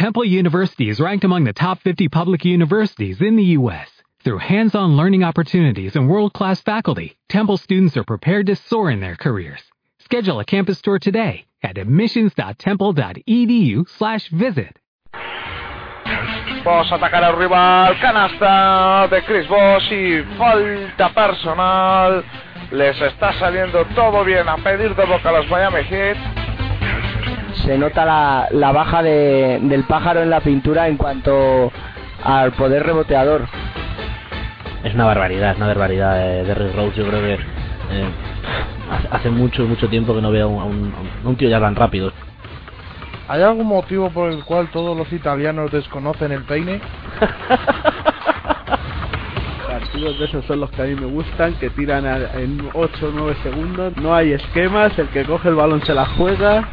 Temple University is ranked among the top 50 public universities in the U.S. Through hands-on learning opportunities and world-class faculty, Temple students are prepared to soar in their careers. Schedule a campus tour today at admissions.temple.edu/visit. Vos atacar al rival, canasta de Chris Bosh y falta personal. Les está saliendo todo bien a pedir de boca a los Miami Heat. Se nota la, la baja de, del pájaro en la pintura en cuanto al poder reboteador. Es una barbaridad, es una barbaridad de, de Rick Rose. Yo creo que eh, hace mucho, mucho tiempo que no veo a un, a un, a un tío ya tan rápido. ¿Hay algún motivo por el cual todos los italianos desconocen el peine? Partidos de esos son los que a mí me gustan, que tiran a- en 8 o 9 segundos. No hay esquemas, el que coge el balón se la juega.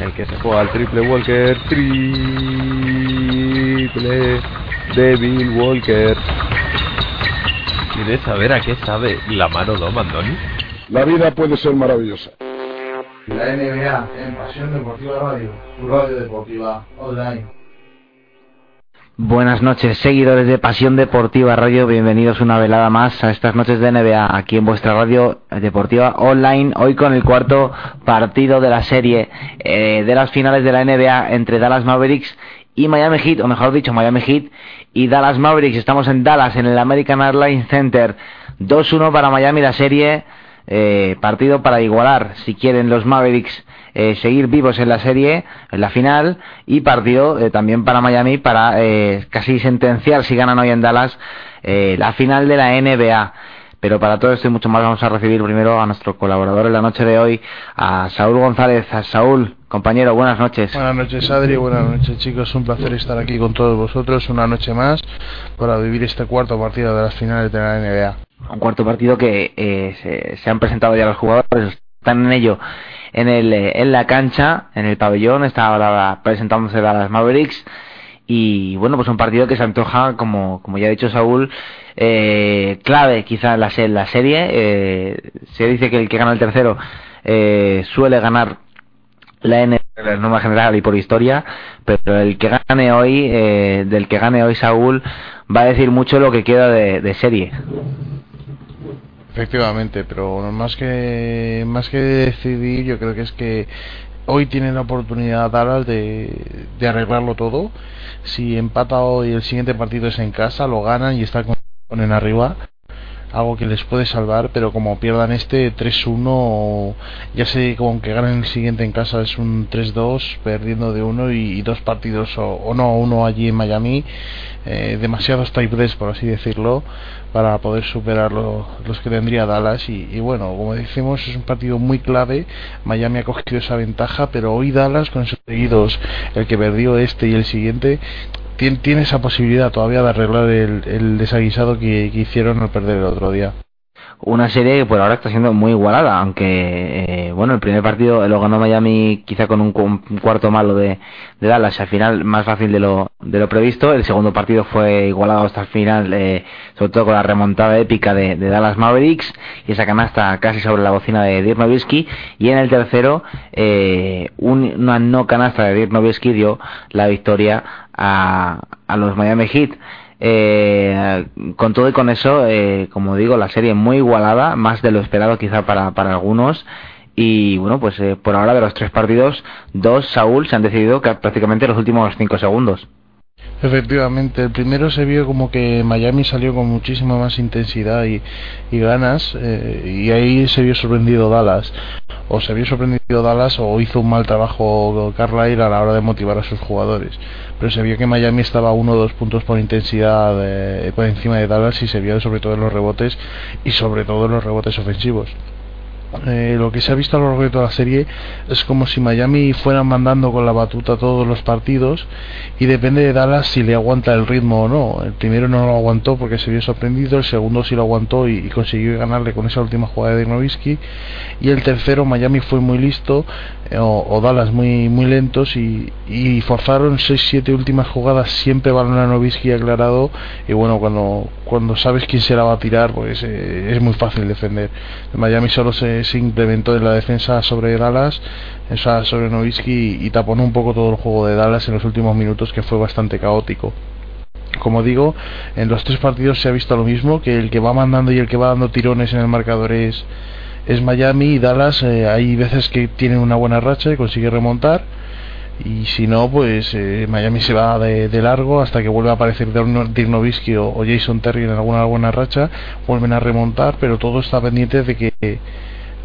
El que se juega al triple Walker. Triple de Bill Walker. ¿Quieres saber a qué sabe la mano de Mandoni? La vida puede ser maravillosa. La NBA en Pasión Deportiva Radio, tu radio deportiva online. Buenas noches, seguidores de Pasión Deportiva Radio. Bienvenidos una velada más a estas noches de NBA aquí en vuestra radio deportiva online. Hoy con el cuarto partido de la serie eh, de las finales de la NBA entre Dallas Mavericks y Miami Heat, o mejor dicho, Miami Heat y Dallas Mavericks. Estamos en Dallas, en el American Airlines Center. 2-1 para Miami la serie. Eh, partido para igualar, si quieren los Mavericks eh, seguir vivos en la serie, en la final, y partido eh, también para Miami para eh, casi sentenciar si ganan hoy en Dallas la final de la NBA. Pero para todo esto y mucho más vamos a recibir primero a nuestro colaborador en la noche de hoy, a Saúl González. A Saúl, compañero, buenas noches. Buenas noches Adri, buenas noches chicos, un placer estar aquí con todos vosotros una noche más para vivir este cuarto partido de las finales de la NBA. un cuarto partido que eh, se, se han presentado ya los jugadores, están en ello. En, el, eh, en la cancha, en el pabellón, está ahora presentándose Dallas Mavericks. Y bueno, pues un partido que se antoja, como, como ya ha dicho Saúl, eh, clave quizá en la, la serie, eh, se dice que el que gana el tercero eh, suele ganar la N la norma general y por historia, pero el que gane hoy, eh, del que gane hoy Saúl, va a decir mucho lo que queda de serie. Efectivamente, pero más que más que decidir, yo creo que es que hoy tiene la oportunidad Dallas de, de arreglarlo todo. Si empata hoy el siguiente partido es en casa, lo ganan y está con, con en arriba. Algo que les puede salvar, pero como pierdan este 3-1, ya sé que ganen el siguiente en casa es un 3-2, perdiendo de uno y, dos partidos, o, o no, uno allí en Miami, eh, demasiados tiebreaks, por así decirlo, para poder superar lo- los que tendría Dallas. Y, y bueno, como decimos, es un partido muy clave. Miami ha cogido esa ventaja, pero hoy Dallas, con esos seguidos, el que perdió este y el siguiente, tiene, tiene esa posibilidad todavía de arreglar el, el desaguisado que, que hicieron al perder el otro día. Una serie que por ahora está siendo muy igualada, aunque eh, bueno, el primer partido lo ganó Miami quizá con un, un cuarto malo de, de Dallas, al final más fácil de lo, de lo previsto, el segundo partido fue igualado hasta el final, eh, sobre todo con la remontada épica de, de Dallas Mavericks y esa canasta casi sobre la bocina de Dirk Nowitzki, y en el tercero eh, un- una no canasta de Dirk Nowitzki dio la victoria a, a los Miami Heat. Eh, con todo y con eso, eh, como digo, la serie muy igualada, más de lo esperado quizá para, para algunos. Y bueno, pues eh, por ahora de los tres partidos, dos, Saúl, se han decidido prácticamente los últimos cinco segundos. Efectivamente, el primero se vio como que Miami salió con muchísima más intensidad y, y ganas, eh, y ahí se vio sorprendido Dallas. O se vio sorprendido Dallas o hizo un mal trabajo Carlisle a la hora de motivar a sus jugadores. Pero se vio que Miami estaba uno o dos puntos por intensidad eh, por encima de Dallas y se vio sobre todo en los rebotes y sobre todo en los rebotes ofensivos. Eh, lo que se ha visto a lo largo de toda la serie es como si Miami fuera mandando con la batuta todos los partidos y depende de Dallas si le aguanta el ritmo o no. El primero no lo aguantó porque se vio sorprendido, el segundo sí lo aguantó y, y consiguió ganarle con esa última jugada de Nowitzki y el tercero Miami fue muy listo eh, o, o Dallas muy muy lentos y, y forzaron 6-7 últimas jugadas siempre balón a Nowitzki aclarado y bueno cuando cuando sabes quién se la va a tirar pues eh, es muy fácil defender. Miami solo se se, implementó en la defensa sobre Dallas, o sea, sobre Nowitzki y taponó un poco todo el juego de Dallas en los últimos minutos que fue bastante caótico como digo, en los tres partidos se ha visto lo mismo, que el que va mandando y el que va dando tirones en el marcador es, es Miami y Dallas. Eh, hay veces que tienen una buena racha y consigue remontar. Y si no, pues eh, Miami se va de, largo hasta que vuelve a aparecer Dirk Nowitzki o, o, Jason Terry en alguna buena racha. Vuelven a remontar, pero todo está pendiente de que,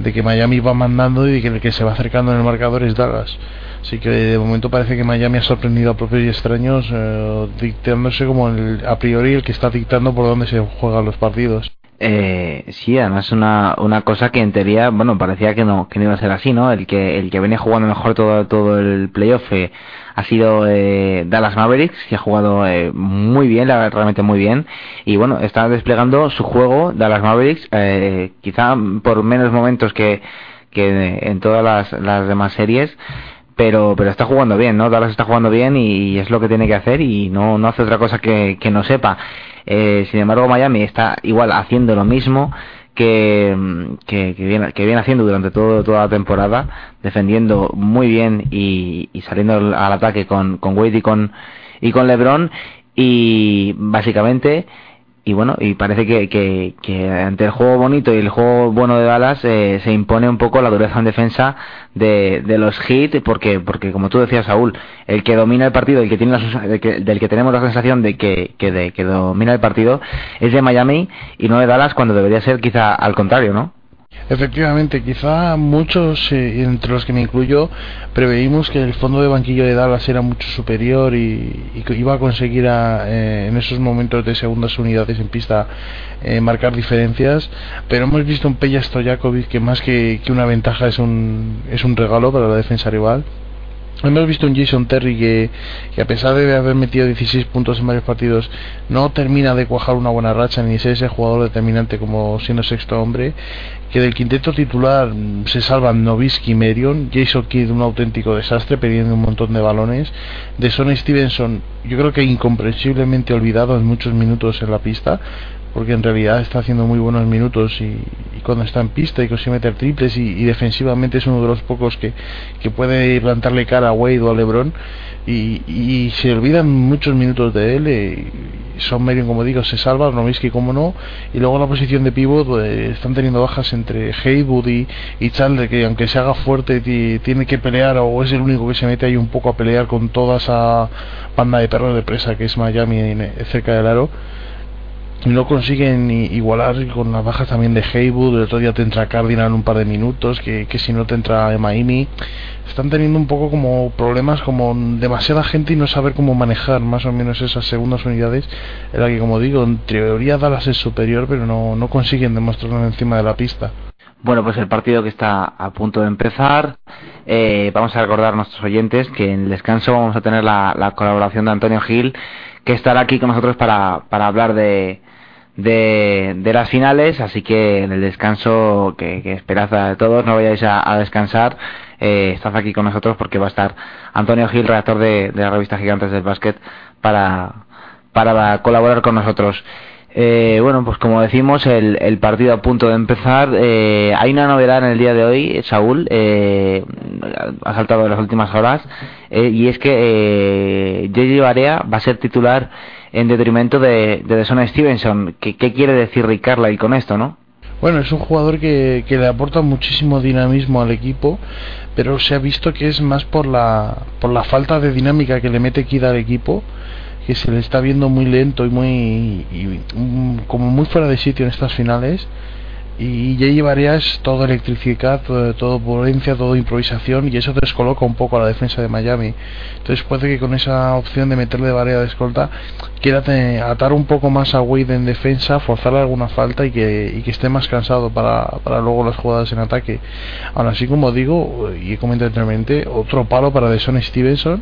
de que Miami va mandando y de que el que se va acercando en el marcador es Dallas. Así que de momento parece que Miami ha sorprendido a propios y extraños, eh, dictándose como el, a priori el que está dictando por dónde se juegan los partidos. Eh, sí, además una, una cosa que en teoría, bueno, parecía que no, que no iba a ser así, ¿no? El que, el que venía jugando mejor todo, todo el playoff eh, ha sido eh, Dallas Mavericks, que ha jugado eh, muy bien, realmente muy bien. Y bueno, está desplegando su juego, Dallas Mavericks, eh, quizá por menos momentos que, que en todas las, las demás series pero pero está jugando bien, ¿no? Dallas está jugando bien y, es lo que tiene que hacer y no, no hace otra cosa que, que no sepa. Eh, sin embargo, Miami está igual haciendo lo mismo que, que, viene, que viene haciendo durante toda la temporada, defendiendo muy bien y, y saliendo al, ataque con, con Wade y con, y con LeBron. Y básicamente y bueno, y parece que, que, que, ante el juego bonito y el juego bueno de Dallas eh, se impone un poco la dureza en defensa de, de los hits, porque, porque como tú decías, Saúl, el que domina el partido, el que tiene la, del que tenemos la sensación de que, que, de, que domina el partido, es de Miami y no de Dallas, cuando debería ser quizá al contrario, ¿no? Efectivamente, quizá muchos, eh, entre los que me incluyo, preveímos que el fondo de banquillo de Dallas era mucho superior y, que iba a conseguir eh, en esos momentos de segundas unidades en pista eh, marcar diferencias, pero hemos visto un Peja Stojakovic que más que, que, una ventaja es un, es un regalo para la defensa rival. Hemos visto un Jason Terry que, que, a pesar de haber metido 16 puntos en varios partidos, no termina de cuajar una buena racha ni ser ese jugador determinante como siendo sexto hombre que del quinteto titular se salvan Novisky Merion, Jason Kidd un auténtico desastre perdiendo un montón de balones, de Sonny Stevenson yo creo que incomprensiblemente olvidado en muchos minutos en la pista, porque en realidad está haciendo muy buenos minutos y, cuando está en pista y consigue meter triples y, defensivamente es uno de los pocos que, que puede plantarle cara a Wade o a LeBron y, y se olvidan muchos minutos de él eh, Son Marion como digo se salva Novisky como no y luego la posición de pivot eh, están teniendo bajas entre Haywood y, y Chandler que aunque se haga fuerte tiene que pelear o es el único que se mete ahí un poco a pelear con toda esa banda de perros de presa que es Miami cerca del aro no consiguen igualar con las bajas también de Haywood, el otro día te entra Cardinal un par de minutos, que, que si no te entra Miami, están teniendo un poco como problemas como demasiada gente y no saber cómo manejar. Más o menos esas segundas unidades, en la que como digo, en teoría Dallas es superior, pero no, no consiguen demostrarlo encima de la pista. Bueno, pues el partido que está a punto de empezar, eh, vamos a recordar a nuestros oyentes que en el descanso vamos a tener la, la colaboración de Antonio Gil, que estará aquí con nosotros para, para hablar de, de, las finales, así que en el descanso que, que esperanza de todos, no vayáis a, descansar, eh, estad aquí con nosotros porque va a estar Antonio Gil, redactor de, de la revista Gigantes del Básquet, para, para colaborar con nosotros. Eh, bueno, pues como decimos, el, el, partido a punto de empezar. Eh, hay una novedad en el día de hoy, Saúl, eh, ha saltado en las últimas horas, eh, y es que eh, J.J. Barea va a ser titular en detrimento de, de Deshaun Stevenson. ¿Qué, ¿Qué, quiere decir Rick Carlisle con esto, no? Bueno, es un jugador que, que le aporta muchísimo dinamismo al equipo, pero se ha visto que es más por la, por la falta de dinámica que le mete Kida al equipo, que se le está viendo muy lento y muy y, como muy fuera de sitio en estas finales y ya llevarías todo electricidad, todo, todo todo improvisación y eso descoloca un poco a la defensa de Miami. Entonces puede que con esa opción de meterle varias de escolta quiera atar un poco más a Wade en defensa, forzarle alguna falta y que, y que esté más cansado para, para luego las jugadas en ataque. Aún así, como digo, y he comentado anteriormente, otro palo para Deson Stevenson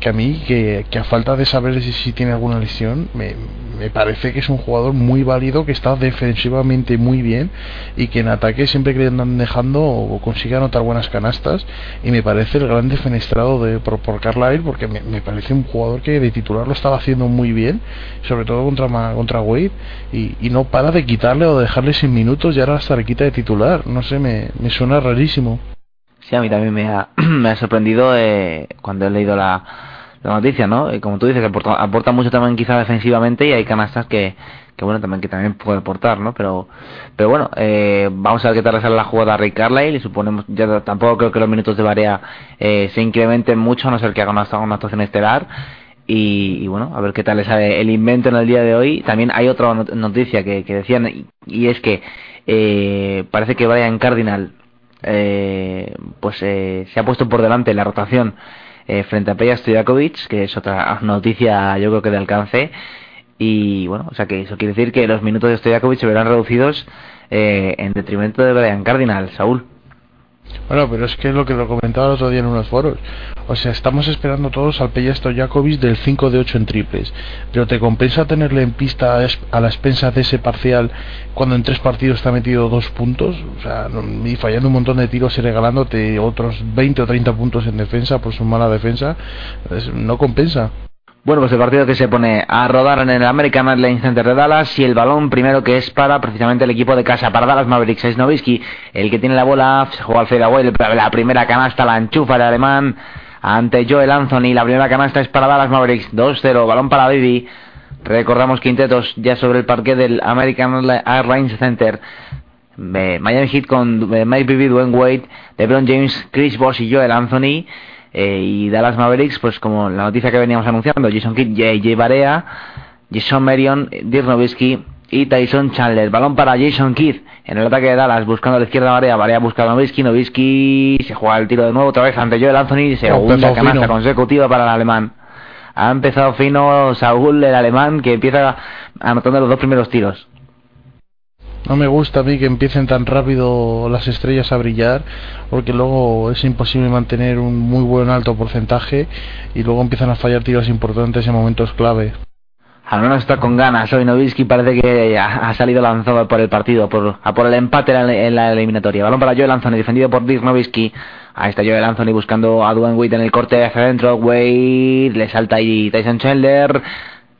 que a mí, que, que a falta de saber si, si tiene alguna lesión, me, me parece que es un jugador muy válido, que está defensivamente muy bien y que en ataque siempre que le andan dejando o consigue anotar buenas canastas y me parece el gran defenestrado de, por, por Carlisle porque me, me parece un jugador que de titular lo estaba haciendo muy bien, sobre todo contra, contra Wade y, y no para de quitarle o de dejarle sin minutos y ahora hasta le quita de titular, no sé, me, me suena rarísimo. Sí, a mí también me ha, me ha sorprendido eh, cuando he leído la, la noticia, ¿no? Y como tú dices, aporta, aporta mucho también quizá defensivamente y hay canastas que, que bueno, también que también puede aportar, ¿no? Pero, pero bueno, eh, vamos a ver qué tal le sale la jugada a Rick Carlisle y suponemos, ya tampoco creo que los minutos de Barea eh, se incrementen mucho, a no ser que haga una, una actuación estelar. Y, y bueno, a ver qué tal le sale el invento en el día de hoy. También hay otra not- noticia que, decían, y, y es que eh, parece que Brian Cardinal eh, pues eh, se ha puesto por delante la rotación eh, frente a Peja Stojakovic, que es otra noticia yo creo que de alcance. Y bueno, o sea que eso quiere decir que los minutos de Stojakovic se verán reducidos eh, en detrimento de Brian Cardinal, Saúl. Bueno, pero es que es lo que lo comentaba el otro día en unos foros. O sea, estamos esperando todos al Peja Stojakovic del 5 de 8 en triples. Pero ¿te compensa tenerle en pista a la expensa de ese parcial cuando en tres partidos ha metido dos puntos? O sea, y fallando un montón de tiros y regalándote otros 20 o 30 puntos en defensa por su mala defensa. No compensa. Bueno, pues el partido que se pone a rodar en el American Airlines Center de Dallas y el balón primero que es para precisamente el equipo de casa, para Dallas Mavericks, es Nowitzki, el que tiene la bola, se juega al fadeaway, la primera canasta la enchufa el alemán ante Joel Anthony, la primera canasta es para Dallas Mavericks, 2-0, balón para Bibi, recordamos quintetos ya sobre el parque del American Airlines Center, eh, Miami Heat con eh, Mike Bibby, Dwayne Wade, LeBron James, Chris Bosh y Joel Anthony. Eh, y Dallas Mavericks, pues como la noticia que veníamos anunciando, Jason Kidd, J.J. Barea, Jason Marion, Dirk Nowitzki y Tyson Chandler. Balón para Jason Kidd en el ataque de Dallas, buscando a la izquierda Barea, Barea busca a Nowitzki, Nowitzki se juega el tiro de nuevo otra vez ante Joel Anthony, segunda empezado canasta fino. consecutiva para el alemán. Ha empezado fino Saúl, el alemán, que empieza anotando los dos primeros tiros. No me gusta a mí que empiecen tan rápido las estrellas a brillar, porque luego es imposible mantener un muy buen alto porcentaje y luego empiezan a fallar tiros importantes en momentos clave. Al menos está con ganas. Hoy Nowitzki parece que ha, salido lanzado por el partido, por, a por el empate en la, eliminatoria. Balón para Joel Anthony, defendido por Dirk Nowitzki. Ahí está Joel Anthony buscando a Dwayne Wade en el corte hacia adentro. Wade le salta ahí Tyson Chandler.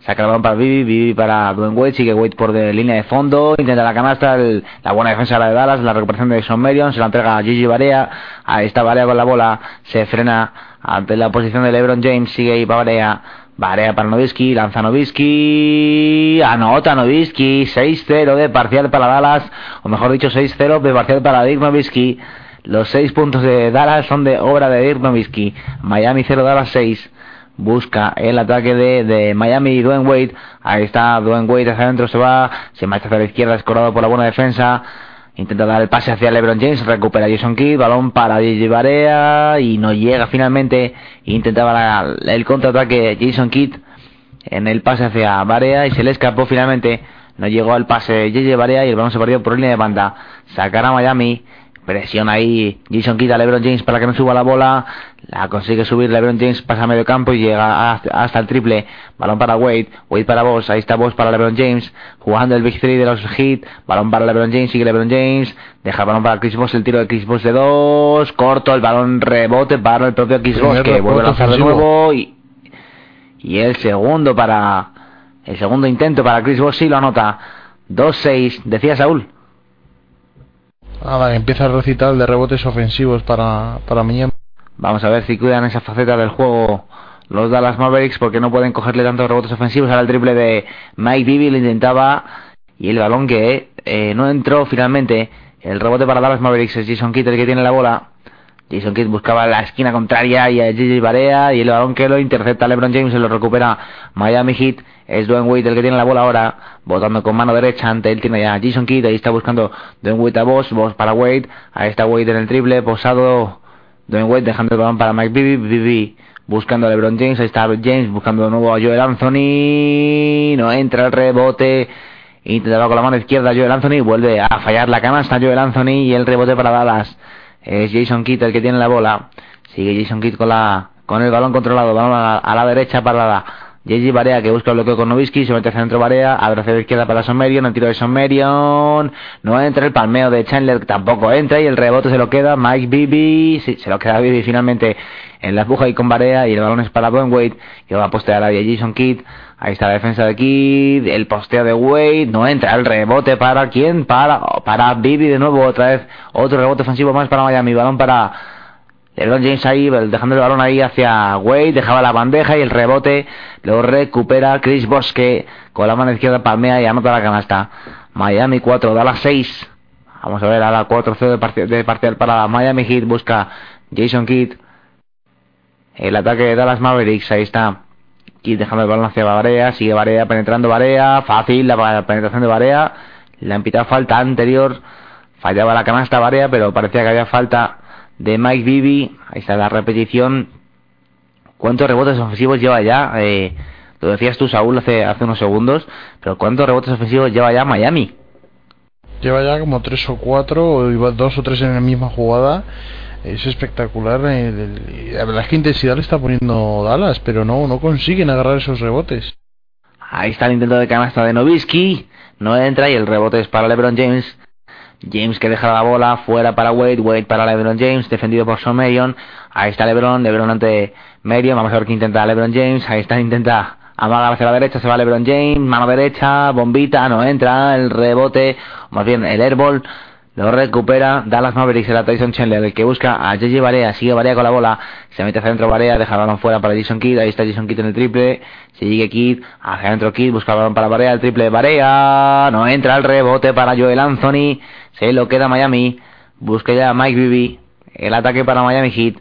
Saca para Bibi, Bibi para Dwayne sigue Wade por de línea de fondo, intenta la canasta, la buena defensa la de Dallas, la recuperación de Sean Marion, se la entrega a Gigi Barea, ahí está Barea con la bola, se frena ante la posición de LeBron James, sigue ahí Barea, Barea para Nowitzki, lanza Nowitzki, anota Nowitzki, 6-0 de parcial para Dallas, o mejor dicho 6-0 de parcial para Dirk Nowitzki, los 6 puntos de Dallas son de obra de Dirk Nowitzki, Miami 0, Dallas 6, busca el ataque de, de Miami Dwayne Wade. Ahí está Dwayne Wade hacia adentro, se va, se marcha hacia la izquierda, escorado por la buena defensa. Intenta dar el pase hacia LeBron James, recupera Jason Kidd, balón para Gigi Barea y no llega finalmente. Intentaba la- el contraataque Jason Kidd en el pase hacia Barea y se le escapó finalmente. No llegó al pase Gigi Barea y el balón se perdió por línea de banda. Sacar a Miami. Presiona ahí Jason Kidd a LeBron James para que no suba la bola. La consigue subir LeBron James, pasa a medio campo y llega hasta, el triple. Balón para Wade, Wade para Boss, ahí está Boss para LeBron James. Jugando el Big 3 de los Heat. Balón para LeBron James, sigue LeBron James. Deja el balón para Chris Boss, el tiro de Chris Boss de dos. Corto, el balón rebote para el propio Chris Boss que vuelve a lanzar de nuevo. Y, y el segundo para... El segundo intento para Chris Boss sí lo anota. 2-6, decía Saúl. Que empieza el recital de rebotes ofensivos para, para Miami. Vamos a ver si cuidan esa faceta del juego los Dallas Mavericks porque no pueden cogerle tantos rebotes ofensivos. Ahora el triple de Mike Bibby lo intentaba y el balón que eh, no entró finalmente. El rebote para Dallas Mavericks es Jason Kidd el que tiene la bola. Jason Kidd buscaba la esquina contraria y a Gigi Barea y el balón que lo intercepta LeBron James se lo recupera Miami Heat. Es Dwayne Wade el que tiene la bola ahora, botando con mano derecha ante él. Tiene ya Jason Kidd, ahí está buscando Dwayne Wade a Boss, Boss para Wade, ahí está Wade en el triple, posado. Dwayne Wade dejando el balón para Mike Bibby, Bibby buscando a LeBron James, ahí está James buscando de nuevo a Joel Anthony, no entra el rebote, intentaba con la mano izquierda Joel Anthony, vuelve a fallar la canasta Joel Anthony y el rebote para Dallas. Es Jason Kidd el que tiene la bola. Sigue Jason Kidd con la con el balón controlado, balón a, a la derecha para la JJ Barea que busca el bloqueo con Novisky, se mete hacia centro Barea, abre hacia izquierda para Sommerion, el tiro de Sommerion, no entra. El palmeo de Chandler, tampoco entra. Y el rebote se lo queda Mike Bibi, sí, se lo queda Bibi finalmente en la empuja y con Barea. Y el balón es para Wade que va a postear a Jason Kidd, ahí está la defensa de Kidd, el posteo de Wade, no entra el rebote para quién, para, para Bibi de nuevo, otra vez otro rebote ofensivo más para Miami, balón para LeBron James ahí, dejando el balón ahí hacia Wade, dejaba la bandeja y el rebote lo recupera Chris Bosque con la mano izquierda palmea y anota la canasta. Miami 4, Dallas 6. Vamos a ver a la 4-0 de, parcial, de parcial para Miami Heat, busca Jason Kidd. El ataque de Dallas Mavericks, ahí está. Kidd dejando el balón hacia Barea, sigue Barea penetrando Barea, fácil la penetración de Barea. Le han pitado falta anterior, fallaba la canasta Barea, pero parecía que había falta de Mike Bibi. Ahí está la repetición. ¿Cuántos rebotes ofensivos lleva ya? Eh, lo decías tú, Saúl, hace, hace unos segundos. Pero ¿cuántos rebotes ofensivos lleva ya Miami? Lleva ya como tres o cuatro, o dos o tres en la misma jugada. Es espectacular. Eh, la verdad es que intensidad le está poniendo Dallas, pero no, no consiguen agarrar esos rebotes. Ahí está el intento de canasta de Novisky. No entra y el rebote es para LeBron James. James que deja la bola fuera para Wade, Wade para LeBron James, defendido por Sean. Ahí está LeBron, LeBron ante Marion. Vamos a ver qué intenta LeBron James. Ahí está, intenta amagar hacia la derecha, se va LeBron James, mano derecha, bombita, no entra, el rebote, más bien el airball. Lo recupera Dallas Mavericks, la Tyson Chandler, el que busca a JJ Barea, sigue Barea con la bola, se mete hacia adentro Barea, deja el balón fuera para Jason Kidd, ahí está Jason Kidd en el triple, sigue Kidd, hacia adentro Kidd, busca el balón para Barea, el triple Barea, no entra el rebote para Joel Anthony, se lo queda Miami, busca ya Mike Bibby, el ataque para Miami Heat,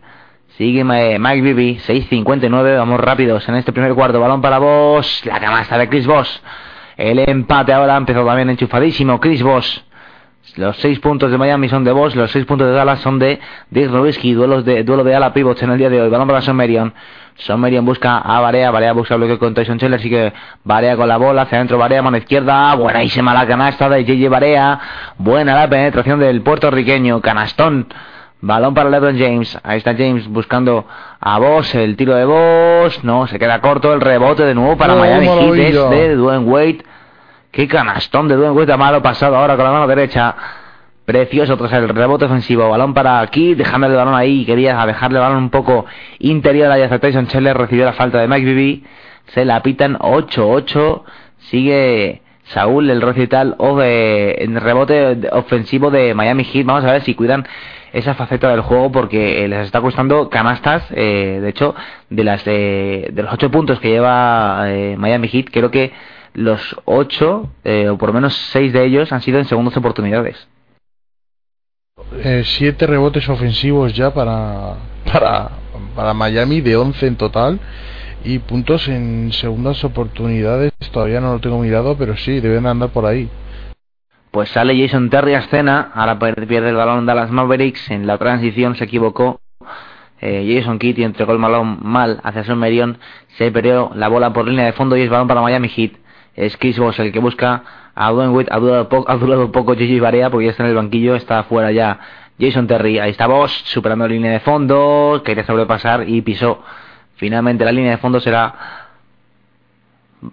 sigue Mike Bibby, 6.59, vamos rápidos en este primer cuarto, balón para Boss, la canasta de Chris Boss, el empate ahora empezó también enchufadísimo, Chris Boss, los seis puntos de Miami son de Bosch, los seis puntos de Dallas son de Dick Nowitzki, duelos de, duelo de ala pivots en el día de hoy. Balón para. Son Marion busca a Barea, Barea busca bloqueo con Tyson Chandler, así que Barea con la bola, hacia adentro Barea, mano izquierda, buenísima la canasta de JJ Barea, buena la penetración del puertorriqueño, canastón. Balón para LeBron James. Ahí está James buscando a Bosch. El tiro de Bosch. No, se queda corto. El rebote de nuevo para Miami Heat de Dwayne Wade. Qué canastón de Dwayne Wade malo pasado ahora con la mano derecha. Precioso tras el rebote ofensivo. Balón para aquí, dejando el balón ahí. Quería dejarle el balón un poco interior a Tyson Scheller. Recibió la falta de Mike Bibi. Se la pitan 8-8. Sigue Saúl el recital o de el rebote ofensivo de Miami Heat. Vamos a ver si cuidan esa faceta del juego porque eh, les está costando canastas. Eh, de hecho, de las de, de los 8 puntos que lleva eh, Miami Heat, creo que los ocho, eh, o por lo menos seis de ellos, han sido en segundas oportunidades. Eh, siete rebotes ofensivos ya para, para, para Miami, de 11 en total. Y puntos en segundas oportunidades, todavía no lo tengo mirado, pero sí, deben andar por ahí. Pues sale Jason Terry a escena, ahora pierde el balón Dallas Mavericks, en la transición se equivocó. Eh, Jason Kitty entregó el balón mal hacia Son Merion, se perdió la bola por línea de fondo y es balón para Miami Heat es Bosh el que busca a Dwayne ha durado, poco, ha poco Gigi Barea porque ya está en el banquillo, está fuera ya Jason Terry, ahí está Bosch superando la línea de fondo, quería sobrepasar y pisó. Finalmente la línea de fondo será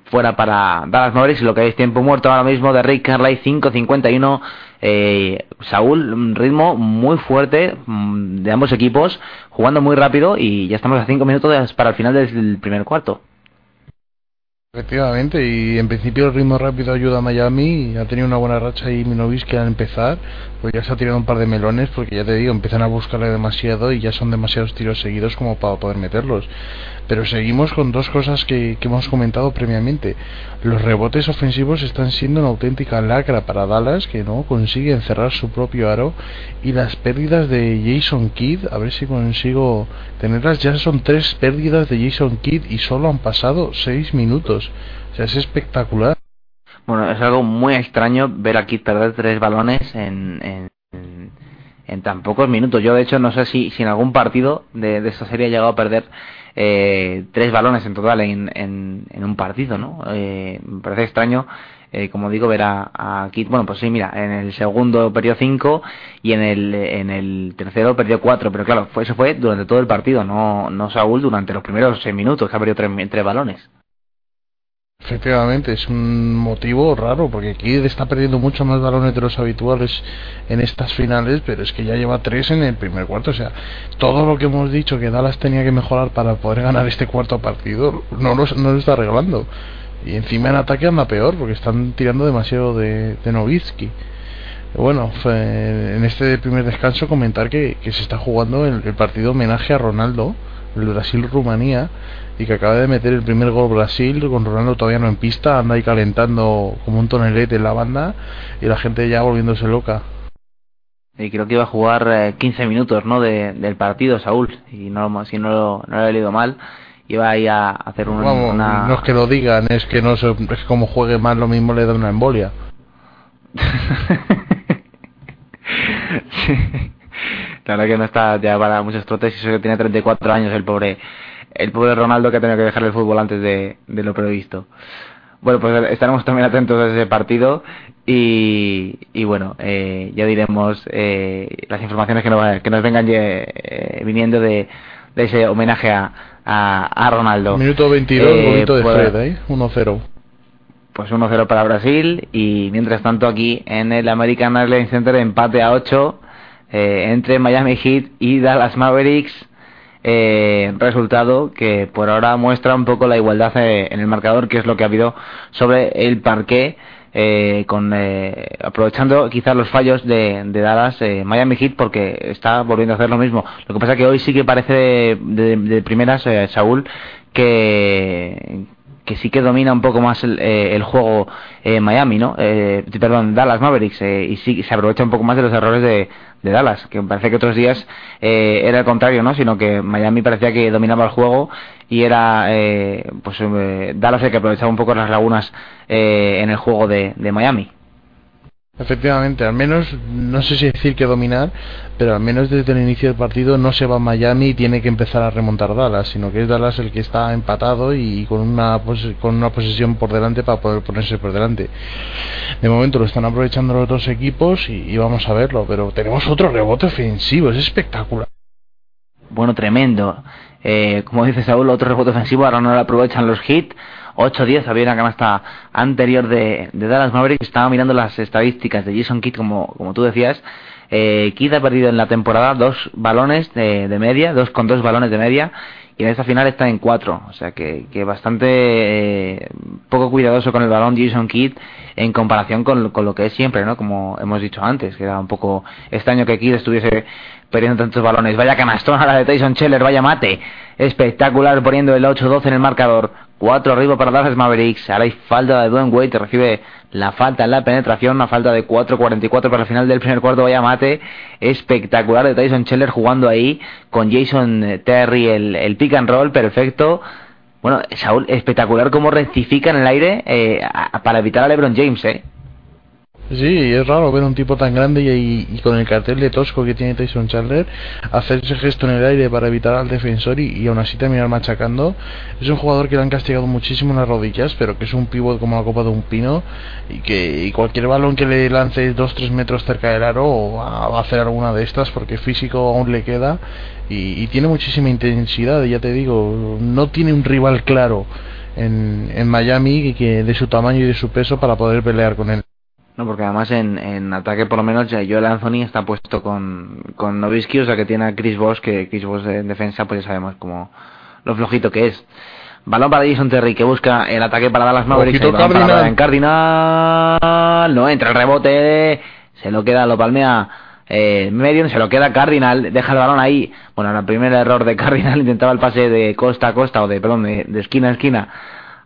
fuera para Dallas Mavericks, lo que es tiempo muerto ahora mismo de Rick Carly 5.51. Eh, Saúl, un ritmo muy fuerte mm, de ambos equipos, jugando muy rápido y ya estamos a 5 minutos para el final del primer cuarto. Efectivamente, y en principio el ritmo rápido ayuda a Miami. Ha tenido una buena racha y que al empezar, pues ya se ha tirado un par de melones, porque ya te digo, empiezan a buscarle demasiado y ya son demasiados tiros seguidos como para poder meterlos. Pero seguimos con dos cosas que, hemos comentado previamente. Los rebotes ofensivos están siendo una auténtica lacra para Dallas, que no consigue encerrar su propio aro. Y las pérdidas de Jason Kidd, a ver si consigo tenerlas, ya son tres pérdidas de Jason Kidd y solo han pasado seis minutos. O sea, es espectacular. Bueno, es algo muy extraño ver a Kidd perder tres balones en, en, tan pocos minutos. Yo, de hecho, no sé si, si en algún partido de, de esta serie ha llegado a perder eh, tres balones en total en, en, un partido, ¿no? Eh, me parece extraño eh, como digo, ver a, a Kidd. Bueno, pues sí, mira, en el segundo perdió 5 y en el, en el tercero perdió 4. Pero claro, fue, eso fue durante todo el partido, no, no Saúl durante los primeros 6 minutos, que ha perdido 3, tres balones. Efectivamente, es un motivo raro porque Kidd está perdiendo mucho más balones de los habituales en estas finales, pero es que ya lleva tres en el primer cuarto. O sea, todo lo que hemos dicho que Dallas tenía que mejorar para poder ganar este cuarto partido no lo, no lo está arreglando. Y encima en ataque anda peor porque están tirando demasiado de, de Novitsky. Bueno, en este primer descanso comentar que, que se está jugando el, el partido homenaje a Ronaldo, el Brasil-Rumanía, y que acaba de meter el primer gol Brasil con Ronaldo todavía no en pista, anda ahí calentando como un tonelete en la banda y la gente ya volviéndose loca. Y creo que iba a jugar eh, 15 minutos ¿no? de, del partido, Saúl. Y no, si no, lo- no lo he leído mal, iba ahí a hacer un- Vamos, una. no es que lo digan, es que no se- es como juegue mal lo mismo le da una embolia. Sí. La verdad que no está ya para muchos trotes y eso que tiene 34 años el pobre el pobre Ronaldo que ha tenido que dejar el fútbol antes de, de lo previsto. Bueno, pues estaremos también atentos a ese partido y, y bueno, eh, ya diremos eh, las informaciones que nos, que nos vengan eh, viniendo de, de ese homenaje a, a, a Ronaldo. Minuto 22, Eh, golito de pues- Fred, ¿eh? 1-0. pues 1-0 para Brasil y mientras tanto aquí en el American Airlines Center empate a 8 eh, entre Miami Heat y Dallas Mavericks eh, resultado que por ahora muestra un poco la igualdad eh, en el marcador que es lo que ha habido sobre el parqué eh, con eh, aprovechando quizás los fallos de, de Dallas eh, Miami Heat porque está volviendo a hacer lo mismo. Lo que pasa que hoy sí que parece de, de- de primeras Saúl que que sí que domina un poco más el, eh, el juego eh, Miami, ¿no? Eh, perdón, Dallas Mavericks, eh, y sí se aprovecha un poco más de los errores de, Dallas, que me parece que otros días eh, era el contrario, ¿no? Sino que Miami parecía que dominaba el juego y era pues Dallas el que aprovechaba un poco las lagunas en el juego de Miami. Efectivamente, al menos, no sé si decir que dominar, pero al menos desde el inicio del partido no se va a Miami y tiene que empezar a remontar Dallas, sino que es Dallas el que está empatado y con una, pos- con una posesión por delante para poder ponerse por delante. De momento lo están aprovechando los dos equipos y, vamos a verlo, pero tenemos otro rebote ofensivo, es espectacular. Bueno, tremendo. Eh, como dice Saúl, otro rebote ofensivo, ahora no lo aprovechan los hits. 8-10, había una canasta anterior de, de Dallas Mavericks. Estaba mirando las estadísticas de Jason Kidd, como, como tú decías. Eh, Kidd ha perdido en la temporada dos balones de, de media, dos con dos balones de media. Y en esta final está en cuatro. O sea que, que bastante eh, poco cuidadoso con el balón Jason Kidd en comparación con, lo que es siempre, ¿no? Como hemos dicho antes, que era un poco extraño que Kidd estuviese perdiendo tantos balones. Vaya canastón a la de Tyson Scheller, vaya mate. Espectacular poniendo el 8-12 en el marcador. 4 arriba para Dallas Mavericks. Ahora hay falta de Dwayne Wade. Recibe la falta en la penetración. Una falta de 4-44 para el final del primer cuarto. Vaya mate. Espectacular de Tyson Scheller jugando ahí con Jason eh, Terry. El, pick and roll perfecto. Bueno, Saúl, espectacular cómo rectifica en el aire eh, para evitar a LeBron James, ¿eh? Sí, es raro ver un tipo tan grande y, con el cartel de tosco que tiene Tyson Chandler hacer ese gesto en el aire para evitar al defensor y, y aún así terminar machacando. Es un jugador que le han castigado muchísimo en las rodillas, pero que es un pívot como la copa de un pino y que cualquier balón que le lance 2-3 metros cerca del aro va, a hacer alguna de estas porque físico aún le queda y, y tiene muchísima intensidad. Ya te digo, no tiene un rival claro en, en Miami que de su tamaño y de su peso para poder pelear con él. No, porque además en, en ataque por lo menos ya Joel Anthony está puesto con, con Nowitzki, o sea que tiene a Chris Bosh, que Chris Bosh en defensa pues ya sabemos como lo flojito que es. Balón para Jason Terry que busca el ataque para Dallas Mavericks. Balón para Cardinal. Brian Cardinal. No entra el rebote. Se lo queda, lo palmea eh, Medion, se lo queda Cardinal. Deja el balón ahí. Bueno, el primer error de Cardinal intentaba el pase de costa a costa o de, perdón, de, de esquina a esquina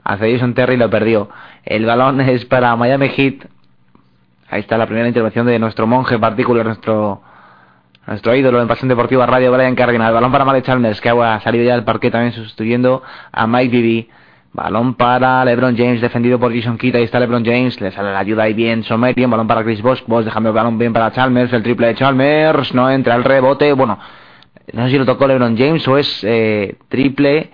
hacia Jason Terry y lo perdió. El balón es para Miami Heat. Ahí está la primera intervención de nuestro monje particular, nuestro nuestro ídolo en Pasión Deportiva Radio, Brian Cardinal. Balón para Malik Chalmers, que ha salido ya del parque también sustituyendo a Mike Bibby. Balón para LeBron James, defendido por Jason Kidd. Ahí está LeBron James, le sale la ayuda ahí bien Somerian. Balón para Chris Bosh, Bosh dejando el balón bien para Chalmers. El triple de Chalmers, no entra el rebote. Bueno, no sé si lo tocó LeBron James o es eh, triple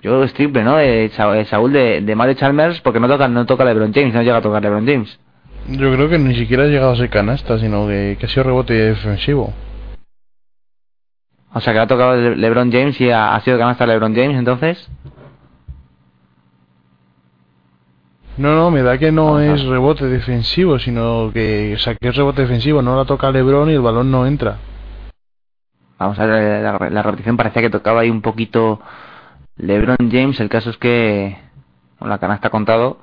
Yo es triple, ¿no? De Sa- eh, Saúl de, de Chalmers, porque no toca, no toca LeBron James, no llega a tocar LeBron James. Yo creo que ni siquiera ha llegado a ser canasta, sino que, que ha sido rebote defensivo. O sea, que ha tocado Le- LeBron James y ha, ha sido canasta LeBron James, entonces. No, no, me da que no es rebote defensivo, sino que, o sea, que es rebote defensivo, no la toca LeBron y el balón no entra. Vamos a ver, la, la repetición parecía que tocaba ahí un poquito LeBron James. El caso es que con la canasta ha contado,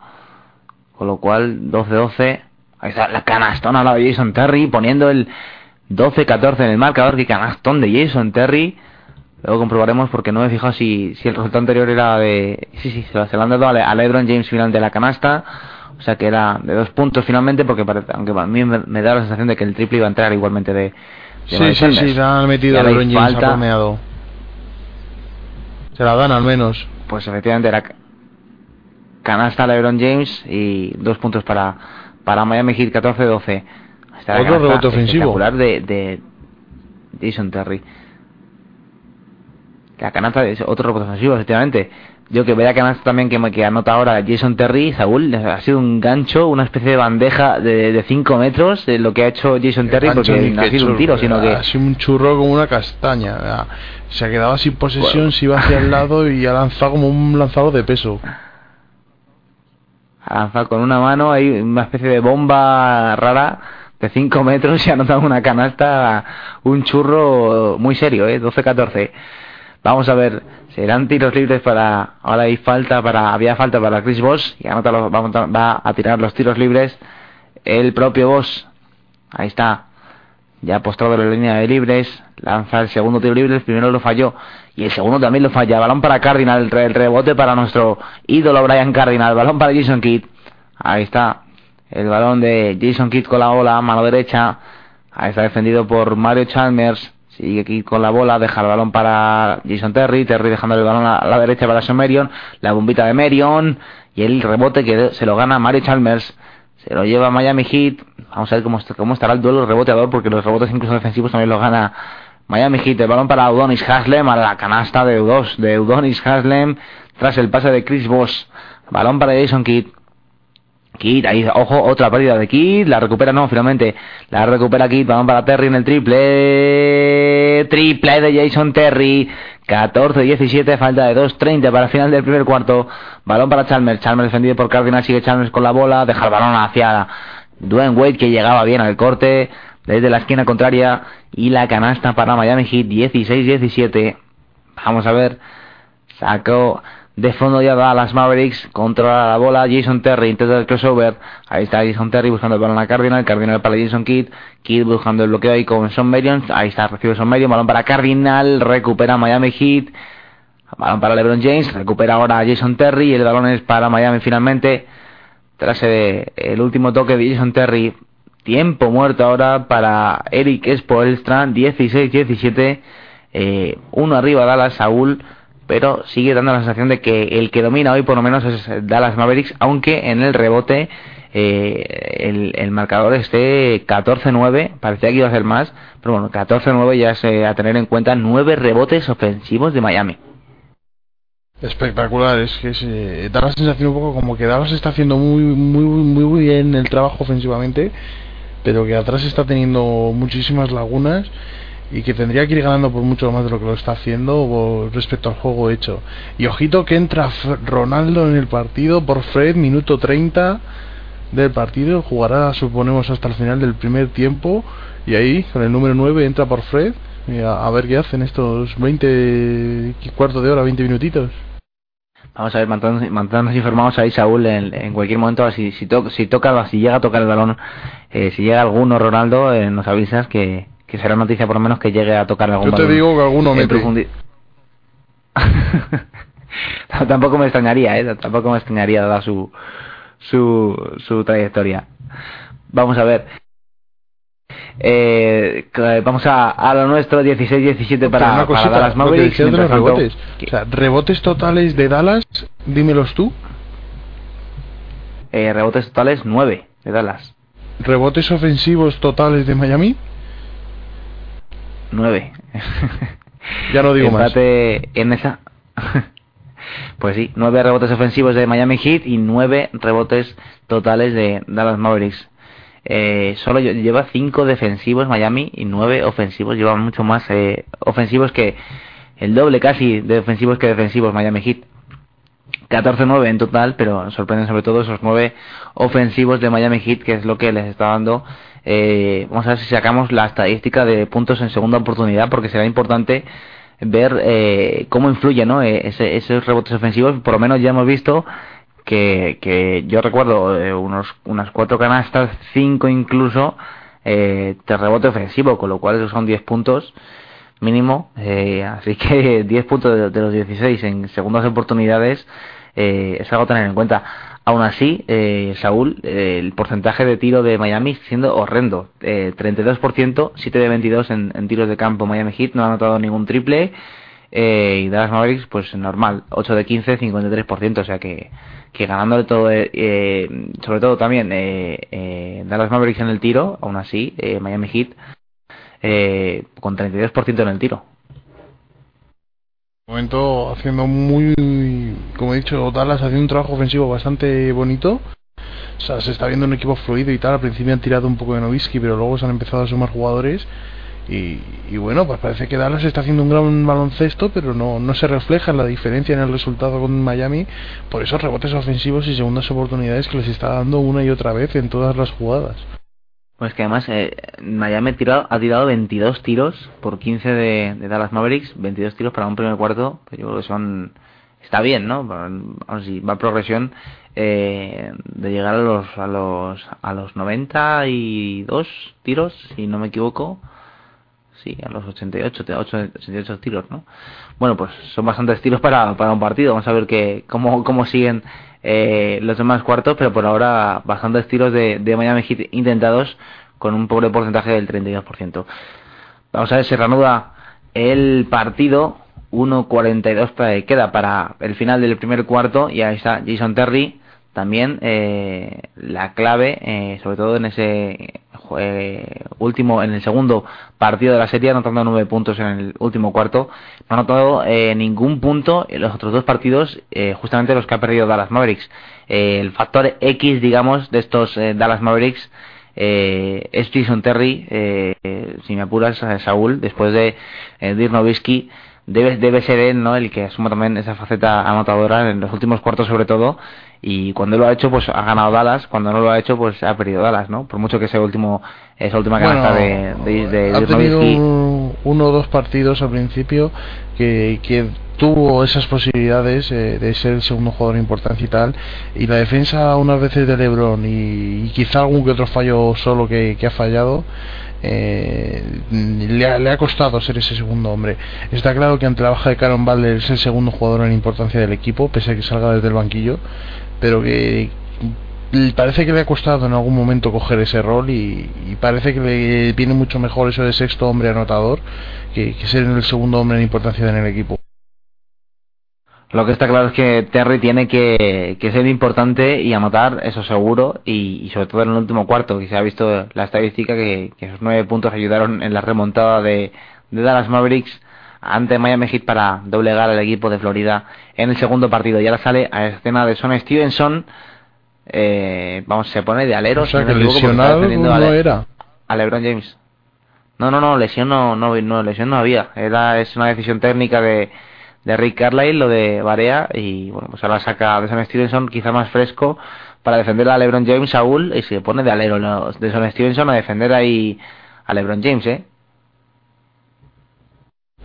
con lo cual 12-12. Ahí está la canastona la de Jason Terry, poniendo el 12-14 en el marcador. Que canastón de Jason Terry. Luego comprobaremos porque no me he fijado si, si el resultado anterior era de... Sí, sí, se lo, se lo han dado a, Le- a LeBron James final de la canasta. O sea que era de dos puntos finalmente porque parece, aunque a mí me, me da la sensación de que el triple iba a entrar igualmente de... de Sí, sí, sí, la han metido a LeBron James, falta. ha. Se la dan al menos. Pues efectivamente era ca- canasta LeBron James y dos puntos para, para Miami Heat 14-12. Esta Otro rebote ofensivo. de, de Jason Terry. La canasta es otro rebote ofensivo, efectivamente. Yo que vea canasta también que, que anota ahora Jason Terry, Saúl, ha sido un gancho, una especie de bandeja de 5 metros de lo que ha hecho Jason Terry, porque no ha sido un tiro, sino que Ha sido un churro como una castaña. Se quedaba sin posesión, Bueno. se iba hacia el lado y ha lanzado como un lanzador de peso. Ha lanzado con una mano hay una especie de bomba rara de 5 metros y ha anotado una canasta, un churro muy serio, ¿eh? 12-14. Vamos a ver, serán tiros libres para, ahora hay falta para, había falta para Chris Bosh y anota los- va, a tirar los tiros libres el propio Bosh. Ahí está, ya postrado en la línea de libres, lanza el segundo tiro libre, el primero lo falló y el segundo también lo falla. Balón para Cardinal, el, re- el rebote para nuestro ídolo Brian Cardinal, balón para Jason Kidd. Ahí está, el balón de Jason Kidd con la bola, mano derecha. Ahí está defendido por Mario Chalmers. Sigue Kidd con la bola, deja el balón para Jason Terry, Terry dejando el balón a la derecha para Sean Marion, la bombita de Marion y el rebote que se lo gana Mario Chalmers. Se lo lleva Miami Heat. Vamos a ver cómo, cómo estará el duelo reboteador, porque los rebotes incluso defensivos también los gana Miami Heat. Balón para Udonis Haslem, a la canasta de, de Udonis Haslem, tras el pase de Chris Bosh. Balón para Jason Kidd. Kidd, ahí, ojo, otra pérdida de Kidd, la recupera, no, finalmente, la recupera Kidd, balón para Terry en el triple, triple de Jason Terry, 14-17, falta de 2-30 para el final del primer cuarto, balón para Chalmers, Chalmers defendido por Cardinal, sigue Chalmers con la bola, deja el balón hacia Dwayne Wade que llegaba bien al corte, desde la esquina contraria, y la canasta para Miami Heat, 16-17, vamos a ver, sacó de fondo ya Dallas Mavericks, controla la bola, Jason Terry intenta el crossover, ahí está Jason Terry buscando el balón a Cardinal, Cardinal para Jason Kidd, Kidd buscando el bloqueo ahí con Son Marion, ahí está, recibe Son Marion, balón para Cardinal, recupera Miami Heat, balón para LeBron James, recupera ahora Jason Terry, y el balón es para Miami finalmente, tras eh, el último toque de Jason Terry, tiempo muerto ahora para Eric Spoelstra, 16-17, eh, uno arriba Dallas, Saúl, pero sigue dando la sensación de que el que domina hoy por lo menos es Dallas Mavericks, aunque en el rebote eh, el, marcador esté 14-9, parecía que iba a ser más, pero bueno, 14-9 ya es eh, a tener en cuenta nueve rebotes ofensivos de Miami. Espectacular, es que se da la sensación un poco como que Dallas está haciendo muy, muy, muy bien el trabajo ofensivamente, pero que atrás está teniendo muchísimas lagunas y que tendría que ir ganando por mucho más de lo que lo está haciendo respecto al juego hecho. Y ojito que entra Ronaldo en el partido por Fred, minuto 30 del partido, jugará suponemos hasta el final del primer tiempo y ahí con el número 9 entra por Fred a, a ver qué hacen estos 20 cuarto de hora, 20 minutitos. Vamos a ver, mantén- manténnos informados ahí, Saúl, en, en cualquier momento, si, si, to- si toca, si llega a tocar el balón, eh, si llega alguno, Ronaldo, eh, nos avisas que, que será noticia por lo menos que llegue a tocar algún Yo te balón digo que alguno profundi- No, tampoco me extrañaría, ¿eh? Tampoco me extrañaría dada su, su, su trayectoria. Vamos a ver. Eh, vamos a, a lo nuestro 16-17 Pero para, para Dallas lo que Mavericks. de los rebotes. O sea, rebotes totales de Dallas, dímelos tú. Eh, rebotes totales 9 de Dallas. Rebotes ofensivos totales de Miami. 9. Ya no digo más. En esa. Pues sí, nueve rebotes ofensivos de Miami Heat y nueve rebotes totales de Dallas Mavericks. Eh, solo lleva cinco defensivos Miami y nueve ofensivos. Lleva mucho más eh, ofensivos que el doble casi de ofensivos que defensivos Miami Heat. 14-9 en total, pero sorprenden sobre todo esos nueve ofensivos de Miami Heat, que es lo que les está dando. Eh, vamos a ver si sacamos la estadística de puntos en segunda oportunidad, porque será importante ver eh, cómo influye ¿no? Eh, esos rebotes ofensivos. Por lo menos ya hemos visto que, que yo recuerdo eh, unos, unas cuatro canastas, cinco incluso, eh, de rebote ofensivo, con lo cual son 10 puntos mínimo. Eh, así que 10 puntos de, los 16 en segundas oportunidades eh, es algo a tener en cuenta. Aún así, eh, Saúl, eh, el porcentaje de tiro de Miami siendo horrendo. Eh, 32%, 7 de 22 en, en, tiros de campo Miami Heat, no ha anotado ningún triple. Eh, y Dallas Mavericks, pues normal, 8 de 15, 53%. O sea que, que ganándole todo, eh, eh, sobre todo también eh, Dallas Mavericks en el tiro, aún así, Miami Heat eh, con 32% en el tiro. momento haciendo muy, como he dicho, Dallas haciendo un trabajo ofensivo bastante bonito. O sea, se está viendo un equipo fluido y tal. Al principio han tirado un poco de Novisky, pero luego se han empezado a sumar jugadores. Y, bueno, pues parece que Dallas está haciendo un gran baloncesto, pero no, no se refleja la diferencia en el resultado con Miami por esos rebotes ofensivos y segundas oportunidades que les está dando una y otra vez en todas las jugadas. Pues que además eh, Miami tirado, ha tirado 22 tiros por 15 de, de, Dallas Mavericks, 22 tiros para un primer cuarto, pues yo creo que son está bien, ¿no? Vamos, si va progresión eh, de llegar a los a los a los 92 tiros, si no me equivoco. A los 88, 88 tiros, ¿no? Bueno, pues son bastantes tiros para, para un partido. Vamos a ver que cómo, cómo siguen eh, los demás cuartos, pero por ahora bastantes tiros de, de Miami Heat intentados con un pobre porcentaje del 32%. Vamos a ver si reanuda el partido. 1.42 queda para el final del primer cuarto y ahí está Jason Terry también eh, la clave eh, sobre todo en ese eh, último en el segundo partido de la serie anotando nueve puntos en el último cuarto. No ha anotado eh, ningún punto en los otros dos partidos eh, justamente los que ha perdido Dallas Mavericks. El factor X digamos de estos Dallas Mavericks es Jason Terry. Si me apuras Saúl después de Dirk debe, debe ser él ¿no? el que asuma también esa faceta anotadora en los últimos cuartos sobre todo y cuando lo ha hecho pues ha ganado Dallas cuando no lo ha hecho pues ha perdido Dallas no por mucho que ese último esa última canasta bueno, de, de, de, ha tenido un, uno o dos partidos al principio que, que tuvo esas posibilidades eh, de ser el segundo jugador de importancia y tal y la defensa unas veces de Lebron y, y quizá algún que otro fallo solo que, que ha fallado eh, le, ha, le, ha, costado ser ese segundo hombre. Está claro que ante la baja de Caron Butler es el segundo jugador en importancia del equipo, pese a que salga desde el banquillo, pero que parece que le ha costado en algún momento coger ese rol y, parece que le viene mucho mejor eso de sexto hombre anotador que, ser el segundo hombre en importancia en el equipo. Lo que está claro es que Terry tiene que, ser importante y anotar, eso seguro, y, sobre todo en el último cuarto, que se ha visto la estadística que, que esos nueve puntos ayudaron en la remontada de, de Dallas Mavericks ante Miami Heat para doblegar al equipo de Florida en el segundo partido. Y ahora sale a escena de Son Stevenson, eh, vamos, se pone de alero. O sea, que lesionado no a, Le era. A LeBron James. No, no, no, lesión no, no, no, lesión no había. Era, es una decisión técnica de de Rick Carlisle, lo de Barea, y bueno, pues ahora saca de Son Stevenson quizá más fresco para defender a LeBron James, Saúl, y se pone de alero de Son Stevenson a defender ahí a LeBron James, ¿eh?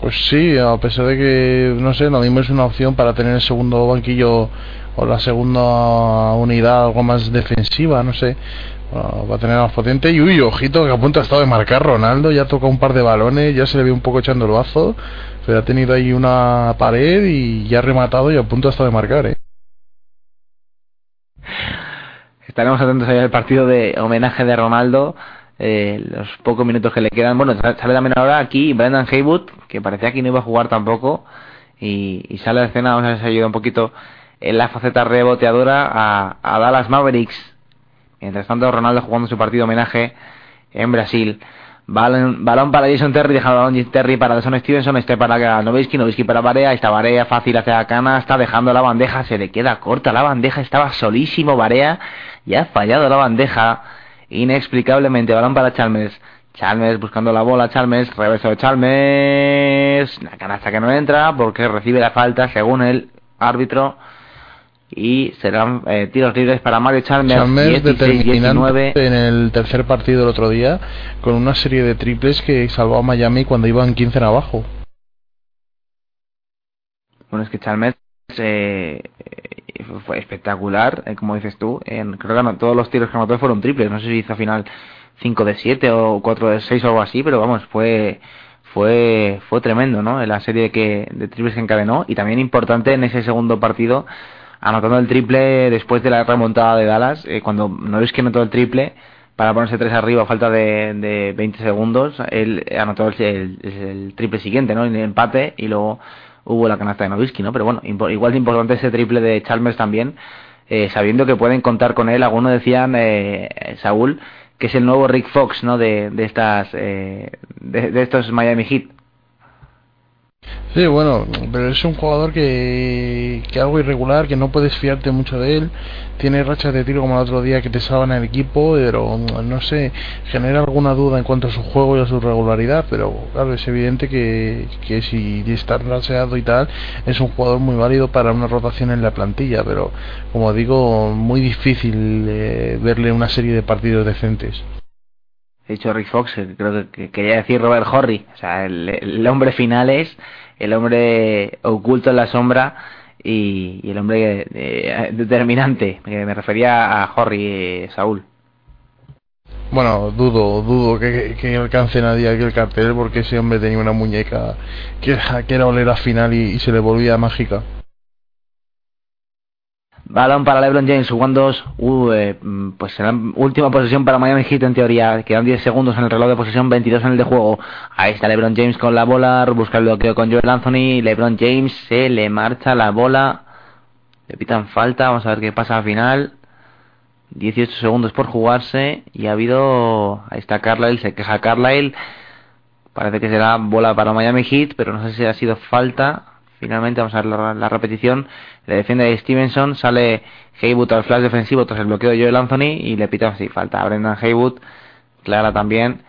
Pues sí, a pesar de que, no sé, no dimos una opción para tener el segundo banquillo o la segunda unidad algo más defensiva, no sé. Bueno, va a tener más potente. Y uy, ojito, que a punto ha estado de marcar Ronaldo. Ya toca un par de balones, ya se le ve un poco echando el bazo. Pero ha tenido ahí una pared y ya ha rematado y a punto ha estado de marcar, ¿eh? Estaremos atentos ahí al partido de homenaje de Ronaldo. Eh, los pocos minutos que le quedan. Bueno, sale también ahora aquí Brendan Haywood, que parecía que no iba a jugar tampoco. Y, sale a la escena, vamos a ver ayuda un poquito en la faceta reboteadora a, a Dallas Mavericks. Mientras tanto, Ronaldo jugando su partido homenaje en Brasil. Balón, para Jason Terry, dejando balón Terry para Deson Stevenson, este para Novisky, Novisky para Barea, esta Barea fácil hacia Cana, está dejando la bandeja, se le queda corta la bandeja, estaba solísimo Barea, y ha fallado la bandeja, inexplicablemente, balón para Chalmers, Chalmers buscando la bola, Chalmers, reverso de Chalmers, la canasta que no entra porque recibe la falta según el árbitro y serán eh, tiros libres para Mario Chalmers, Chalmers 16, 19. en el tercer partido del otro día con una serie de triples que salvó a Miami cuando iban 15 en abajo. Bueno, es que Chalmers eh, fue espectacular, eh, como dices tú. En, creo que todos los tiros que anotó fueron triples. No sé si hizo al final 5 de 7 o 4 de 6 o algo así, pero vamos, fue fue fue tremendo, ¿no? En la serie que de triples que encadenó y también importante en ese segundo partido anotando el triple después de la remontada de Dallas, eh, cuando no es que anotó el triple para ponerse 3 arriba a falta de, de 20 segundos, él anotó el, el- triple siguiente, ¿no? El empate y luego hubo la canasta de Nowitzki, ¿no? Pero bueno, igual de importante ese triple de Chalmers también, eh, sabiendo que pueden contar con él. Algunos decían, eh, Saúl, que es el nuevo Rick Fox, ¿no? De, de estas, eh, de, de estos Miami Heat. Sí, bueno, pero es un jugador que, que algo irregular, que no puedes fiarte mucho de él. Tiene rachas de tiro como el otro día que te salvan el equipo, pero no sé, genera alguna duda en cuanto a su juego y a su regularidad. Pero claro, es evidente que, que si está raseado y tal, es un jugador muy válido para una rotación en la plantilla. Pero como digo, muy difícil eh, verle una serie de partidos decentes. Dicho Rick Fox, eh, creo que, que quería decir Robert Horry. O sea, el, el hombre final es el hombre oculto en la sombra y, el hombre eh, determinante. Me, refería a Horry, eh, Saúl. Bueno, dudo, dudo que, alcance nadie aquí el cartel porque ese hombre tenía una muñeca que, que era oler a final y se le volvía mágica. Balón para LeBron James jugando uh, pues será última posesión para Miami Heat en teoría. Quedan 10 segundos en el reloj de posesión, 22 en el de juego. Ahí está LeBron James con la bola, busca el bloqueo con Joel Anthony. LeBron James se le marcha la bola. Le pitan falta, vamos a ver qué pasa al final. 18 segundos por jugarse y ha habido... Ahí está Carlisle, se queja Carlisle. Parece que será bola para Miami Heat, pero no sé si ha sido falta. Finalmente vamos a ver la, la repetición. Le defiende Stevenson, sale Haywood al flash defensivo tras el bloqueo de Joel Anthony y le pita así falta a Brendan Haywood. Clara también.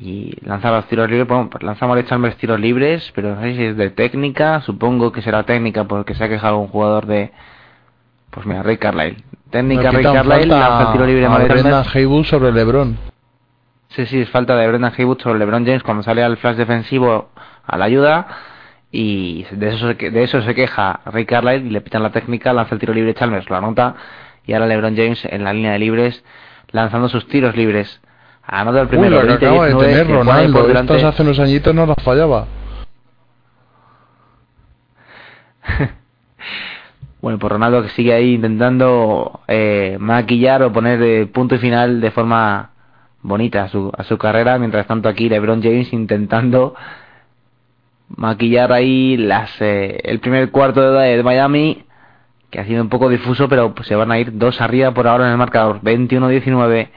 Y lanza los tiros libres. Bueno, pues lanza Chalmers tiros libres, pero no sé si es de técnica. Supongo que será técnica porque se ha quejado un jugador de. Pues mira, Ray Carlisle. Técnica Ray Carlisle, lanza el tiro libre a Brendan. Haywood sobre LeBron. Sí, sí, es falta de Brendan Haywood sobre LeBron James cuando sale al flash defensivo a la ayuda. Y de eso, se que- de eso se queja Ray Carlisle y le pitan la técnica, lanza el tiro libre Chalmers, lo anota. Y ahora LeBron James en la línea de libres, lanzando sus tiros libres. Anota el Uy, primero, la que 20, acaba de 19, tener que Ronaldo. Estas hace unos añitos no las fallaba. Bueno, pues Ronaldo que sigue ahí intentando eh, maquillar o poner eh, punto y final de forma bonita a su, a su carrera. Mientras tanto aquí LeBron James intentando maquillar ahí las eh, el primer cuarto de, de Miami que ha sido un poco difuso pero pues, se van a ir dos arriba por ahora en el marcador. 21-19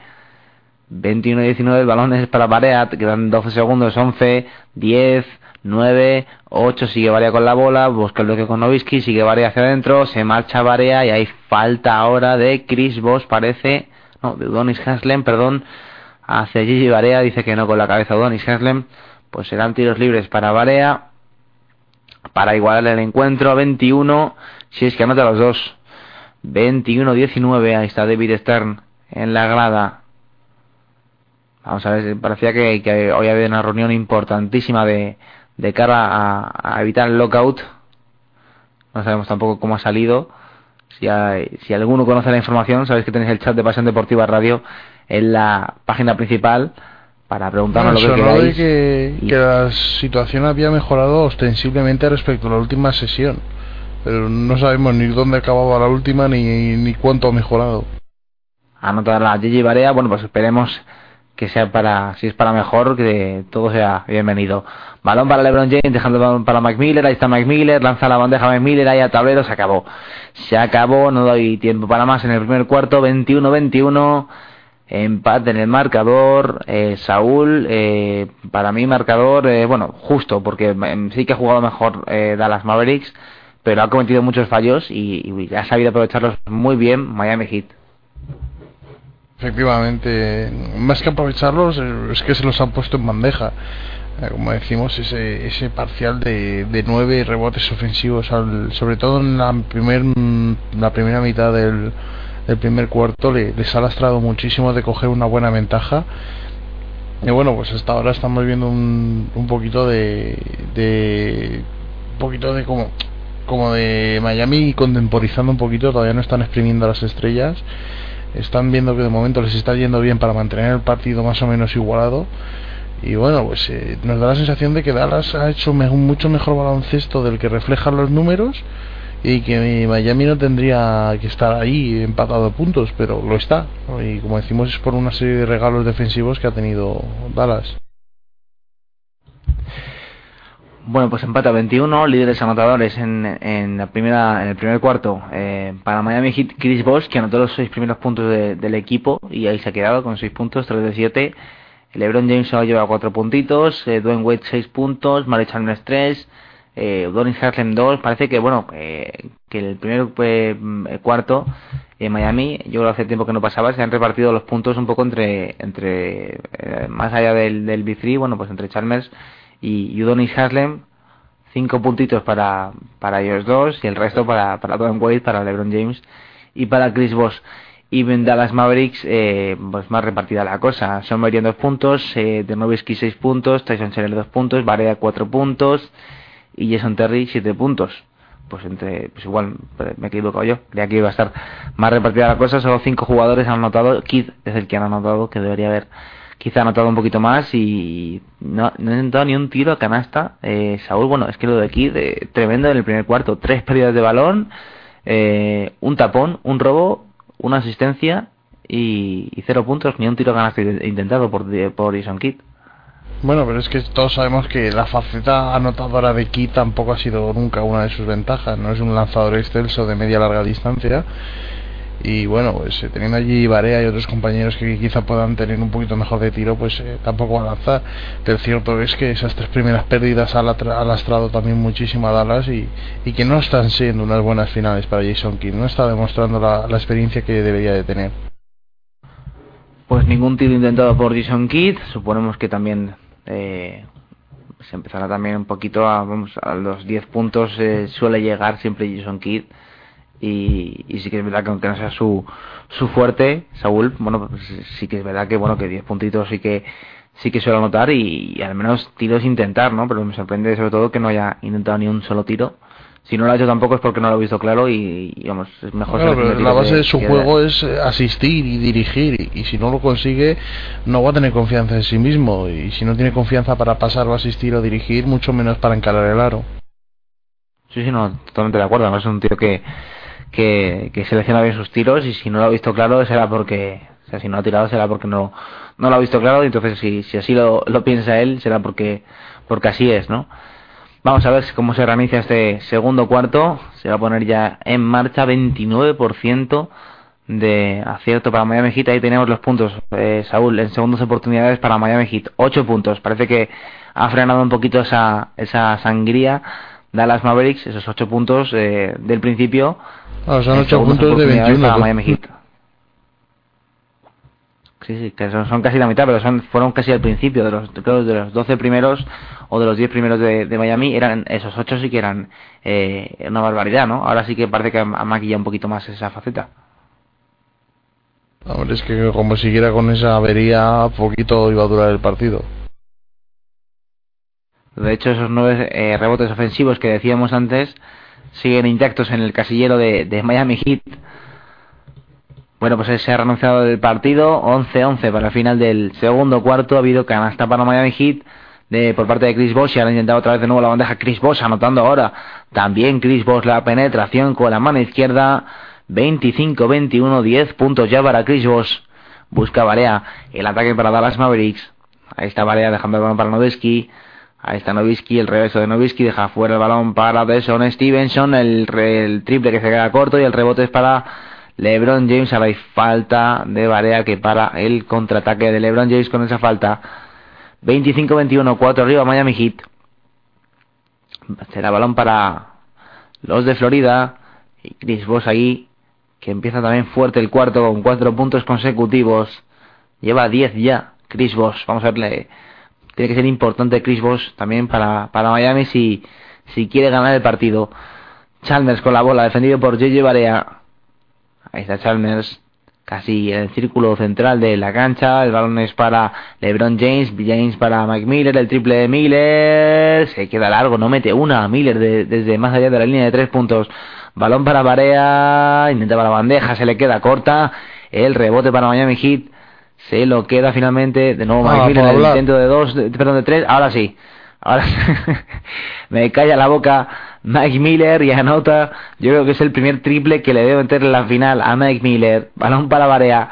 21-19 el balón es para Barea quedan 12 segundos 11 10 9 8 sigue Barea con la bola busca el bloqueo con Novisky sigue Barea hacia adentro se marcha Barea y hay falta ahora de Chris Voss parece no de Udonis Haslem perdón hacia Gigi Barea dice que no con la cabeza Udonis Haslem pues serán tiros libres para Barea para igualar el encuentro a 21 si es que anota los dos 21-19 ahí está David Stern en la grada. Vamos a ver parecía que, que hoy había una reunión importantísima de, cara a, a evitar el lockout. No sabemos tampoco cómo ha salido. Si, hay- si alguno conoce la información sabéis que tenéis el chat de Pasión Deportiva Radio en la página principal para preguntarnos Bueno, lo que sonó de queráis que, Y- que la situación había mejorado ostensiblemente respecto a la última sesión. Pero no sabemos ni dónde acababa la última ni, ni cuánto ha mejorado. anota la Gigi Barea, bueno pues esperemos que sea para, si es para mejor, que todo sea bienvenido. Balón para LeBron James, dejando el balón para Mike Miller, ahí está Mike Miller, lanza la bandeja Mike Miller, ahí al tablero, se acabó. Se acabó, no doy tiempo para más en el primer cuarto, 21-21. Empate en el marcador. Eh, Saúl, eh, para mí marcador, eh, bueno, justo, porque em, sí que ha jugado mejor eh, Dallas Mavericks, pero ha cometido muchos fallos y, ha sabido aprovecharlos muy bien Miami Heat. Efectivamente, más que aprovecharlos, es que se los han puesto en bandeja. Eh, Como decimos, ese, ese parcial de, de nueve rebotes ofensivos, al- sobre todo en la, primer, la primera mitad del, del primer cuarto, le- les ha lastrado muchísimo de coger una buena ventaja. Y bueno, pues hasta ahora estamos viendo un, un poquito de, un poquito de como como de Miami contemporizando un poquito, todavía no están exprimiendo las estrellas. Están viendo que de momento les está yendo bien para mantener el partido más o menos igualado. Y bueno, pues eh, nos da la sensación de que Dallas ha hecho me- mucho mejor baloncesto del que reflejan los números y que Miami no tendría que estar ahí empatado de puntos, pero lo está. Y como decimos, es por una serie de regalos defensivos que ha tenido Dallas. Bueno, pues empate a 21, líderes anotadores en, en la primera, en el primer cuarto. Eh, para Miami Chris Bosh, que anotó los seis primeros puntos de- del equipo y ahí se ha quedado con seis puntos, 3 de 7. LeBron James solo lleva cuatro puntitos, eh, Dwayne Wade 6 puntos, Chalmers 3, eh, Udonis Haslem 2. Parece que, bueno, eh, que el primer eh, cuarto en Miami, yo creo hace tiempo que no pasaba, se han repartido los puntos un poco entre, entre eh, más allá del, del Big Three, bueno, pues entre Chalmers y y Udonis Haslem, cinco puntitos para, para ellos dos y el resto para, para Dwayne Wade, para LeBron James y para Chris Bosh. Y en Dallas Mavericks, eh, pues más repartida la cosa. Son Marion dos puntos, eh, de Nowitzki seis puntos, Tyson Chandler dos puntos, Barea cuatro puntos y Jason Terry siete puntos. Pues entre, pues igual me he equivocado yo. Creía que iba a estar más repartida la cosa. Solo cinco jugadores han anotado. Kid es el que han anotado, que debería haber quizá anotado un poquito más y no, no ha intentado ni un tiro a canasta. Eh, Saúl, bueno, es que lo de Kid, eh, tremendo en el primer cuarto. Tres pérdidas de balón, eh, un tapón, un robo, una asistencia y, y cero puntos, ni un tiro a canasta intentado por, por Jason Kidd. Bueno, pero es que todos sabemos que la faceta anotadora de Key tampoco ha sido nunca una de sus ventajas. No es un lanzador excelso de media larga distancia. Y bueno, pues eh, teniendo allí Barea y otros compañeros que quizá puedan tener un poquito mejor de tiro, pues eh, tampoco va a lanzar. Pero cierto es que esas tres primeras pérdidas ha, lastrado también muchísimo a Dallas y, y que no están siendo unas buenas finales para Jason Kidd. No está demostrando la, la experiencia que debería de tener. Pues ningún tiro intentado por Jason Kidd. Suponemos que también eh, se empezará también un poquito a, vamos, a los 10 puntos eh, suele llegar siempre Jason Kidd. Y, y sí que es verdad que aunque no sea su, su fuerte, Saúl, bueno, pues sí que es verdad que bueno que 10 puntitos sí que sí que suele anotar y, y al menos tiros intentar, ¿no? Pero me sorprende sobre todo que no haya intentado ni un solo tiro. Si no lo ha hecho tampoco es porque no lo he visto claro y, y, vamos, es mejor Claro, pero la base de su juego es eh, asistir y dirigir y, y si no lo consigue no va a tener confianza en sí mismo y si no tiene confianza para pasar o asistir o dirigir mucho menos para encarar el aro. Sí, sí, no, totalmente de acuerdo. Además es un tío que, que, que selecciona bien sus tiros y si no lo ha visto claro será porque, o sea, si no ha tirado será porque no, no lo ha visto claro y entonces si, si así lo, lo piensa él será porque, porque así es, ¿no? Vamos a ver cómo se reinicia este segundo cuarto. Se va a poner ya en marcha 29% de acierto para Miami Heat. Ahí tenemos los puntos, eh, Saúl, en segundas oportunidades para Miami Heat. 8 puntos. Parece que ha frenado un poquito esa, esa sangría. Dallas Mavericks, esos 8 puntos eh, del principio. Ah, son en 8 segundas puntos de oportunidades 21. Para ¿no? Miami Heat. Sí, sí, que son, son casi la mitad, pero son, fueron casi al principio, de los, creo de los 12 primeros o de los 10 primeros de, de Miami, eran esos 8 sí que eran eh, una barbaridad, ¿no? Ahora sí que parece que ha ha maquillado un poquito más esa faceta. Hombre, es que como siguiera con esa avería, poquito iba a durar el partido. De hecho, esos nueve eh, rebotes ofensivos que decíamos antes siguen intactos en el casillero de, de Miami Heat. Bueno, pues se ha renunciado del partido, 11-11 para el final del segundo cuarto. Ha habido canasta para Miami Heat de, por parte de Chris Bosh y han intentado otra vez de nuevo la bandeja. Chris Bosh anotando ahora. También Chris Bosh la penetración con la mano izquierda. 25-21, 10 puntos ya para Chris Bosh. Busca Barea el ataque para Dallas Mavericks. Ahí está Barea dejando el balón para Nowitzki. Ahí está Nowitzki, el reverso de Nowitzki, deja fuera el balón para Deson Stevenson, el, el triple que se queda corto y el rebote es para LeBron James. Hay falta de Barea que para el contraataque de LeBron James con esa falta. 25-21, 4 arriba Miami Heat. Será balón para los de Florida. Y Chris Bosh ahí, que empieza también fuerte el cuarto con 4 puntos consecutivos. Lleva 10 ya Chris Bosh. Vamos a verle. Tiene que ser importante Chris Bosh también para, para Miami si, si quiere ganar el partido. Chalmers con la bola, defendido por JJ Barea. Ahí está Chalmers, casi en el círculo central de la cancha. El balón es para LeBron James, James para Mike Miller, el triple de Miller. Se queda largo, no mete una. Miller desde más allá de la línea de tres puntos. Balón para Barea, intenta la bandeja, se le queda corta. El rebote para Miami Heat. Se lo queda finalmente. De nuevo Mike Ah, Miller por en el intento de dos, de- perdón, de tres. Ahora sí. Ahora me calla la boca Mike Miller y anota. Yo creo que es el primer triple que le debo meter en la final a Mike Miller. Balón para Barea.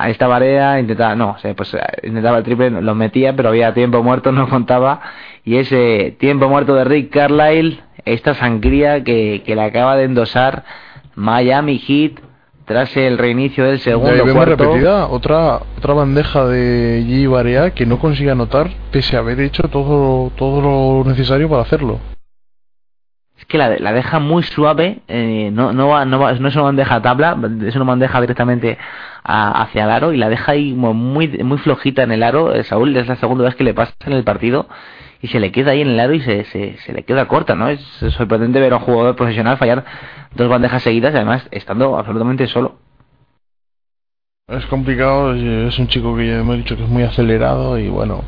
A esta Barea intentaba, no, o sea, pues intentaba el triple, lo metía, pero había tiempo muerto, no contaba. Y ese tiempo muerto de Rick Carlisle, esta sangría que, que le acaba de endosar Miami Heat tras el reinicio del ahí segundo vemos cuarto. repetida otra otra bandeja de G. Barea que no consigue anotar pese a haber hecho todo todo lo necesario para hacerlo. Que la, la deja muy suave, eh, no, no, va, no, va- no es una bandeja tabla, es una bandeja directamente a- hacia el aro y la deja ahí muy, muy flojita en el aro. Eh, Saúl es la segunda vez que le pasa en el partido y se le queda ahí en el aro y se, se, le queda corta, ¿no? Es sorprendente ver a un jugador profesional fallar dos bandejas seguidas y además estando absolutamente solo. Es complicado, es un chico que ya hemos dicho que es muy acelerado y bueno,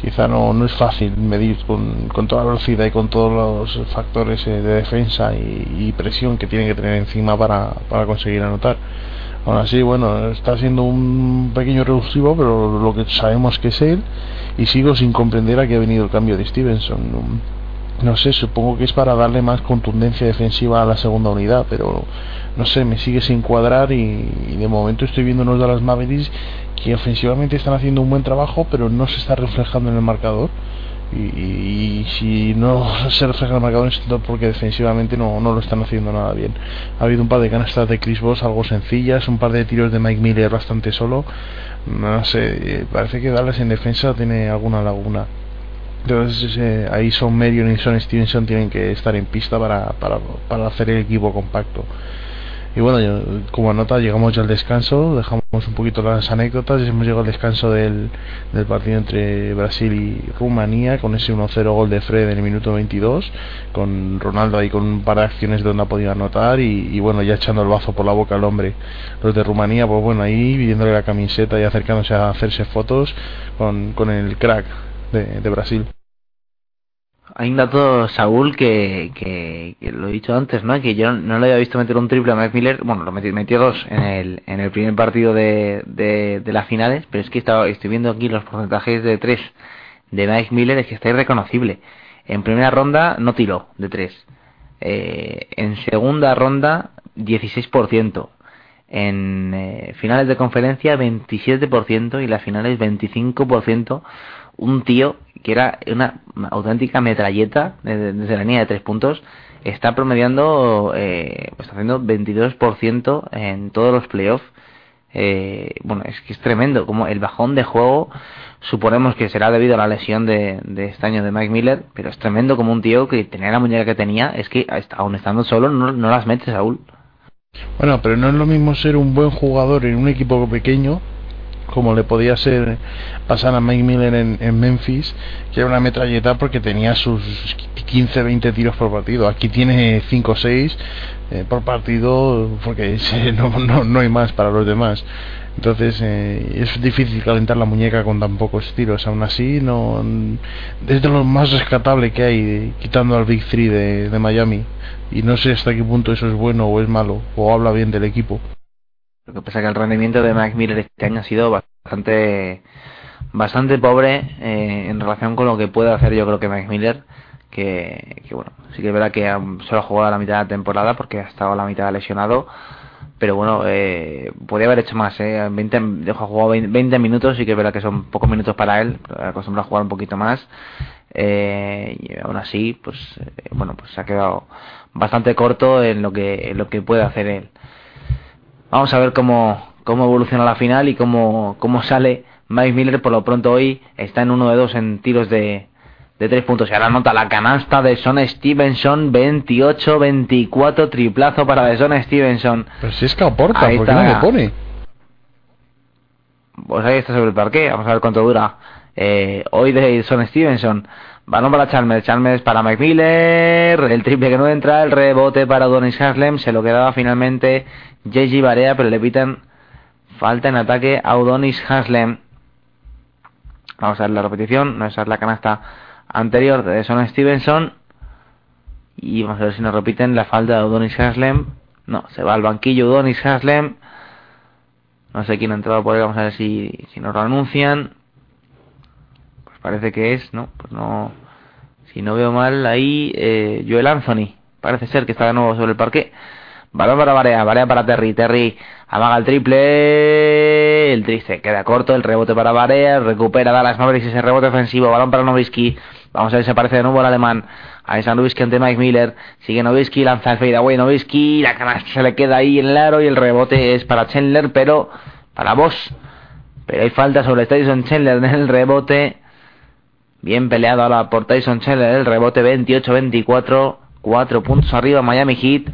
quizá no, no es fácil medir con, con toda la velocidad y con todos los factores eh, de defensa y, y presión que tiene que tener encima para, para conseguir anotar. Aún así, bueno, está siendo un pequeño revulsivo, pero lo que sabemos que es él y sigo sin comprender a qué ha venido el cambio de Stevenson. No sé, supongo que es para darle más contundencia defensiva a la segunda unidad, pero no sé, me sigue sin cuadrar y, y de momento estoy viendo unos Dallas Mavericks que ofensivamente están haciendo un buen trabajo, pero no se está reflejando en el marcador. Y, si no se refleja el marcador es porque defensivamente no, no lo están haciendo nada bien. Ha habido un par de canastas de Chris Bosh algo sencillas, un par de tiros de Mike Miller bastante solo. No sé, eh, parece que Dallas en defensa tiene alguna laguna. Entonces eh, ahí Son Marion y Son Stevenson tienen que estar en pista para, para, para hacer el equipo compacto. Y bueno, yo- como nota llegamos ya al descanso, dejamos un poquito las anécdotas, hemos llegado al descanso del, del partido entre Brasil y Rumanía con ese 1-0 gol de Fred en el minuto 22, con Ronaldo ahí con un par de acciones donde ha podido anotar y, y bueno, ya echando el bazo por la boca al hombre. Los de Rumanía, pues bueno, ahí viéndole la camiseta y acercándose a hacerse fotos con, con el crack de, de Brasil. Hay un dato, Saúl, que, que, lo he dicho antes, ¿no? Que yo no le había visto meter un triple a Mike Miller. Bueno, lo metió, metió dos en el, en el primer partido de, de, de las finales, pero es que estaba, estoy viendo aquí los porcentajes de tres de Mike Miller, es que está irreconocible. En primera ronda no tiró de tres. Eh, en segunda ronda, 16%. En eh, finales de conferencia, 27% y las finales, 25%. Un tío que era una auténtica metralleta desde, la línea de tres puntos está promediando, eh, pues haciendo 22% en todos los playoffs. Eh, bueno, es que es tremendo, como el bajón de juego suponemos que será debido a la lesión de, de este año de Mike Miller, pero es tremendo como un tío que tenía la muñeca que tenía, es que aún estando solo no, no las metes, Saúl. Bueno, pero no es lo mismo ser un buen jugador en un equipo pequeño, como le podía ser pasar a Mike Miller en, en Memphis, que era una metralleta porque tenía sus 15, 20 tiros por partido. Aquí tiene 5 o 6 eh, por partido porque no, no, no hay más para los demás. Entonces eh, es difícil calentar la muñeca con tan pocos tiros. Aún así, no es de lo más rescatable que hay, quitando al Big Three de, de Miami. Y no sé hasta qué punto eso es bueno o es malo, o habla bien del equipo. Lo que pasa es que el rendimiento de Mike Miller este año ha sido bastante bastante pobre eh, en relación con lo que puede hacer yo creo que Mike Miller que, que bueno sí que es verdad que solo ha jugado la mitad de la temporada porque ha estado a la mitad lesionado pero bueno eh, podría haber hecho más eh. 20, dejó jugado 20, 20 minutos y que es verdad que son pocos minutos para él acostumbrado a jugar un poquito más eh, y aún así pues eh, bueno pues se ha quedado bastante corto en lo que en lo que puede hacer él Vamos a ver cómo, cómo evoluciona la final y cómo, cómo sale Mike Miller. Por lo pronto hoy está en uno de dos en tiros de, de tres puntos. Y ahora nota la canasta de Son Stevenson, 28-24, triplazo para de Son Stevenson. Pero si es que aporta, Ahí ¿por qué no está. le pone? Pues ahí está sobre el parque, vamos a ver cuánto dura. Eh, hoy de Son Stevenson. Balón para Chalmers, Chalmers para Mike Miller, el triple que no entra, el rebote para Donis Haslem, se lo quedaba finalmente JG Barea, pero le pitan falta en ataque a Udonis Haslem. Vamos a ver la repetición, no es la canasta anterior de Son Stevenson. Y vamos a ver si nos repiten la falta de Udonis Haslem. No, se va al banquillo Udonis Haslem. No sé quién ha entrado por ahí, vamos a ver si, si nos lo anuncian. Pues parece que es, ¿no? Pues no. Si no veo mal, ahí eh, Joel Anthony. Parece ser que está de nuevo sobre el parque. Balón para Barea, Barea para Terry. Terry amaga el triple. El tri se queda corto. El rebote para Barea. Recupera Dallas Mavericks ese rebote ofensivo. Balón para Nowitzki. Vamos a ver si aparece de nuevo el alemán. Ahí está Nowitzki ante Mike Miller. Sigue Nowitzki, lanza el fadeaway Nowitzki. La canasta se le queda ahí en el aro y el rebote es para Chandler, pero para Boss. Pero hay falta sobre Tyson Chandler en el rebote. Bien peleado ahora por Tyson Chandler el rebote 28-24. 4 puntos arriba Miami Heat.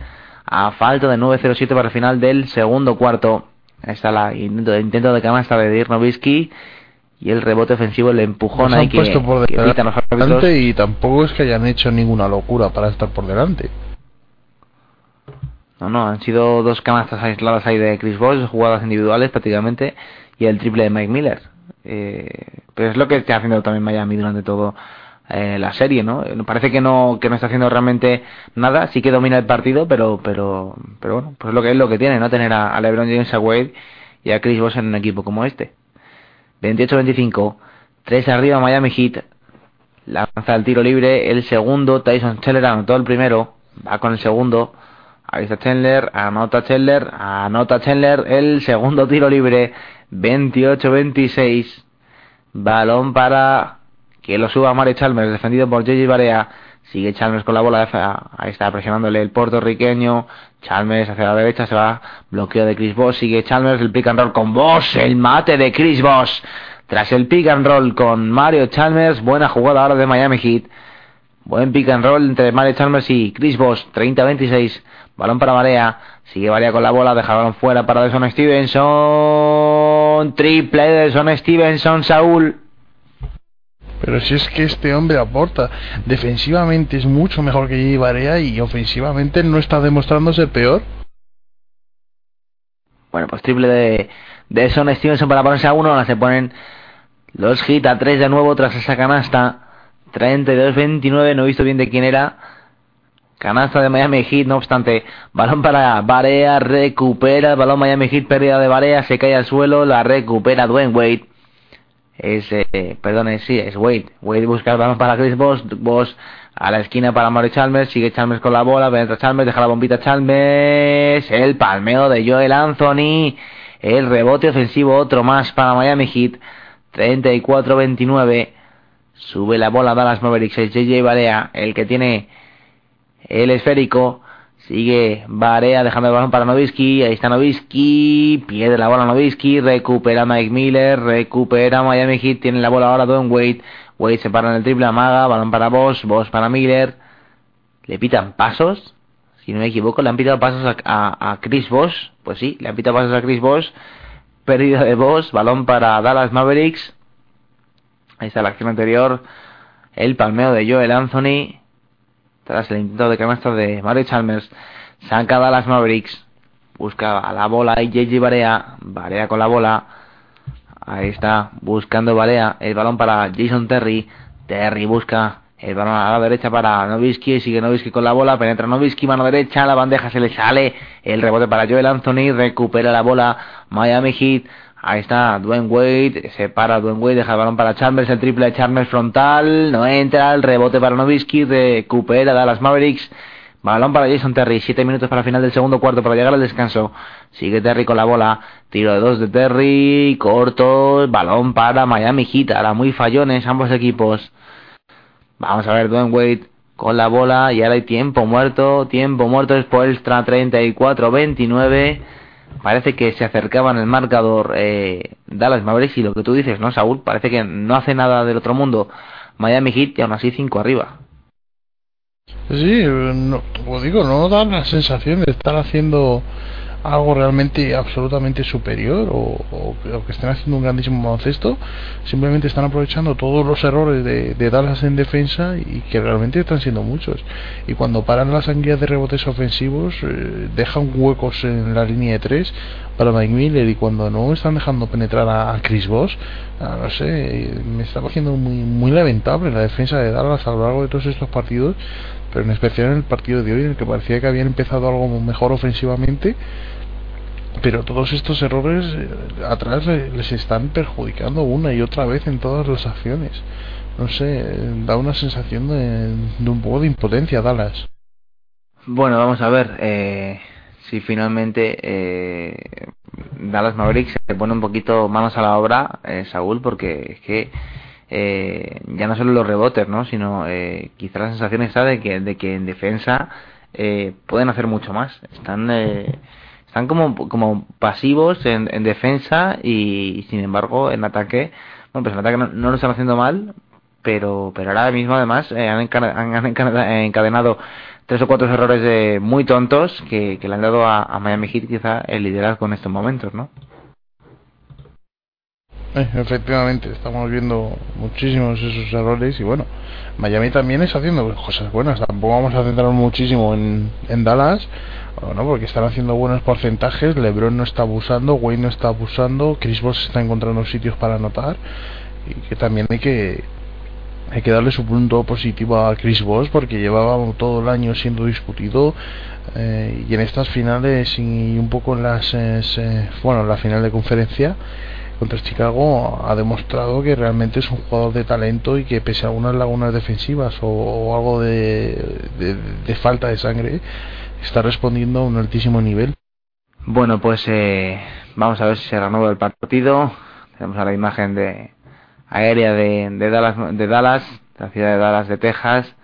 A falta de 9-0-7 para el final del segundo cuarto. Ahí está la intento, intento de canasta de Dirk Nowitzki. Y el rebote ofensivo, el empujón ahí han que, puesto por que pitan los árbitros. delante y tampoco es que hayan hecho ninguna locura para estar por delante. No, no, han sido dos canastas aisladas ahí de Chris Bosh, jugadas individuales prácticamente, y el triple de Mike Miller. Eh, pero es lo que está haciendo también Miami durante todo eh, la serie, ¿no? Eh, Parece que no que no está haciendo realmente nada, sí que domina el partido, pero pero pero bueno, pues es lo que es lo que tiene, no tener a, a LeBron James, a Wade y a Chris Bosh en un equipo como este. 28-25, 3 arriba Miami Heat. Lanza el tiro libre, el segundo, Tyson Chandler anotó el primero, va con el segundo. Ahí está Chandler, anota Chandler, anota Chandler, el segundo tiro libre, 28-26. Balón para que lo suba Mario Chalmers, defendido por J.J. Barea. Sigue Chalmers con la bola, ahí está presionándole el puertorriqueño. Chalmers hacia la derecha, se va, bloqueo de Chris Bosh. Sigue Chalmers, el pick and roll con Bosh, el mate de Chris Bosh. Tras el pick and roll con Mario Chalmers, buena jugada ahora de Miami Heat. Buen pick and roll entre Mario Chalmers y Chris Bosh, 30-26. Balón para Barea. Sigue Barea con la bola. Deja el balón fuera para Deson Stevenson. Triple de Deson Stevenson, Saúl. Pero si es que este hombre aporta. Defensivamente es mucho mejor que J. Barea y ofensivamente no está demostrando ser peor. Bueno, pues triple de, de Son Stevenson para ponerse a uno. Ahora se ponen los hit a tres de nuevo tras esa canasta. 32-29. No he visto bien de quién era. Canasta de Miami Heat, no obstante, balón para Barea, recupera el balón Miami Heat, pérdida de Barea, se cae al suelo, la recupera Dwayne Wade. Es, eh, perdón, es, sí, es Wade. Wade busca el balón para Chris Bosh, Bosh a la esquina para Mario Chalmers, sigue Chalmers con la bola, penetra Chalmers, deja la bombita Chalmers, el palmeo de Joel Anthony, el rebote ofensivo, otro más para Miami Heat, 34-29, sube la bola Dallas Mavericks, es JJ Barea, el que tiene el esférico. Sigue Barea dejando el balón para Novisky. Ahí está Novisky. Pierde la bola Novisky. Recupera Mike Miller. Recupera Miami Heat. Tiene la bola ahora Don Wade. Wade se para en el triple amaga. Balón para Boss. Boss para Miller. Le pitan pasos. Si no me equivoco, le han pitado pasos a, Chris Bosh. Pues sí, le han pitado pasos a Chris Bosh. Pérdida de Boss. Balón para Dallas Mavericks. Ahí está la acción anterior. El palmeo de Joel Anthony tras el intento de canasta de Mario Chalmers, saca Dallas Mavericks, busca a la bola y JJ Barea, Barea con la bola, ahí está, buscando Barea, el balón para Jason Terry, Terry busca el balón a la derecha para Novisky, sigue Novisky con la bola, penetra Novisky, mano derecha, la bandeja se le sale, el rebote para Joel Anthony, recupera la bola Miami Heat, Ahí está Dwayne Wade, se para Dwayne Wade, deja el balón para Chalmers, el triple de Chalmers frontal, no entra, el rebote para Novisky, recupera Dallas Mavericks, balón para Jason Terry, 7 minutos para final del segundo cuarto para llegar al descanso, sigue Terry con la bola, tiro de dos de Terry, corto, balón para Miami Heat, ahora muy fallones ambos equipos, vamos a ver Dwayne Wade con la bola y ahora hay tiempo muerto, tiempo muerto es por extra 34-29, parece que se acercaban el marcador eh, Dallas Mavericks y lo que tú dices, ¿no, Saúl? Parece que no hace nada del otro mundo Miami Heat y aún así cinco arriba. Sí, no, como digo, no da la sensación de estar haciendo algo realmente absolutamente superior o, que estén haciendo un grandísimo baloncesto, simplemente están aprovechando todos los errores de, Dallas en defensa y que realmente están siendo muchos. Y cuando paran las anguillas de rebotes ofensivos, eh, dejan huecos en la línea de tres para Mike Miller y cuando no están dejando penetrar a, Chris Boss, a, no sé, me está pareciendo muy, muy lamentable la defensa de Dallas a lo largo de todos estos partidos pero en especial en el partido de hoy en el que parecía que habían empezado algo mejor ofensivamente pero todos estos errores eh, atrás les están perjudicando una y otra vez en todas las acciones no sé da una sensación de, un poco de impotencia Dallas bueno vamos a ver eh, si finalmente eh, Dallas Mavericks se pone un poquito manos a la obra eh, Saúl porque es que eh, ya no solo los rebotes, ¿no? sino eh, quizá la sensación está de que, de que en defensa eh, pueden hacer mucho más. Están eh, están como, como pasivos en, en defensa y, sin embargo en ataque, bueno, pues en ataque no, no, lo están haciendo mal, pero pero ahora mismo además eh, han, han, han, encadenado tres o cuatro errores de muy tontos que, que le han dado a, Miami Heat quizá el liderazgo en estos momentos, ¿no? Eh, efectivamente, estamos viendo muchísimos esos errores y bueno, Miami también está haciendo cosas buenas. Tampoco vamos a centrarnos muchísimo en Dallas, bueno, porque están haciendo buenos porcentajes. LeBron no está abusando, Wayne no está abusando, Chris Bosh está encontrando sitios para anotar y que también hay que hay que darle su punto positivo a Chris Bosh porque llevaba todo el año siendo discutido eh, y en estas finales y un poco en las eh, bueno la final de conferencia contra Chicago ha demostrado que realmente es un jugador de talento y que pese a algunas lagunas defensivas o, algo de, de, falta de sangre está respondiendo a un altísimo nivel. Bueno, pues eh, vamos a ver si se renueva el partido. Tenemos a la imagen de aérea de, de Dallas, de Dallas, la ciudad de Dallas de Texas,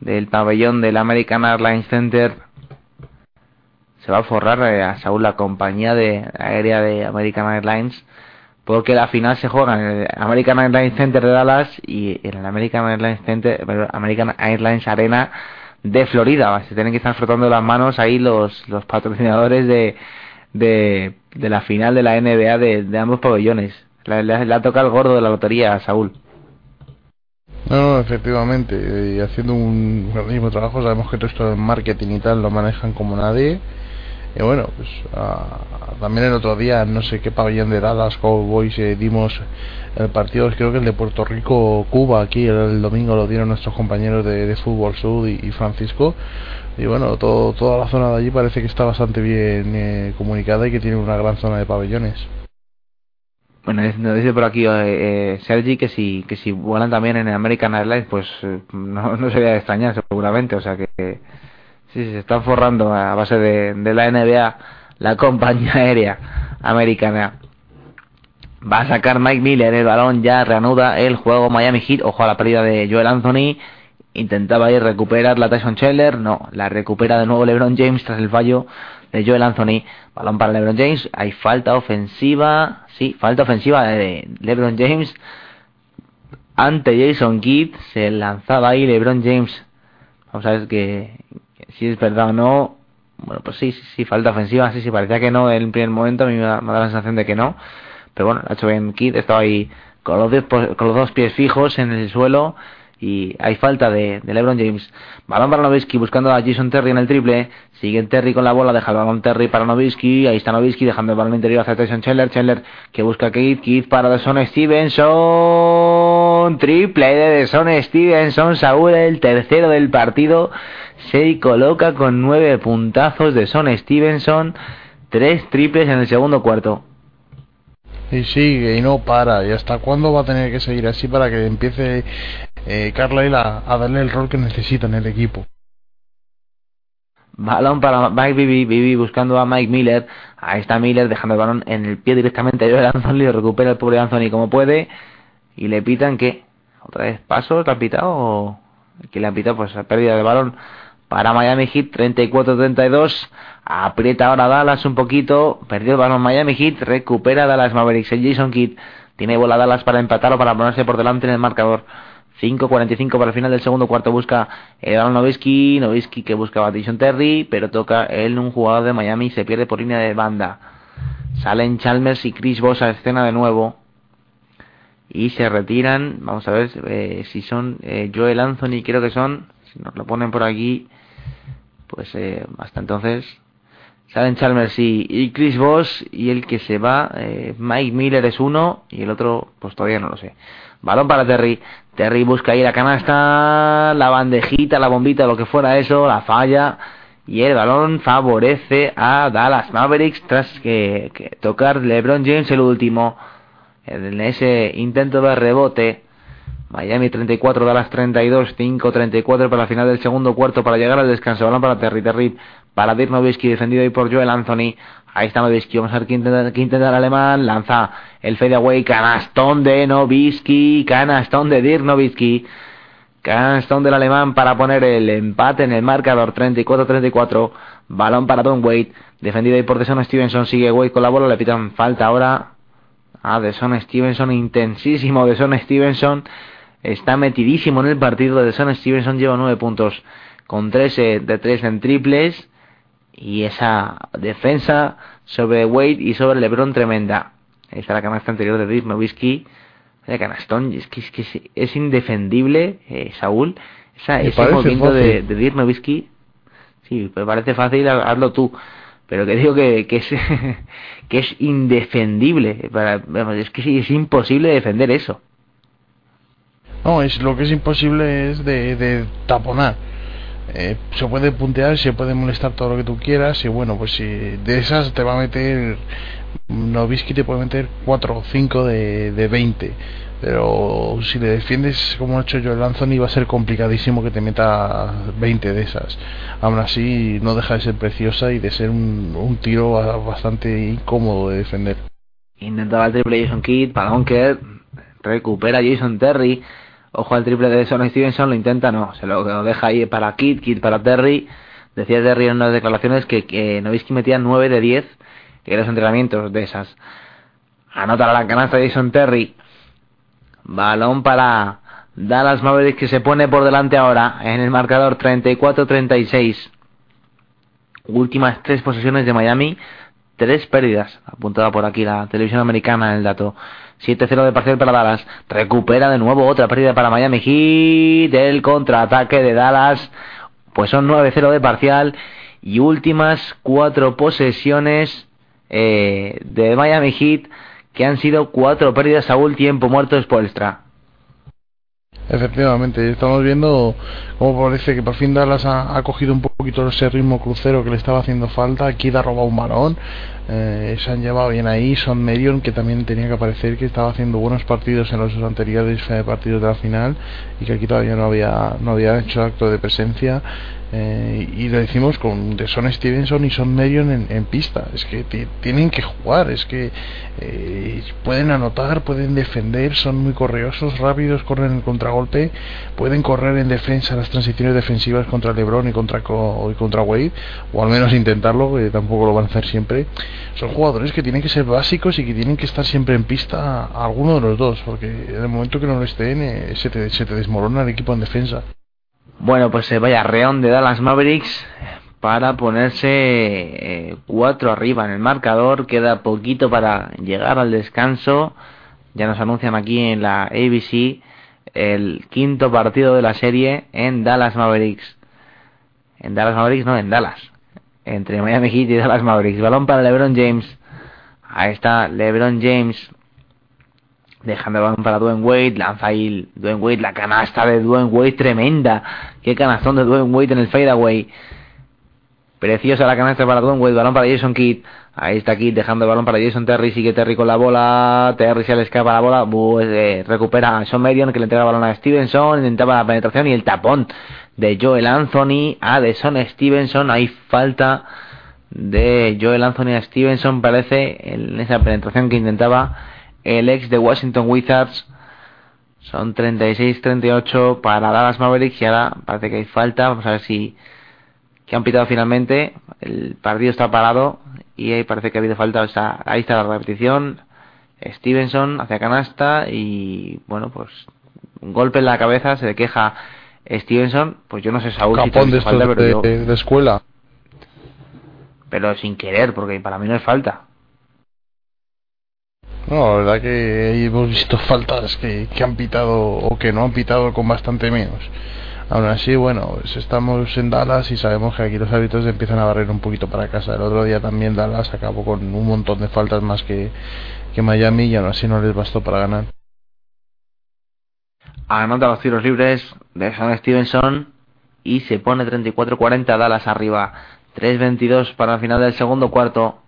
del pabellón del American Airlines Center. Se va a forrar eh, a Saúl la compañía de aérea de American Airlines porque la final se juega en el American Airlines Center de Dallas y en el American Airlines Center, American Airlines Arena de Florida. Se tienen que estar frotando las manos ahí los, los patrocinadores de, de, la final de la NBA de, ambos pabellones. Le, ha tocado el gordo de la lotería Saúl. No, efectivamente, y haciendo un grandísimo trabajo, sabemos que todo esto de marketing y tal lo manejan como nadie y bueno, pues uh, también el otro día, no sé qué pabellón de Dallas Cowboys eh, dimos el partido, creo que el de Puerto Rico-Cuba, aquí el, domingo lo dieron nuestros compañeros de, de Fútbol Sud y, Francisco. Y bueno, todo, toda la zona de allí parece que está bastante bien eh, comunicada y que tiene una gran zona de pabellones. Bueno, nos dice por aquí eh, Sergi que si, que si vuelan también en American Airlines, pues eh, no, no sería de extrañar seguramente, o sea que Sí, se están forrando a base de, de la NBA, la compañía aérea americana. Va a sacar Mike Miller el balón, ya reanuda el juego Miami Heat. Ojo a la pérdida de Joel Anthony. Intentaba ir recuperar la Tyson Chandler. No, la recupera de nuevo LeBron James tras el fallo de Joel Anthony. Balón para LeBron James. Hay falta ofensiva. Sí, falta ofensiva de LeBron James. Ante Jason Kidd. Se lanzaba ahí LeBron James. Vamos a ver que, si es verdad o no, bueno, pues sí, sí, sí, falta ofensiva, sí, sí, parecía que no en el primer momento, a mí me da, me da la sensación de que no, pero bueno, hecho bien Kid, estaba ahí con los, con los dos pies fijos en el suelo y hay falta de, LeBron James. Balón para Nowitzki buscando a Jason Terry en el triple. Sigue Terry con la bola, deja el balón Terry para Nowitzki. Ahí está Nowitzki dejando el balón interior hacia Tyson Chandler. Chandler que busca a Keith. Keith para Deson Stevenson. Triple de Deson Stevenson. Saúl, el tercero del partido. Se coloca con nueve puntazos de Son Stevenson. Tres triples en el segundo cuarto. Y sigue y no para. ¿Y hasta cuándo va a tener que seguir así para que empiece eh, Carlisle a, a, darle el rol que necesita en el equipo? Balón para Mike Bibi, Bibi buscando a Mike Miller. Ahí está Miller dejando el balón en el pie directamente de Anthony. Recupera el pobre Anthony como puede. Y le pitan que. ¿Otra vez paso? ¿Le han pitado? ¿O que le han pitado? Pues pérdida de balón para Miami Heat 34-32 Aprieta ahora Dallas un poquito. Perdió el balón Miami Heat. Recupera Dallas Mavericks. El Jason Kidd tiene bola Dallas para empatar o para ponerse por delante en el marcador. 5.45 para el final del segundo cuarto busca el Novisky, Novisky que busca a Terry, pero toca él un jugador de Miami y se pierde por línea de banda. Salen Chalmers y Chris Voss a escena de nuevo. Y se retiran, vamos a ver eh, si son eh, Joel Anthony, creo que son, si nos lo ponen por aquí, pues eh, hasta entonces salen Chalmers y, Chris Voss y el que se va, eh, Mike Miller es uno y el otro pues todavía no lo sé. Balón para Terry, Terry busca ir a canasta, la bandejita, la bombita, lo que fuera eso, la falla y el balón favorece a Dallas Mavericks tras que, que tocar LeBron James el último en ese intento de rebote. Miami 34, Dallas 32, 5-34 para la final del segundo cuarto para llegar al descanso. Balón para Terry, Terry para Dirk Nowitzki, defendido ahí por Joel Anthony. Ahí está Nowitzki, vamos a ver quién intenta, el alemán. Lanza el fadeaway, canastón de Nowitzki, canastón de Dirk. Canastón del alemán para poner el empate en el marcador 34-34. Balón para Don Wade, defendido ahí por Deson Stevenson. Sigue Wade con la bola, le pitan falta ahora Ah, de Son Stevenson, intensísimo de Son Stevenson. Está metidísimo en el partido. De Son Stevenson lleva nueve puntos con 13 de 3 en triples. Y esa defensa sobre Wade y sobre LeBron tremenda. Ahí está la canasta anterior de Dirk Nowitzki. De canastón. Es que es, indefendible, eh, Saúl. ese movimiento de, de Dirk Nowitzki. Sí, me parece fácil, hazlo tú pero que digo que, que es que es indefendible para, es que es imposible defender eso no es lo que es imposible es de, de taponar eh, se puede puntear se puede molestar todo lo que tú quieras y bueno pues si de esas te va a meter Novisky te puede meter 4 o 5 de, de 20 pero si le defiendes como ha hecho yo el Anthony va a ser complicadísimo que te meta 20 de esas. Aún así no deja de ser preciosa y de ser un, tiro bastante incómodo de defender. Intentaba el triple Jason Kidd para Donker recupera Jason Terry ojo al triple de Son Stevenson lo intenta no se lo deja ahí para Kidd Kidd para Terry. Decía Terry en unas declaraciones que, que metía 9 de 10 en los entrenamientos de esas. Anota la canasta Jason Terry. Balón para Dallas Mavericks que se pone por delante ahora en el marcador 34-36. Últimas tres posesiones de Miami, tres pérdidas. Apuntada por aquí la televisión americana en el dato. 7-0 de parcial para Dallas. Recupera de nuevo otra pérdida para Miami Heat. El contraataque de Dallas. Pues son 9-0 de parcial. Y últimas cuatro posesiones eh, de Miami Heat que han sido cuatro pérdidas a un tiempo muerto de Spoelstra. Efectivamente, estamos viendo cómo parece que por fin Dallas ha, cogido un poquito ese ritmo crucero que le estaba haciendo falta. Aquí ha robado un marón, eh, se han llevado bien ahí. Son Medion, que también tenía que aparecer que estaba haciendo buenos partidos en los anteriores eh, partidos de la final y que aquí todavía no había, no había hecho acto de presencia. Eh, y lo decimos con de Son Stevenson y Son Medion en, pista es que tienen que jugar es que eh, pueden anotar pueden defender son muy correosos rápidos corren en contragolpe pueden correr en defensa las transiciones defensivas contra LeBron y contra y contra Wade o al menos intentarlo que tampoco lo van a hacer siempre son jugadores que tienen que ser básicos y que tienen que estar siempre en pista a alguno de los dos porque en el momento que no lo estén eh, se, te, desmorona el equipo en defensa bueno, pues se vaya Reón de Dallas Mavericks para ponerse eh, cuatro arriba en el marcador. Queda poquito para llegar al descanso. Ya nos anuncian aquí en la ABC el quinto partido de la serie en Dallas Mavericks. En Dallas Mavericks, no, en Dallas. Entre Miami y Dallas Mavericks. Balón para LeBron James. Ahí está LeBron James dejando el balón para Dwayne Wade, lanza ahí Dwayne Wade, la canasta de Dwayne Wade tremenda, qué canastón de Dwayne Wade en el fadeaway, preciosa la canasta para Dwayne Wade, balón para Jason Kidd, ahí está Kidd dejando el balón para Jason Terry, sigue Terry con la bola, Terry se le escapa la bola, eh, recupera a Sean Medion que le entrega el balón a Stevenson, intentaba la penetración y el tapón de Joel Anthony a de Son Stevenson, hay falta de Joel Anthony a Stevenson parece en esa penetración que intentaba el ex de Washington Wizards. Son 36-38 para Dallas Mavericks y ahora parece que hay falta. Vamos a ver si que han pitado finalmente. El partido está parado y ahí parece que ha habido falta. ahí está la repetición. Stevenson hacia canasta y bueno, pues un golpe en la cabeza, se le queja Stevenson. Pues yo no sé, Saúl, si te falta, pero de, de escuela. Pero sin querer, porque para mí no es falta. No, la verdad que hemos visto faltas que, que han pitado o que no han pitado con bastante menos. Aún así, bueno, pues estamos en Dallas y sabemos que aquí los árbitros empiezan a barrer un poquito para casa. El otro día también Dallas acabó con un montón de faltas más que, que Miami y aún así no les bastó para ganar. Anota los tiros libres de Sean Stevenson y se pone 34-40 Dallas arriba. 3-22 para el final del segundo cuarto.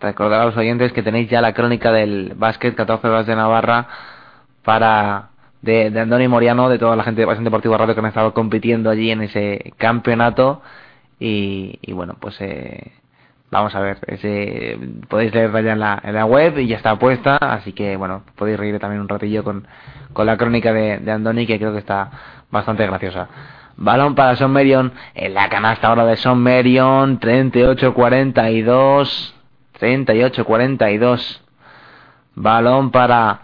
Recordar a los oyentes que tenéis ya la crónica del básquet 14 horas de Navarra para de, de Andoni Moriano, de toda la gente de Pasión Deportiva Radio que han estado compitiendo allí en ese campeonato. Y, y bueno, pues eh, vamos a ver, ese, podéis leerla ya en la, en la web y ya está puesta, así que bueno, podéis reír también un ratillo con, con la crónica de, de Andoni, que creo que está bastante graciosa. Balón para Son Merion, en la canasta ahora de Son Merion, 38-42, 38-42. Balón para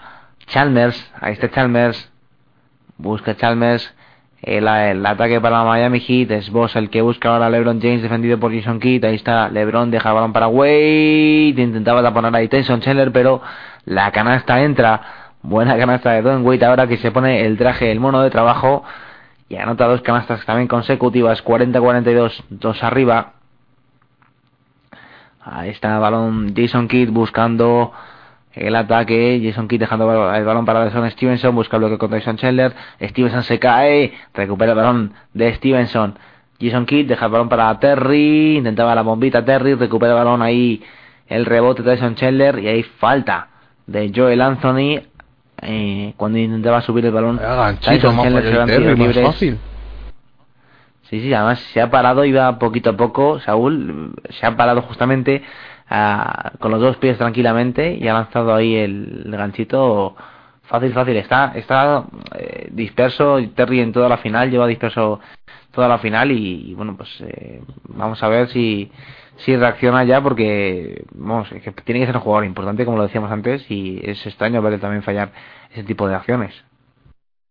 Chalmers, ahí está Chalmers, busca Chalmers, el, el, ataque para Miami Heat, es Boss el que busca ahora a LeBron James defendido por Jason Kidd, ahí está LeBron, deja el balón para Wade, intentaba taponar ahí Tyson Chandler, pero la canasta entra, buena canasta de Don Wade ahora que se pone el traje, el mono de trabajo, y anota dos canastas también consecutivas, 40-42, dos arriba, ahí está el balón Jason Kidd buscando el ataque, Jason Kidd dejando el balón para Son Stevenson, busca el bloque contra Jason Chandler, Stevenson se cae, recupera el balón de Stevenson, Jason Kidd deja el balón para Terry, intentaba la bombita Terry, recupera el balón ahí, el rebote de Jason Chandler y ahí falta de Joel Anthony eh, cuando intentaba subir el balón. Tyson Chandler se Sí, sí, además se ha parado, iba poquito a poco, Saúl, se ha parado justamente con los dos pies tranquilamente y ha lanzado ahí el, ganchito fácil, fácil. Está, está eh, disperso Terry en toda la final, lleva disperso toda la final y, bueno, pues eh, vamos a ver si, si reacciona ya porque vamos, que tiene que ser un jugador importante como lo decíamos antes y es extraño verle también fallar ese tipo de acciones.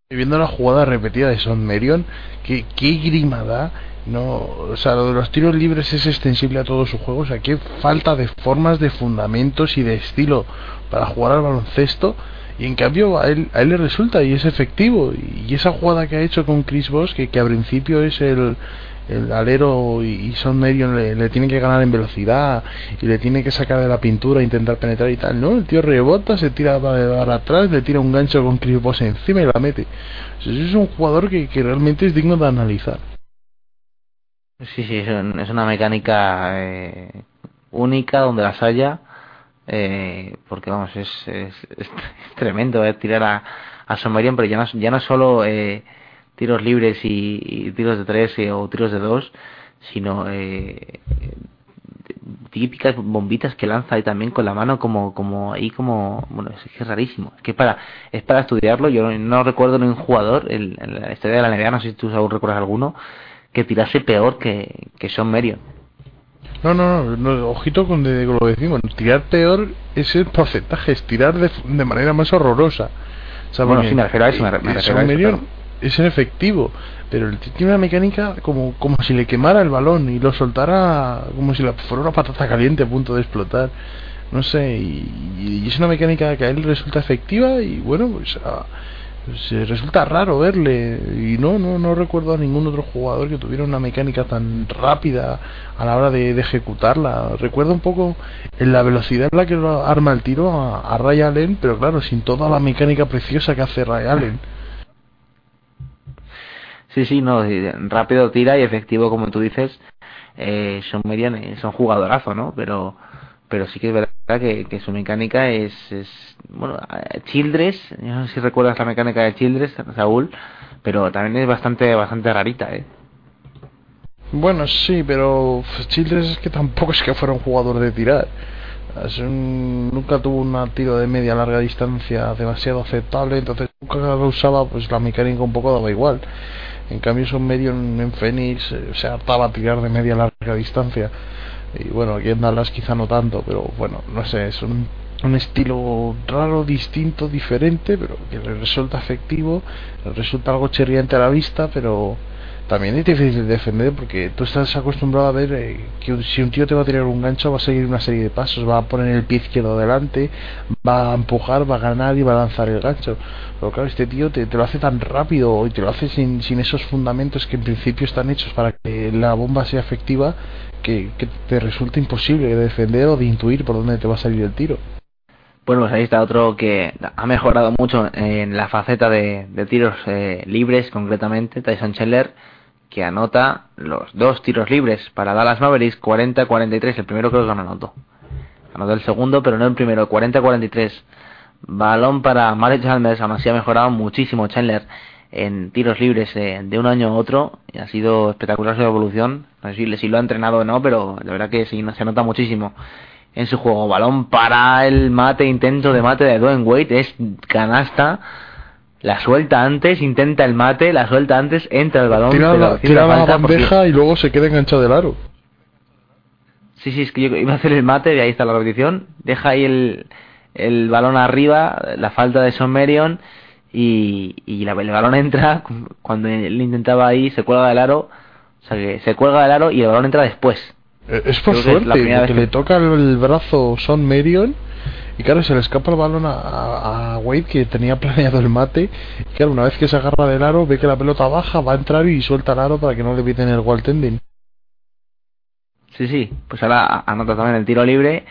Viendo la jugada repetida de Son Merion, qué, qué grima da no, o sea, lo de los tiros libres es extensible a todo su juego. O sea, qué falta de formas, de fundamentos y de estilo para jugar al baloncesto. Y en cambio a él, a él le resulta y es efectivo. Y esa jugada que ha hecho con Chris Bosh, que, que a principio es el, el alero y, Son Medio le, le, tiene que ganar en velocidad y le tiene que sacar de la pintura intentar penetrar y tal, ¿no? El tío rebota, se tira para, atrás, le tira un gancho con Chris Bosh encima y la mete. es un jugador que, que realmente es digno de analizar. Sí, sí, es, una mecánica eh, única donde las haya, eh, porque vamos, es, es, es tremendo eh, tirar a, a pero ya no, ya no solo eh, tiros libres y, tiros de tres o tiros de dos, sino típicas bombitas que lanza ahí también con la mano como como ahí como bueno es que es rarísimo es que para es para estudiarlo yo no recuerdo ningún jugador en, la historia de la NBA no sé si tú aún recuerdas alguno que tirase peor que, que Sean Merion. No, no, no, ojito con de, lo decimos. Tirar peor es el porcentaje, es tirar de, de manera más horrorosa. bueno, sí, me refiero a eso, me, me refiero a eso, es efectivo, pero el tiene una mecánica como, como si le quemara el balón y lo soltara como si fuera una patata caliente a punto de explotar. No sé, y, y es una mecánica que a él resulta efectiva y bueno, pues se resulta raro verle. Y no no no recuerdo a ningún otro jugador que tuviera una mecánica tan rápida a la hora de, ejecutarla. Recuerdo un poco en la velocidad en la que arma el tiro a, Ray Allen pero claro sin toda la mecánica preciosa que hace Ray Allen. Sí sí no rápido tira y efectivo como tú dices eh, son median son jugadorazo no pero pero sí que es verdad que, su mecánica es, es bueno Childress no sé si recuerdas la mecánica de Childress Saúl pero también es bastante bastante rarita eh bueno sí pero Childress es que tampoco es que fuera un jugador de tirar. Un, nunca tuvo un tiro de media larga distancia demasiado aceptable entonces nunca usaba pues la mecánica un poco daba igual. En cambio, son medio en Phoenix eh, se hartaba a tirar de media larga distancia. Y bueno, aquí en Dallas quizá no tanto, pero bueno, no sé, es un, un estilo raro, distinto, diferente, pero que le resulta efectivo, resulta algo chirriante a la vista, pero también es difícil de defender porque tú estás acostumbrado a ver eh, que si un tío te va a tirar un gancho va a seguir una serie de pasos, va a poner el pie izquierdo adelante, va a empujar, va a ganar y va a lanzar el gancho. Pero claro, este tío te, te lo hace tan rápido y te lo hace sin, sin esos fundamentos que en principio están hechos para que la bomba sea efectiva que, te resulta imposible de defender o de intuir por dónde te va a salir el tiro. Bueno, pues ahí está otro que ha mejorado mucho en la faceta de, de tiros eh, libres, concretamente, Tyson Chandler, que anota los dos tiros libres para Dallas Mavericks, 40-43. El primero creo que no anotó. Anotó el segundo, pero no el primero, 40-43. Balón para Marek Chalmers, aún así ha mejorado muchísimo Chandler en tiros libres eh, de un año a otro. Y ha sido espectacular su evolución. No sé si, si lo ha entrenado o no, pero de verdad que sí, se nota muchísimo en su juego. Balón para el mate, intento de mate de Dwayne Wade, es canasta. La suelta antes, intenta el mate, la suelta antes, entra el balón. Tira, la, tira la la porque- bandeja y luego se queda enganchado del aro. Sí, sí, es que yo iba a hacer el mate, y ahí está la repetición. Deja ahí el, el balón arriba, la falta de Son Marion, y, y la- el balón entra, cuando él intentaba ahí, se cuelga del aro, o sea que se cuelga del aro y el balón entra después. Eh, Es por Creo que es suerte, que- le toca el, brazo Son Marion y claro, se le escapa el balón a, a, Wade que tenía planeado el mate. Y claro, una vez que se agarra del aro, ve que la pelota baja, va a entrar y suelta el aro para que no le piten el goaltending. Sí, sí, pues ahora anota también el tiro libre,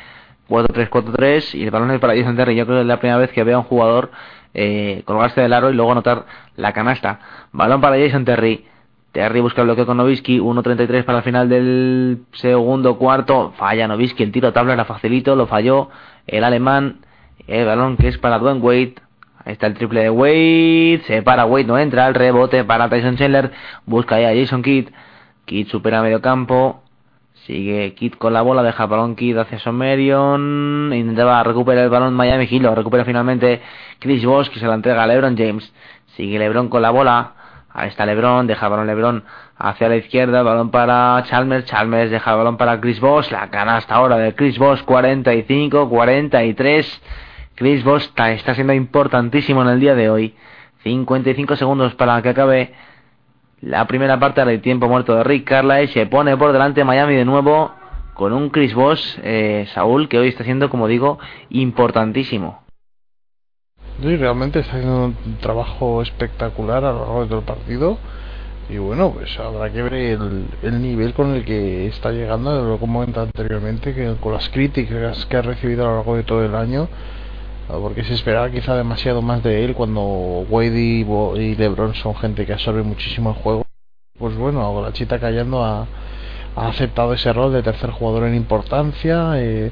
4-3-4-3, y el balón es para Jason Terry. Yo creo que es la primera vez que veo a un jugador eh, colgarse del aro y luego anotar la canasta. Balón para Jason Terry. Terry busca el bloqueo con Novisky, 1.33 para el final del segundo cuarto. Falla Novisky, el tiro a tabla era facilito, lo falló el alemán. El balón que es para Dwayne Wade. Ahí está el triple de Wade. Se para Wade, no entra. El rebote para Tyson Chandler. Busca ya a Jason Kidd. Kidd supera medio campo. Sigue Kidd con la bola. Deja balón Kidd hacia Somerion. Intentaba recuperar el balón Miami Heat. Lo recupera finalmente Chris Bosh que se la entrega a LeBron James. Sigue LeBron con la bola. Ahí está LeBron, deja balón LeBron hacia la izquierda, balón para Chalmers, Chalmers deja balón para Chris Bosh, la canasta ahora de Chris Bosh, 45, 43. Chris está, está siendo importantísimo en el día de hoy. 55 segundos para que acabe la primera parte del tiempo muerto de Rick Carlisle. Se pone por delante Miami de nuevo con un Chris Bosh, eh, Saúl, que hoy está siendo, como digo, importantísimo. Sí, realmente está haciendo un trabajo espectacular a lo largo de todo el partido. Y bueno, pues habrá que ver el, el nivel con el que está llegando, lo como comentado anteriormente, que con las críticas que ha recibido a lo largo de todo el año, porque se esperaba quizá demasiado más de él cuando Wade y, LeBron son gente que absorbe muchísimo el juego. Pues bueno, la chita callando ha, ha aceptado ese rol de tercer jugador en importancia, eh,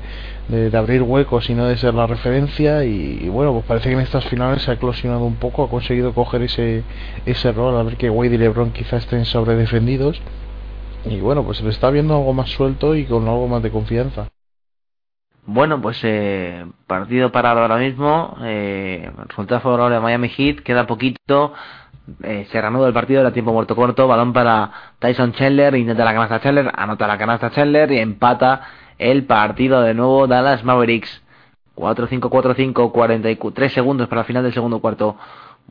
de, abrir huecos y no de ser la referencia. Y, bueno, pues parece que en estas finales se ha eclosionado un poco, ha conseguido coger ese, ese rol, a ver que Wade y LeBron quizá estén sobredefendidos. Y bueno, pues se le está viendo algo más suelto y con algo más de confianza. Bueno, pues eh, partido parado ahora mismo. Eh, resultado favorable a Miami Heat. Queda poquito. Eh, se reanuda el partido. Era tiempo muerto corto. Balón para Tyson Chandler. Intenta la canasta Chandler. Anota la canasta Chandler. Y empata el partido de nuevo Dallas Mavericks. 4-5-4-5. 43 segundos para el final del segundo cuarto.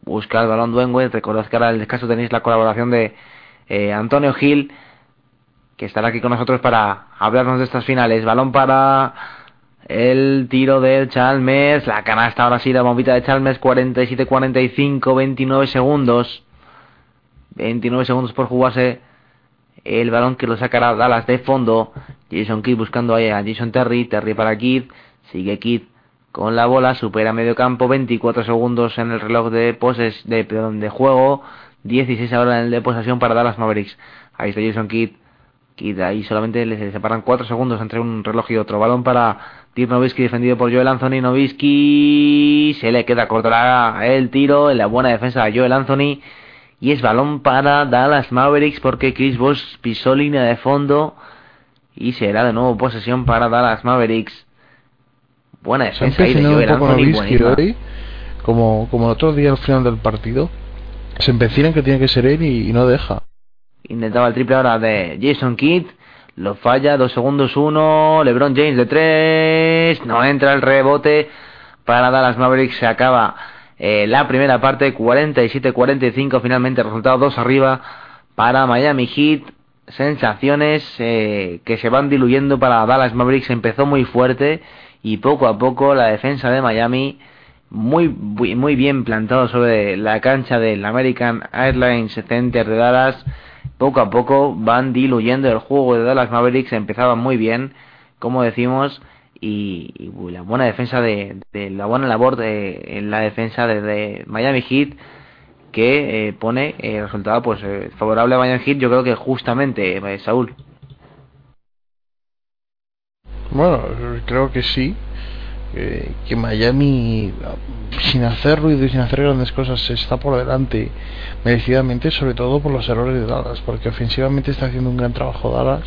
Busca el balón Dwayne Recordad que ahora en el descanso tenéis la colaboración de eh, Antonio Gil. Que estará aquí con nosotros para hablarnos de estas finales. Balón para el tiro de Chalmers, la canasta ahora sí, la bombita de Chalmers, 47-45, 29 segundos. 29 segundos por jugarse el balón que lo sacará Dallas de fondo. Jason Kidd buscando ahí a Jason Terry, Terry para Kidd, sigue Kidd con la bola, supera medio campo, 24 segundos en el reloj de poses de, perdón, de juego, 16 ahora en el de posesión para Dallas Mavericks. Ahí está Jason Kidd, Kidd ahí solamente le separan 4 segundos entre un reloj y otro. Balón para Dirk Nowitzki defendido por Joel Anthony. Nowitzki se le queda corto la- el tiro en la buena defensa de Joel Anthony. Y es balón para Dallas Mavericks porque Chris Bosh pisó línea de fondo. Y será de nuevo posesión para Dallas Mavericks. Buena defensa ahí de Joel Anthony. Hoy, como, como el otro día al final del partido. se empecina en que tiene que ser él y, y no deja. Intentaba el triple ahora de Jason Kidd. Lo falla, dos segundos, uno. LeBron James de tres. No entra el rebote para Dallas Mavericks. Se acaba eh, la primera parte, 47-45. Finalmente, resultado dos arriba para Miami Heat. Sensaciones eh, que se van diluyendo para Dallas Mavericks. Empezó muy fuerte y poco a poco la defensa de Miami muy, muy, bien plantado sobre la cancha del American Airlines Center de Dallas poco a poco van diluyendo el juego de Dallas Mavericks. Empezaban muy bien, como decimos, y, la buena defensa de, la buena labor de, en la defensa de, Miami Heat que eh, pone el resultado pues eh, favorable a Miami Heat. Yo creo que justamente eh, Saúl. Bueno, creo que sí. Que Miami, sin hacer ruido y sin hacer grandes cosas, está por delante merecidamente, sobre todo por los errores de Dallas, porque ofensivamente está haciendo un gran trabajo Dallas,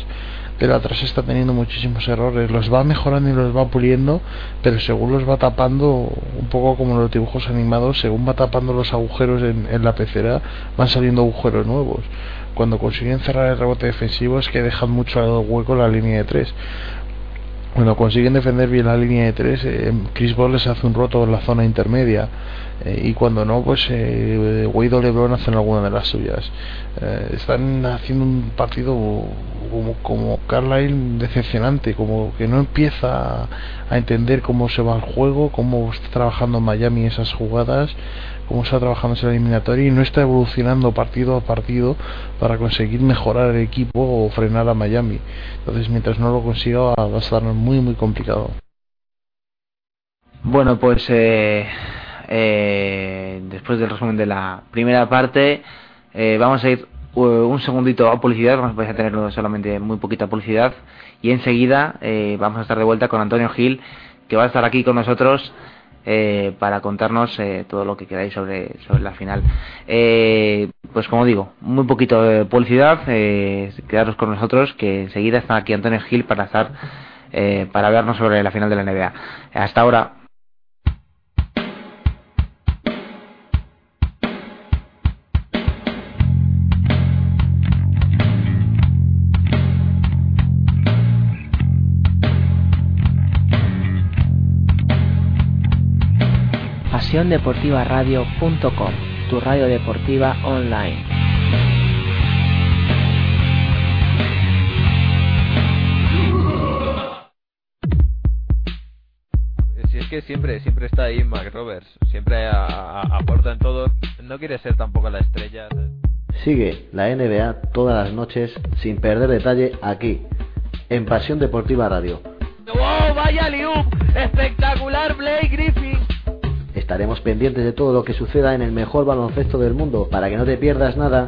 pero atrás está teniendo muchísimos errores. Los va mejorando y los va puliendo, pero según los va tapando, un poco como los dibujos animados, según va tapando los agujeros en, la pecera, van saliendo agujeros nuevos. Cuando consiguen cerrar el rebote defensivo es que dejan mucho hueco la línea de tres cuando consiguen defender bien la línea de tres, eh, Chris Paul les hace un roto en la zona intermedia. Eh, y cuando no, pues eh, Wade o LeBron hacen alguna de las suyas. Eh, están haciendo un partido como, como Carlisle decepcionante, como que no empieza a entender cómo se va el juego, cómo está trabajando Miami esas jugadas cómo está trabajando esa eliminatoria y no está evolucionando partido a partido para conseguir mejorar el equipo o frenar a Miami. Entonces, mientras no lo consiga, va a estar muy, muy complicado. Bueno, pues eh, eh, después del resumen de la primera parte, eh, vamos a ir un segundito a publicidad, vamos a tener solamente muy poquita publicidad y enseguida vamos a estar de vuelta con Antonio Gil, que va a estar aquí con nosotros eh, para contarnos eh, todo lo que queráis sobre, sobre la final. Eh, pues como digo, muy poquito de publicidad, eh, quedaros con nosotros que enseguida está aquí Antonio Gil para estar eh, para vernos sobre la final de la NBA. Hasta ahora. pasiondeportivaradio.com, tu radio deportiva online. Si es que siempre, siempre está ahí Mac Roberts, siempre aporta en todo, no quiere ser tampoco la estrella. Sigue la NBA todas las noches sin perder detalle aquí, en Pasión Deportiva Radio. ¡Wow! ¡Vaya Liup! ¡Espectacular Blake Griffin! Estaremos pendientes de todo lo que suceda en el mejor baloncesto del mundo para que no te pierdas nada.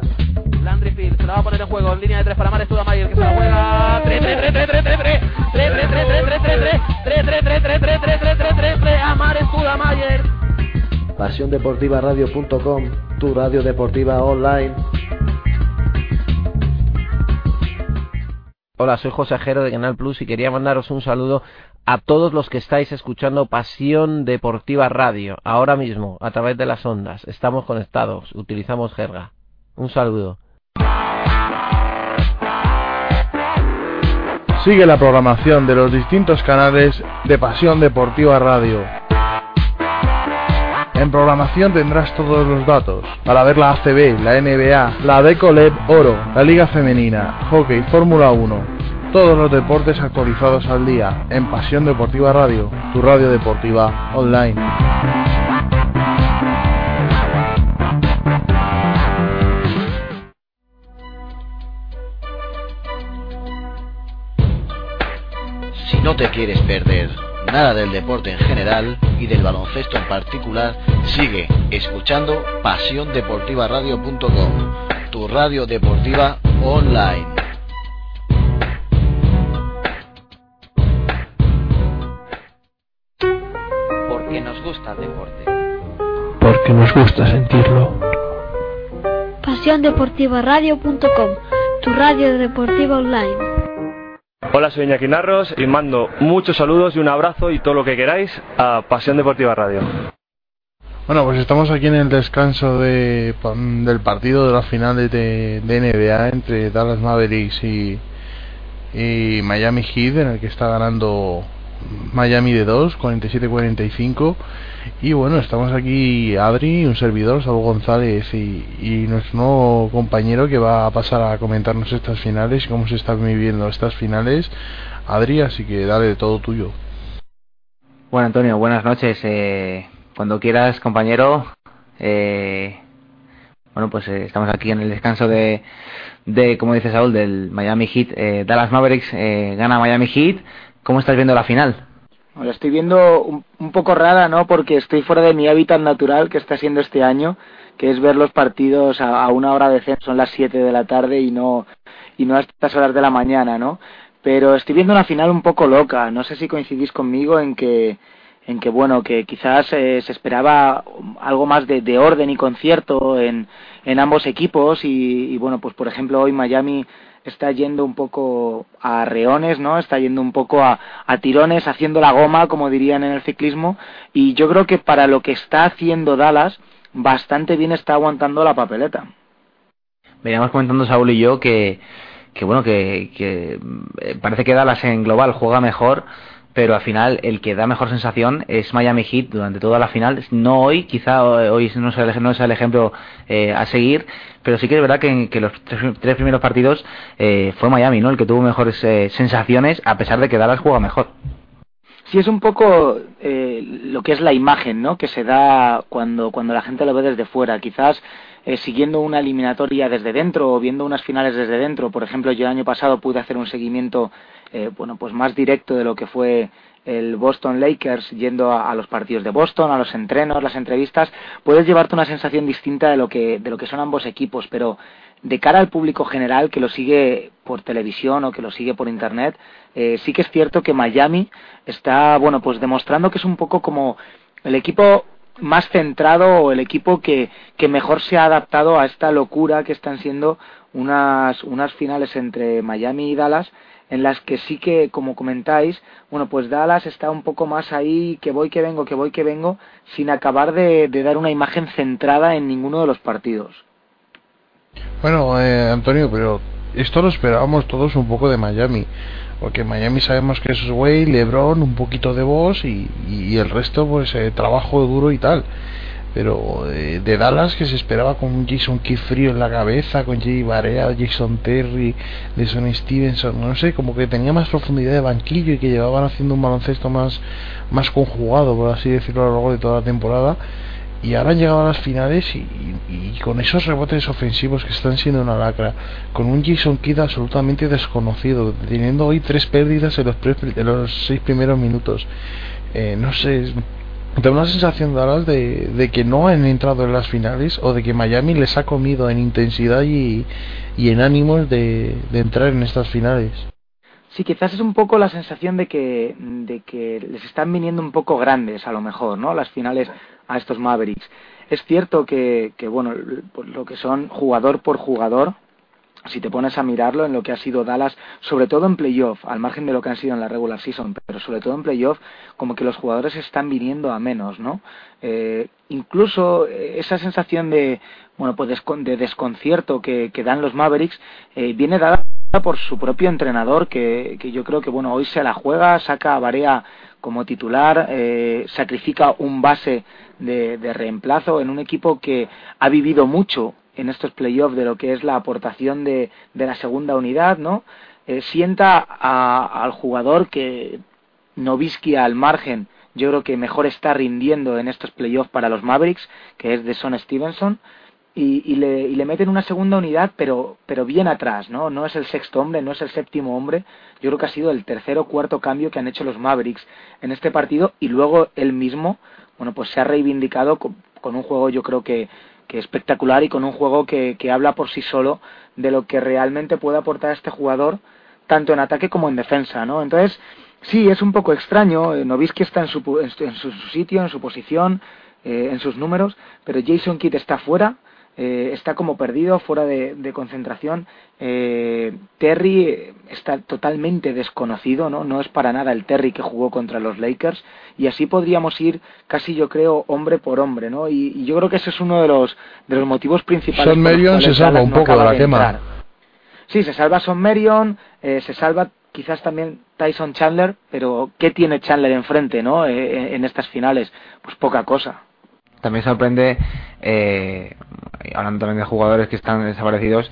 Landry Field se la va a poner en juego en línea de tres para Mares Studamayer que se la juega 3 3 3 3 3 3 3 3 3 3 3 3 3 3 3 3 3 3 3 3 3 3 a Mares Studamayer Pasiondeportivaradio.com, tu radio deportiva online. Hola, soy José Ajero de Canal Plus y quería mandaros un saludo a todos los que estáis escuchando Pasión Deportiva Radio ahora mismo a través de las ondas. Estamos conectados, utilizamos jerga. Un saludo. Sigue la programación de los distintos canales de Pasión Deportiva Radio. En programación tendrás todos los datos para ver la ACB, la NBA, la Decoleb Oro, la Liga Femenina, Hockey, Fórmula 1, todos los deportes actualizados al día en Pasión Deportiva Radio, tu radio deportiva online. Si no te quieres perder nada del deporte en general y del baloncesto en particular, sigue escuchando pasiondeportivaradio.com, tu radio deportiva online. Porque nos gusta el deporte. Porque nos gusta sentirlo. PasiónDeportivaRadio.com, tu radio deportiva online. Hola, soy Iñaki Narros y mando muchos saludos y un abrazo y todo lo que queráis a Pasión Deportiva Radio. Bueno, pues estamos aquí en el descanso de, del partido de las finales de, de NBA entre Dallas Mavericks y, y Miami Heat, en el que está ganando Miami de 2, 47-45. Y bueno, estamos aquí Adri, un servidor, Saúl González y, nuestro nuevo compañero que va a pasar a comentarnos estas finales y cómo se están viviendo estas finales. Adri, así que dale todo tuyo. Bueno, Antonio, buenas noches. Eh, cuando quieras, compañero. Eh, bueno, pues eh, estamos aquí en el descanso de, de, como dice Saúl, del Miami Heat. Eh, Dallas Mavericks eh, gana Miami Heat. ¿Cómo estás viendo la final? Lo estoy viendo un, un, poco rara, ¿no? Porque estoy fuera de mi hábitat natural que está siendo este año, que es ver los partidos a, a una hora de cena, son las 7 de la tarde y no, y no a estas horas de la mañana, ¿no? Pero estoy viendo una final un poco loca. No sé si coincidís conmigo en que, en que bueno, que quizás eh, se esperaba algo más de, de, orden y concierto en, en ambos equipos y, y bueno, pues por ejemplo hoy Miami está yendo un poco a reones, ¿no? Está yendo un poco a, a, tirones, haciendo la goma, como dirían en el ciclismo, y yo creo que para lo que está haciendo Dallas, bastante bien está aguantando la papeleta. Veníamos comentando Saúl y yo que, que bueno, que, que parece que Dallas en global juega mejor, pero al final el que da mejor sensación es Miami Heat durante toda la final. No hoy, quizá hoy no sea el, no el ejemplo eh, a seguir, pero sí que es verdad que los tres, tres primeros partidos eh, fue Miami, ¿no? El que tuvo mejores eh, sensaciones, a pesar de que Dallas juega mejor. Sí, es un poco eh, lo que es la imagen, ¿no? Que se da cuando, cuando la gente lo ve desde fuera. Quizás eh, siguiendo una eliminatoria desde dentro o viendo unas finales desde dentro. Por ejemplo, yo el año pasado pude hacer un seguimiento, eh, bueno, pues más directo de lo que fue el Boston Lakers yendo a, a, los partidos de Boston, a los entrenos, las entrevistas, puedes llevarte una sensación distinta de lo que, de lo que son ambos equipos, pero de cara al público general que lo sigue por televisión o que lo sigue por internet, eh, sí que es cierto que Miami está, bueno, pues demostrando que es un poco como el equipo más centrado o el equipo que, que mejor se ha adaptado a esta locura que están siendo unas, unas finales entre Miami y Dallas en las que sí que, como comentáis, bueno, pues Dallas está un poco más ahí, que voy, que vengo, que voy, que vengo, sin acabar de, de dar una imagen centrada en ninguno de los partidos. Bueno, eh, Antonio, pero esto lo esperábamos todos un poco de Miami, porque Miami sabemos que es Way, LeBron, un poquito de voz y, el resto, pues eh, trabajo duro y tal pero eh, de Dallas que se esperaba con un Jason Kidd frío en la cabeza, con Jay Barea, Jason Terry, Deson Stevenson, no sé, como que tenía más profundidad de banquillo y que llevaban haciendo un baloncesto más, más conjugado, por así decirlo, a lo largo de toda la temporada. Y ahora han llegado a las finales y, con esos rebotes ofensivos que están siendo una lacra, con un Jason Kidd absolutamente desconocido, teniendo hoy tres pérdidas en los, en los seis primeros minutos. Eh, no sé, tengo una sensación Dallas de, de que no han entrado en las finales o de que Miami les ha comido en intensidad y, y en ánimos de, de, entrar en estas finales. Sí, quizás es un poco la sensación de que, de que les están viniendo un poco grandes, a lo mejor, ¿no? Las finales a estos Mavericks. Es cierto que, que bueno, lo que son jugador por jugador, si te pones a mirarlo en lo que ha sido Dallas, sobre todo en playoff, al margen de lo que han sido en la regular season, pero sobre todo en playoff, como que los jugadores están viniendo a menos, ¿no? Eh, incluso esa sensación de, bueno, pues de desconcierto que, que dan los Mavericks eh, viene dada por su propio entrenador, que, que yo creo que, bueno, hoy se la juega, saca a Barea como titular, eh, sacrifica un base de, de reemplazo en un equipo que ha vivido mucho en estos playoffs de lo que es la aportación de, de la segunda unidad, ¿no? Eh, sienta a, al jugador que Novisky al margen, yo creo que mejor está rindiendo en estos playoffs para los Mavericks, que es de Son Stevenson, y, y, le, y le meten una segunda unidad, pero, pero bien atrás, ¿no? No es el sexto hombre, no es el séptimo hombre. Yo creo que ha sido el tercer o cuarto cambio que han hecho los Mavericks en este partido y luego él mismo, bueno, pues se ha reivindicado con, con un juego yo creo que, espectacular y con un juego que, que habla por sí solo de lo que realmente puede aportar este jugador, tanto en ataque como en defensa, ¿no? Entonces, sí, es un poco extraño, eh, Novisky está en su, en su sitio, en su posición, eh, en sus números, pero Jason Kidd está fuera, eh, está como perdido, fuera de, de concentración. Eh, Terry está totalmente desconocido, ¿no? No es para nada el Terry que jugó contra los Lakers y así podríamos ir casi yo creo hombre por hombre, ¿no? Y, y yo creo que ese es uno de los de los motivos principales. Son Marion se salva un poco de la quema. Sí, se salva Son Marion, eh, se salva quizás también Tyson Chandler, pero ¿qué tiene Chandler enfrente, no? Eh, en estas finales, pues poca cosa. También sorprende, eh, hablando también de jugadores que están desaparecidos,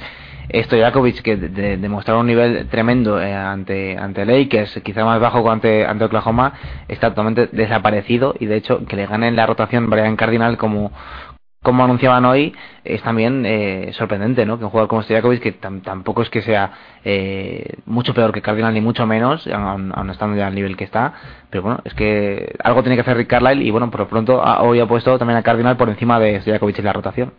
Stojakovic que de, demostrar un nivel tremendo eh, ante ante Lakers, quizá más bajo que ante, ante Oklahoma, está totalmente desaparecido y de hecho que le gane en la rotación Brian Cardinal como como anunciaban hoy, es también eh, sorprendente, ¿no? Que un jugador como Stojakovic, que tampoco es que sea eh, mucho peor que Cardinal, ni mucho menos, aun, estando ya al nivel que está, pero bueno, es que algo tiene que hacer Rick Carlisle y bueno, por lo pronto hoy ha puesto también a Cardinal por encima de Stojakovic en la rotación.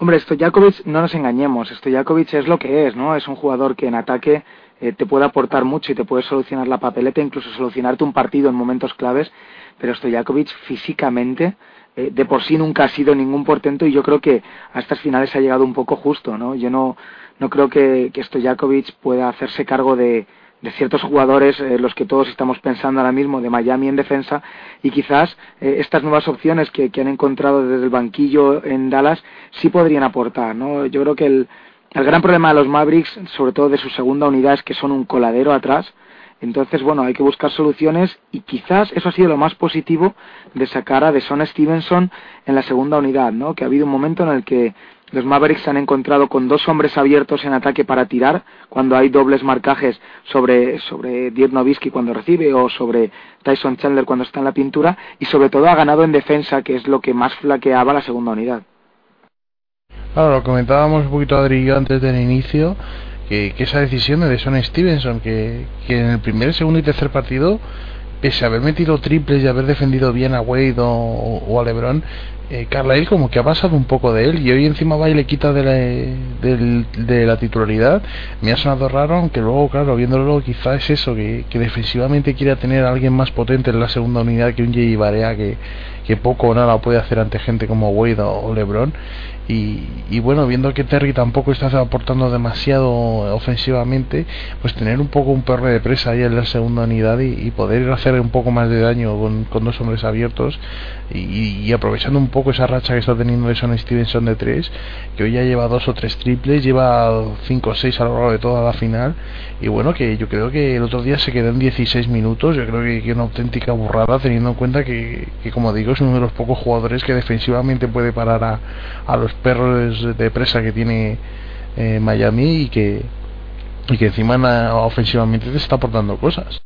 Hombre, Stojakovic, no nos engañemos, Stojakovic es lo que es, ¿no? Es un jugador que en ataque eh, te puede aportar mucho y te puede solucionar la papeleta, incluso solucionarte un partido en momentos claves, pero Stojakovic físicamente eh, de por sí nunca ha sido ningún portento y yo creo que a estas finales ha llegado un poco justo, ¿no? Yo no, no creo que, que Stojakovic pueda hacerse cargo de, de ciertos jugadores, eh, los que todos estamos pensando ahora mismo, de Miami en defensa, y quizás eh, estas nuevas opciones que, que, han encontrado desde el banquillo en Dallas sí podrían aportar, ¿no? Yo creo que el, el gran problema de los Mavericks, sobre todo de su segunda unidad, es que son un coladero atrás, entonces, bueno, hay que buscar soluciones y quizás eso ha sido lo más positivo de sacar a Deson Stevenson en la segunda unidad, ¿no? Que ha habido un momento en el que los Mavericks se han encontrado con dos hombres abiertos en ataque para tirar cuando hay dobles marcajes sobre, sobre Dirk Nowitzki cuando recibe o sobre Tyson Chandler cuando está en la pintura y sobre todo ha ganado en defensa que es lo que más flaqueaba la segunda unidad. Claro, lo comentábamos un poquito Adri antes del inicio que, esa decisión de Son Stevenson, que, que, en el primer, segundo y tercer partido, pese a haber metido triples y haber defendido bien a Wade o, a LeBron, eh, Carlisle como que ha pasado un poco de él y hoy encima va y le quita de la, de, la titularidad. Me ha sonado raro, aunque luego, claro, viéndolo, quizá es eso, que, que defensivamente quiera tener a alguien más potente en la segunda unidad que un Jay Barea que, que poco o nada puede hacer ante gente como Wade o LeBron y, bueno, viendo que Terry tampoco está aportando demasiado ofensivamente, pues tener un poco un perro de presa ahí en la segunda unidad y, poder hacer un poco más de daño con, dos hombres abiertos y, aprovechando un poco esa racha que está teniendo de Son Stevenson de tres, que hoy ya lleva dos o tres triples, lleva cinco o seis a lo largo de toda la final y bueno, que yo creo que el otro día se quedó en 16 minutos, yo creo que, que una auténtica burrada teniendo en cuenta que, que, como digo, es uno de los pocos jugadores que defensivamente puede parar a, a los perros de presa que tiene eh, Miami y que, y que encima ofensivamente te está aportando cosas.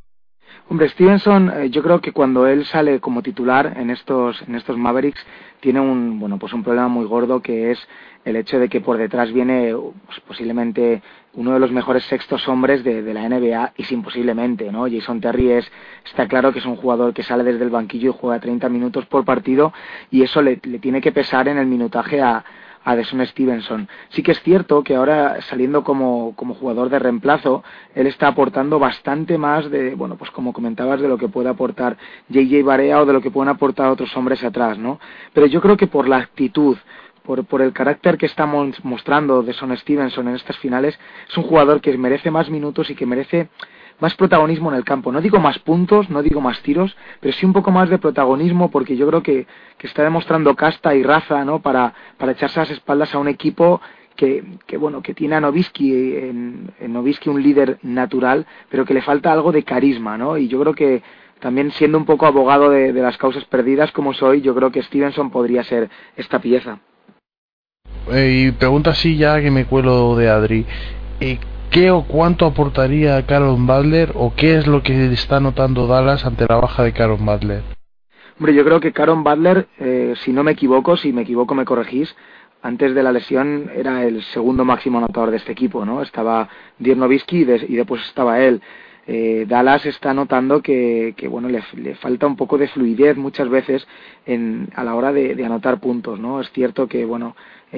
Hombre, Stevenson, eh, yo creo que cuando él sale como titular en estos, en estos Mavericks, tiene un, bueno, pues un problema muy gordo que es el hecho de que por detrás viene pues, posiblemente uno de los mejores sextos hombres de, de, la NBA y sin posiblemente, ¿no? Jason Terry es, está claro que es un jugador que sale desde el banquillo y juega 30 minutos por partido y eso le, le tiene que pesar en el minutaje a, a Stevenson. Sí que es cierto que ahora saliendo como, como jugador de reemplazo, él está aportando bastante más de, bueno, pues como comentabas, de lo que puede aportar JJ Barea o de lo que pueden aportar otros hombres atrás, ¿no? Pero yo creo que por la actitud, por, por el carácter que estamos mostrando de Son Stevenson en estas finales, es un jugador que merece más minutos y que merece más protagonismo en el campo. No digo más puntos, no digo más tiros, pero sí un poco más de protagonismo porque yo creo que, que está demostrando casta y raza, ¿no? Para, para echarse las espaldas a un equipo que, que, bueno que tiene a Novisky en, Novisky un líder natural pero que le falta algo de carisma no y yo creo que también siendo un poco abogado de las causas perdidas como soy yo creo que Stevenson podría ser esta pieza eh, y pregunta así ya que me cuelo de Adri. Eh, ¿Qué o cuánto aportaría Caron Butler o qué es lo que está notando Dallas ante la baja de Caron Butler? Hombre, yo creo que Caron Butler, eh, si no me equivoco, si me equivoco me corregís, antes de la lesión era el segundo máximo anotador de este equipo, ¿no? Estaba Dirk Nowitzki y, después estaba él. Eh, Dallas está notando que, que bueno, le, falta un poco de fluidez muchas veces en, a la hora de, de anotar puntos, ¿no? Es cierto que, bueno,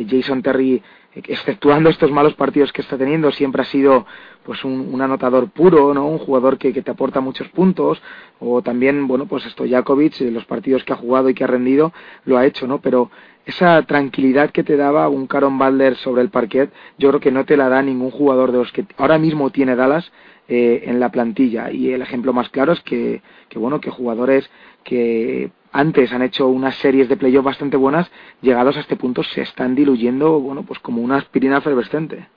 Jason Terry exceptuando estos malos partidos que está teniendo, siempre ha sido pues un, anotador puro, ¿no? Un jugador que, que, te aporta muchos puntos, o también, bueno, pues esto Jakovic, los partidos que ha jugado y que ha rendido, lo ha hecho, ¿no? Pero esa tranquilidad que te daba un Caron Balder sobre el parquet, yo creo que no te la da ningún jugador de los que ahora mismo tiene Dallas eh, en la plantilla. Y el ejemplo más claro es que, que, bueno, que jugadores que antes han hecho unas series de playoff bastante buenas, llegados a este punto se están diluyendo, bueno, pues como una aspirina efervescente.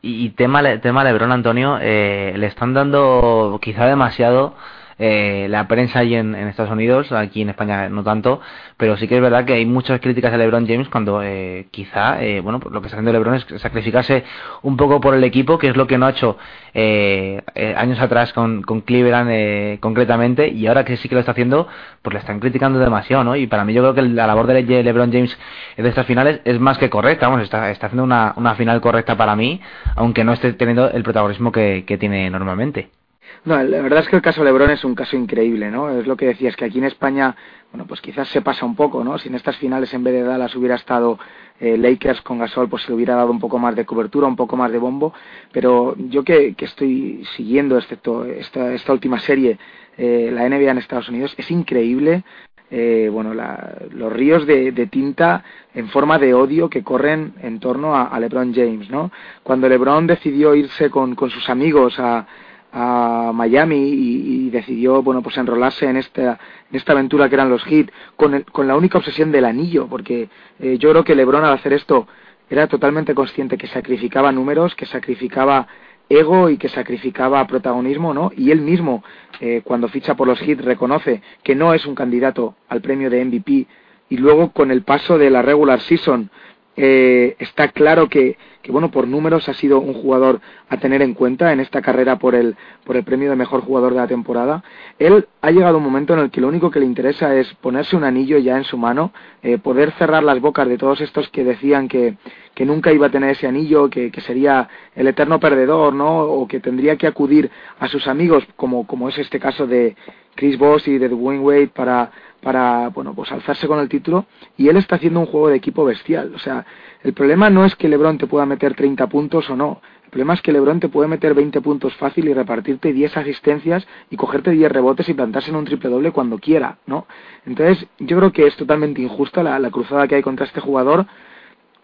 Y tema, tema Lebron, Antonio, eh, le están dando quizá demasiado eh, la prensa allí en, Estados Unidos, aquí en España no tanto, pero sí que es verdad que hay muchas críticas a LeBron James cuando eh, quizá, eh, bueno, pues lo que está haciendo LeBron es sacrificarse un poco por el equipo, que es lo que no ha hecho eh, años atrás con, con Cleveland concretamente, y ahora que sí que lo está haciendo, pues le están criticando demasiado, ¿no? Y para mí yo creo que la labor de LeBron James de estas finales es más que correcta, vamos, está, está haciendo una, una final correcta para mí, aunque no esté teniendo el protagonismo que tiene normalmente. No, la verdad es que el caso Lebron es un caso increíble, ¿no? Es lo que decías, que aquí en España, bueno, pues quizás se pasa un poco, ¿no? Si en estas finales en vez de Dallas hubiera estado eh, Lakers con Gasol, pues se le hubiera dado un poco más de cobertura, un poco más de bombo, pero yo que, que estoy siguiendo, excepto esta, esta última serie, eh, la NBA en Estados Unidos, es increíble eh, bueno, la, los ríos de, de, tinta en forma de odio que corren en torno a, a LeBron James, ¿no? Cuando LeBron decidió irse con, con sus amigos a, a Miami y, decidió bueno pues enrolarse en esta en esta aventura que eran los Heat con, con la única obsesión del anillo porque eh, yo creo que LeBron al hacer esto era totalmente consciente que sacrificaba números que sacrificaba ego y que sacrificaba protagonismo no y él mismo eh, cuando ficha por los Heat reconoce que no es un candidato al premio de MVP y luego con el paso de la regular season eh, está claro que, que, bueno, por números ha sido un jugador a tener en cuenta en esta carrera por el, por el premio de mejor jugador de la temporada. Él ha llegado un momento en el que lo único que le interesa es ponerse un anillo ya en su mano, eh, poder cerrar las bocas de todos estos que decían que, que nunca iba a tener ese anillo, que, que, sería el eterno perdedor, ¿no? O que tendría que acudir a sus amigos, como, como es este caso de Chris Boss y de Dwayne Wade, para para bueno pues alzarse con el título y él está haciendo un juego de equipo bestial. O sea el problema no es que LeBron te pueda meter 30 puntos o no. El problema es que LeBron te puede meter 20 puntos fácil y repartirte 10 asistencias y cogerte 10 rebotes y plantarse en un triple doble cuando quiera no entonces yo creo que es totalmente injusta la, cruzada que hay contra este jugador.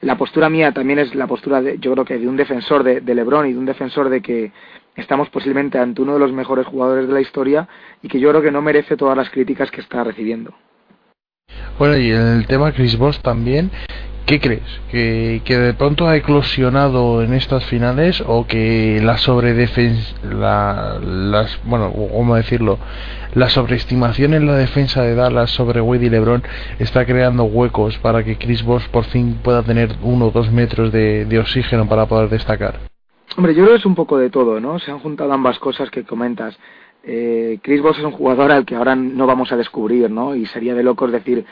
La postura mía también es la postura de, yo creo que de un defensor de, de LeBron y de un defensor de que estamos posiblemente ante uno de los mejores jugadores de la historia y que yo creo que no merece todas las críticas que está recibiendo. Bueno, y el tema Chris Bosh también, ¿qué crees? ¿Que, ¿Que, de pronto ha eclosionado en estas finales o que la sobredefensa, la, las, bueno, ¿cómo decirlo? La sobreestimación en la defensa de Dallas sobre Wade y LeBron está creando huecos para que Chris Bosh por fin pueda tener uno o dos metros de, de oxígeno para poder destacar. Hombre, yo creo que es un poco de todo, ¿no? Se han juntado ambas cosas que comentas. Eh, Chris Bosh es un jugador al que ahora no vamos a descubrir, ¿no? Y sería de locos decir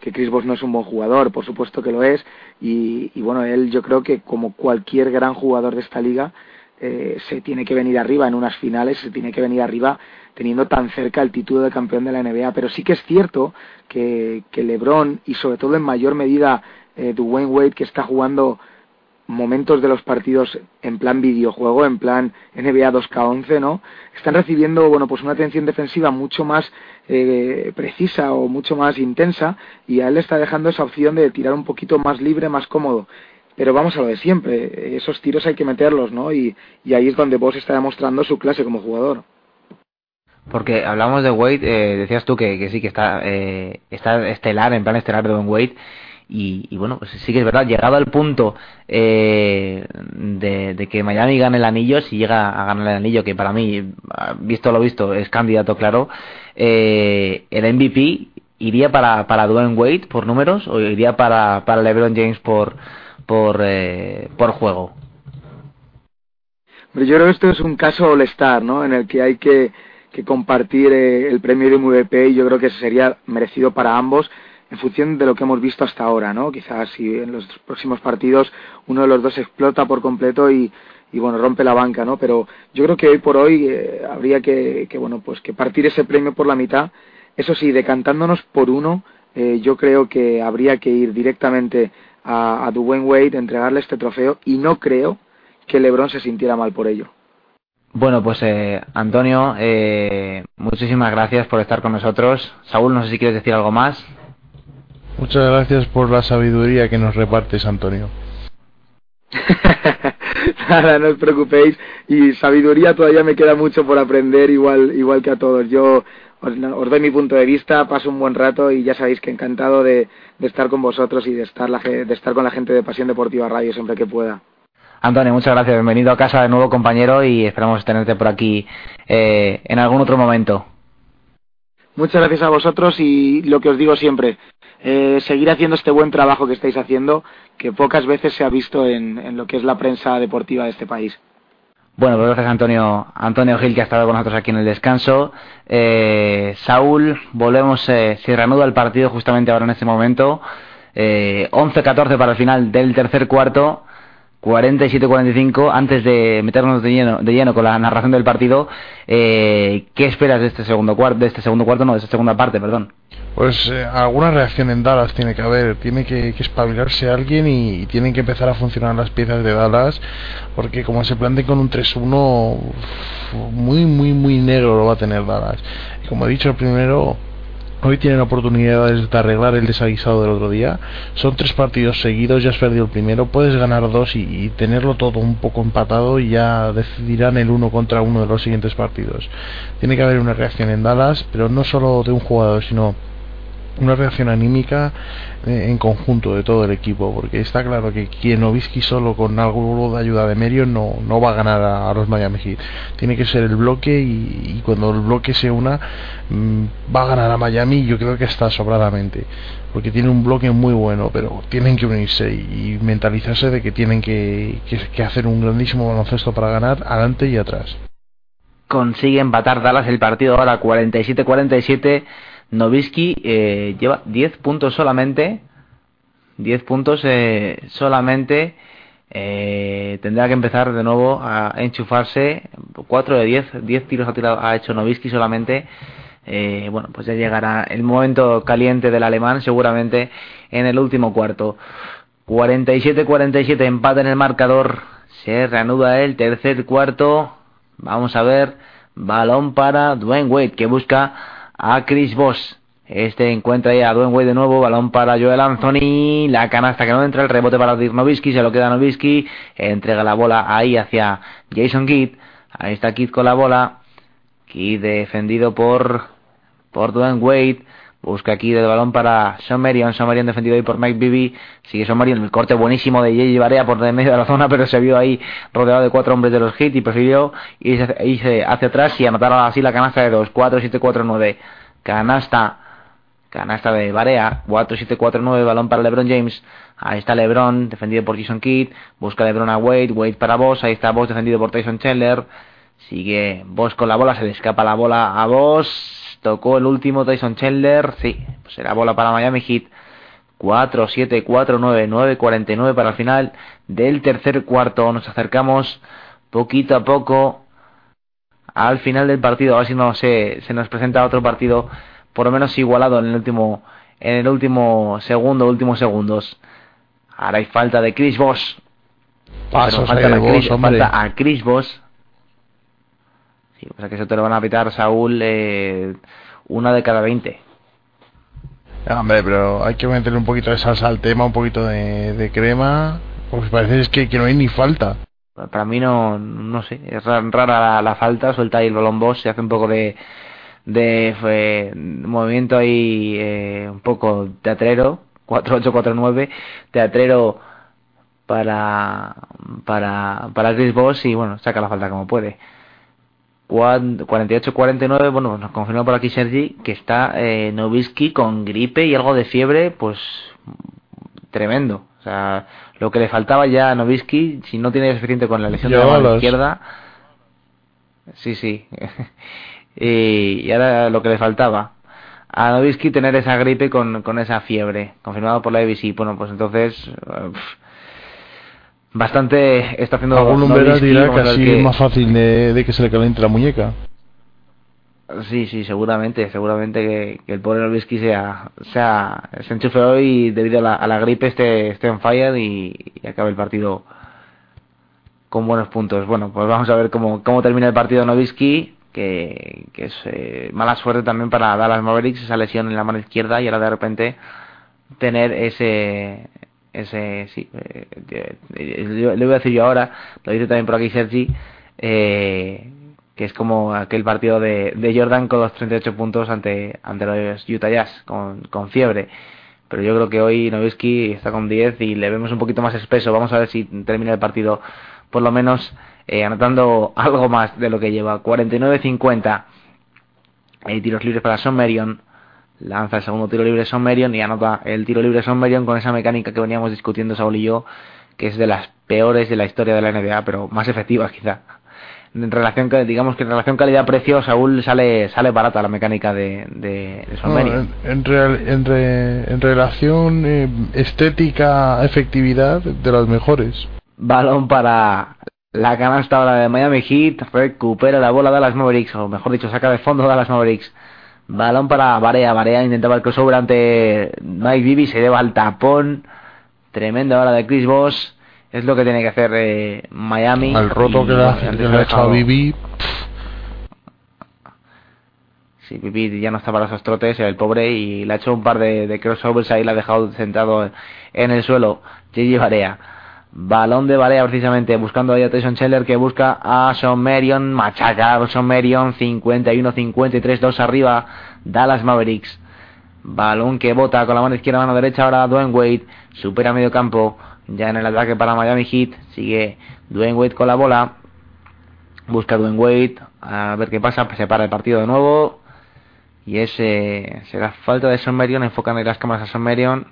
que Chris Bosh no es un buen jugador, por supuesto que lo es. Y, y bueno, él yo creo que como cualquier gran jugador de esta liga, eh, se tiene que venir arriba en unas finales, se tiene que venir arriba teniendo tan cerca el título de campeón de la NBA. Pero sí que es cierto que, que LeBron y sobre todo en mayor medida eh, Dwayne Wade, que está jugando momentos de los partidos en plan videojuego, en plan NBA 2K11, ¿no? Están recibiendo, bueno, pues una atención defensiva mucho más eh, precisa o mucho más intensa y a él le está dejando esa opción de tirar un poquito más libre, más cómodo. Pero vamos a lo de siempre, esos tiros hay que meterlos, ¿no? Y, ahí es donde vos está demostrando su clase como jugador. Porque hablamos de Wade, eh, decías tú que, que sí, que está, eh, está estelar, en plan estelar de Don Wade, y, bueno, pues sí que es verdad, llegado al punto eh, de, que Miami gane el anillo, si llega a ganar el anillo, que para mí, visto lo visto, es candidato claro, eh, el MVP iría para, para Dwayne Wade por números o iría para, para LeBron James por, por, eh, por juego. Yo creo que esto es un caso all-star, ¿no? En el que hay que, que compartir eh, el premio de MVP y yo creo que sería merecido para ambos en función de lo que hemos visto hasta ahora, ¿no? Quizás si en los próximos partidos uno de los dos explota por completo y, y bueno, rompe la banca, ¿no? Pero yo creo que hoy por hoy eh, habría que, que, bueno, pues que partir ese premio por la mitad. Eso sí, decantándonos por uno, eh, yo creo que habría que ir directamente a, a Dwayne Wade entregarle este trofeo y no creo que LeBron se sintiera mal por ello. Bueno, pues eh, Antonio, eh, muchísimas gracias por estar con nosotros. Saúl, no sé si quieres decir algo más. Muchas gracias por la sabiduría que nos repartes, Antonio. Nada, no os preocupéis. Y sabiduría todavía me queda mucho por aprender, igual, igual que a todos. Yo os, os doy mi punto de vista, paso un buen rato y ya sabéis que encantado de, de estar con vosotros y de estar, la, de estar con la gente de Pasión Deportiva Radio siempre que pueda. Antonio, muchas gracias. Bienvenido a casa de nuevo, compañero, y esperamos tenerte por aquí eh, en algún otro momento. Muchas gracias a vosotros y lo que os digo siempre, eh, seguir haciendo este buen trabajo que estáis haciendo, que pocas veces se ha visto en, en lo que es la prensa deportiva de este país. Bueno, pues gracias Antonio, Antonio Gil que ha estado con nosotros aquí en el descanso. Eh, Saúl, volvemos, eh, se reanuda el partido justamente ahora en este momento. Eh, 11-14 para el final del tercer cuarto. 47-45, antes de meternos de lleno, de lleno con la narración del partido, eh, ¿qué esperas de este segundo cuarto, de este segundo cuarto, no, de esta segunda parte, perdón? Pues eh, alguna reacción en Dallas tiene que haber, tiene que, espabilarse alguien y, tienen que empezar a funcionar las piezas de Dallas, porque como se plante con un 3-1, uf, muy, muy, muy negro lo va a tener Dallas. Y como he dicho primero, hoy tienen oportunidades de arreglar el desaguisado del otro día. Son tres partidos seguidos, ya has perdido el primero, puedes ganar dos y, y tenerlo todo un poco empatado y ya decidirán el uno contra uno de los siguientes partidos. Tiene que haber una reacción en Dallas, pero no solo de un jugador, sino una reacción anímica eh, en conjunto de todo el equipo, porque está claro que quien Nowitzki solo con algo de ayuda de Merio no, no va a ganar a, los Miami Heat. Tiene que ser el bloque y, cuando el bloque se una mm, va a ganar a Miami yo creo que está sobradamente porque tiene un bloque muy bueno pero tienen que unirse y, y mentalizarse de que tienen que, que, que hacer un grandísimo baloncesto para ganar adelante y atrás Consigue empatar Dallas el partido ahora 47-47. Novisky eh, lleva 10 puntos solamente. 10 puntos eh, solamente. Eh, tendrá que empezar de nuevo a enchufarse. 4 de 10. 10 tiros ha, tirado, ha hecho Novisky solamente. Bueno, pues ya llegará el momento caliente del alemán seguramente en el último cuarto. 47-47 empate en el marcador. Se reanuda el tercer cuarto. Vamos a ver. Balón para Dwayne Wade que busca a Chris Voss. Este encuentra ahí a Dwayne Wade de nuevo. Balón para Joel Anthony. La canasta que no entra. El rebote para Nowitzki. Se lo queda Nowitzki. Entrega la bola ahí hacia Jason Kidd. Ahí está Kidd con la bola. Kidd defendido por, por Dwayne Wade. Busca aquí del balón para. Sean Marion defendido ahí por Mike Bibby. Sigue Sean Marion. El corte buenísimo de J.J. Barea por en medio de la zona, pero se vio ahí rodeado de cuatro hombres de los hits y prefirió irse, irse hacia atrás y anotar así la canasta de 2. 4, 7, 4, 9. Canasta. Canasta de Barea. 4, 7, 4, 9. Balón para LeBron James. Ahí está LeBron, defendido por Jason Kidd. Busca LeBron a Wade. Wade para Boss. Ahí está Boss, defendido por Tyson Chandler. Sigue Boss con la bola. Se le escapa la bola a Boss. Tocó el último Tyson Chandler. Sí, pues será bola para Miami Heat. 4, 7, 4, 9, 9, 49 para el final del tercer cuarto. Nos acercamos poquito a poco al final del partido. A ver si no se, se nos presenta otro partido por lo menos igualado en el último en el último segundo, últimos segundos. Ahora hay falta de Chris Boss. Pasos falta, a Chris, hombre. falta a Chris. O sea que eso te lo van a pitar, Saúl, eh, una de cada 20. Ah, Hombre, pero hay que meterle un poquito de salsa al tema, un poquito de, de crema. Pues parece es que, que no hay ni falta. Para mí no, no sé, es ra- rara la, la falta, suelta ahí el balón Boss, se hace un poco de, de eh, movimiento ahí eh, un poco teatrero, 4-8-4-9, teatrero para, para, para Chris Boss y bueno, saca la falta como puede. 48-49, bueno, nos confirma por aquí Sergi que está eh, Novisky con gripe y algo de fiebre, pues tremendo. O sea, lo que le faltaba ya a Novisky, si no tiene suficiente con la lesión de la mano izquierda. Sí, sí. y, y ahora lo que le faltaba. A Novisky tener esa gripe con, con esa fiebre, confirmado por la ABC. Bueno, pues entonces. Bastante está haciendo Algún Nowitzki, dirá que así que- es más fácil de, de que se le caliente la muñeca. Sí, sí, seguramente, seguramente que, que el pobre Nowitzki sea, sea, se enchufe hoy debido a la, a la gripe esté, esté on fire y, y acabe el partido con buenos puntos. Bueno, pues vamos a ver cómo, cómo termina el partido Nowitzki, que, que es eh, mala suerte también para Dallas Mavericks, esa lesión en la mano izquierda y ahora de repente tener ese, ese, sí, eh, eh, le voy a decir yo ahora, lo dice también por aquí Sergi, eh, que es como aquel partido de, de Jordan con los 38 puntos ante, ante los Utah Jazz, con, con fiebre. Pero yo creo que hoy Nowitzki está con 10 y le vemos un poquito más espeso. Vamos a ver si termina el partido por lo menos eh, anotando algo más de lo que lleva. 49-50. Hay tiros libres para Son Marion. Lanza el segundo tiro libre Son Marion y anota el tiro libre Son Marion con esa mecánica que veníamos discutiendo Saúl y yo, que es de las peores de la historia de la NBA, pero más efectivas quizá. En relación digamos que en relación calidad-precio Saúl sale sale barata la mecánica de, de, de no, en, en, real, en, re, en, relación eh, estética efectividad de las mejores. Balón para la canasta ahora de Miami Heat recupera la bola de las Mavericks o mejor dicho saca de fondo de las Mavericks balón para Barea Barea intentaba el crossover ante Mike Bibi se lleva al tapón tremenda hora de Chris Bosh es lo que tiene que hacer eh, Miami. Al roto que le ha a Bibi. Sí, Bibi ya no está para esos trotes, el pobre, y le ha hecho un par de, de crossovers ahí, le ha dejado sentado en el suelo. Gigi Barea. Balón de Barea precisamente, buscando ahí a Tyson Scheller que busca a Sean Marion, machaca a Sean Marion, 51-53, 2 arriba, Dallas Mavericks. Balón que bota con la mano izquierda, mano derecha, ahora Dwayne Wade, supera medio campo, ya en el ataque para Miami Heat. Sigue Dwayne Wade con la bola. Busca Dwayne Wade. A ver qué pasa. Se para el partido de nuevo. Y ese será falta de Son Marion. Enfocan en las cámaras a Son Marion.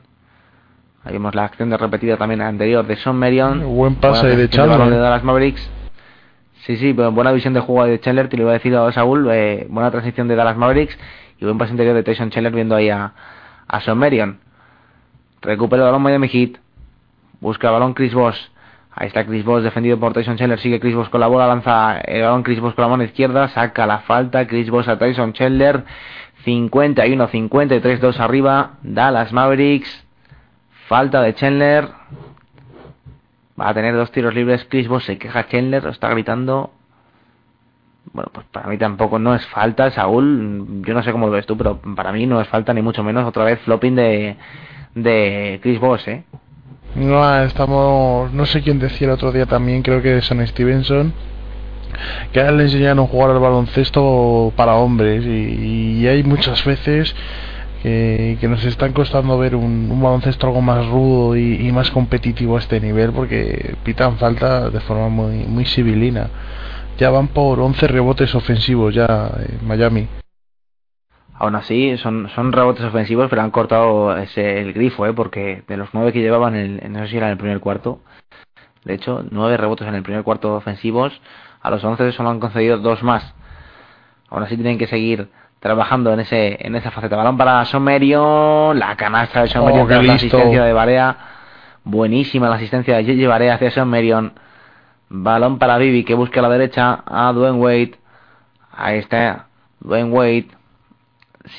Ahí vemos la acción de repetida también anterior de Son Marion. Buen pase de Chandler. De Dallas Mavericks. Sí, sí, buena visión de juego de Chandler. Te lo iba a decir a Saúl. Eh, buena transición de Dallas Mavericks. Y buen pase interior de Tyson Chandler viendo ahí a, a Son Marion. Recupera el balón Miami Heat. Busca el balón Chris Bosh. Ahí está Chris Bosh defendido por Tyson Chandler. Sigue Chris Bosh con la bola. Lanza el balón Chris Bosh con la mano izquierda. Saca la falta. Chris Bosh a Tyson Chandler. 51-53, 2 arriba. Dallas Mavericks. Falta de Chandler. Va a tener dos tiros libres. Chris Bosh se queja Chandler. Está gritando. Bueno, pues para mí tampoco no es falta, Saúl. Yo no sé cómo lo ves tú, pero para mí no es falta ni mucho menos. Otra vez flopping de, de Chris Bosh, ¿eh? No, estamos, no sé quién decía el otro día también, creo que Son Stevenson, que le enseñaron a jugar al baloncesto para hombres y hay muchas veces que, nos están costando ver un, baloncesto algo más rudo y, más competitivo a este nivel porque pitan falta de forma muy, muy civilina. Ya van por 11 rebotes ofensivos ya en Miami. Aún así, son, son rebotes ofensivos, pero han cortado ese, el grifo, ¿eh? porque de los nueve que llevaban, en, no sé si era en el primer cuarto, de hecho, nueve rebotes en el primer cuarto ofensivos, a los once solo han concedido dos más. Aún así tienen que seguir trabajando en ese en esa faceta. Balón para Somerion, la canasta de Somerion, oh, la asistencia de Barea, buenísima la asistencia de Gigi Barea hacia Somerion. Balón para Bibi que busca a la derecha a Dwayne Wade. Ahí está Dwayne Wade.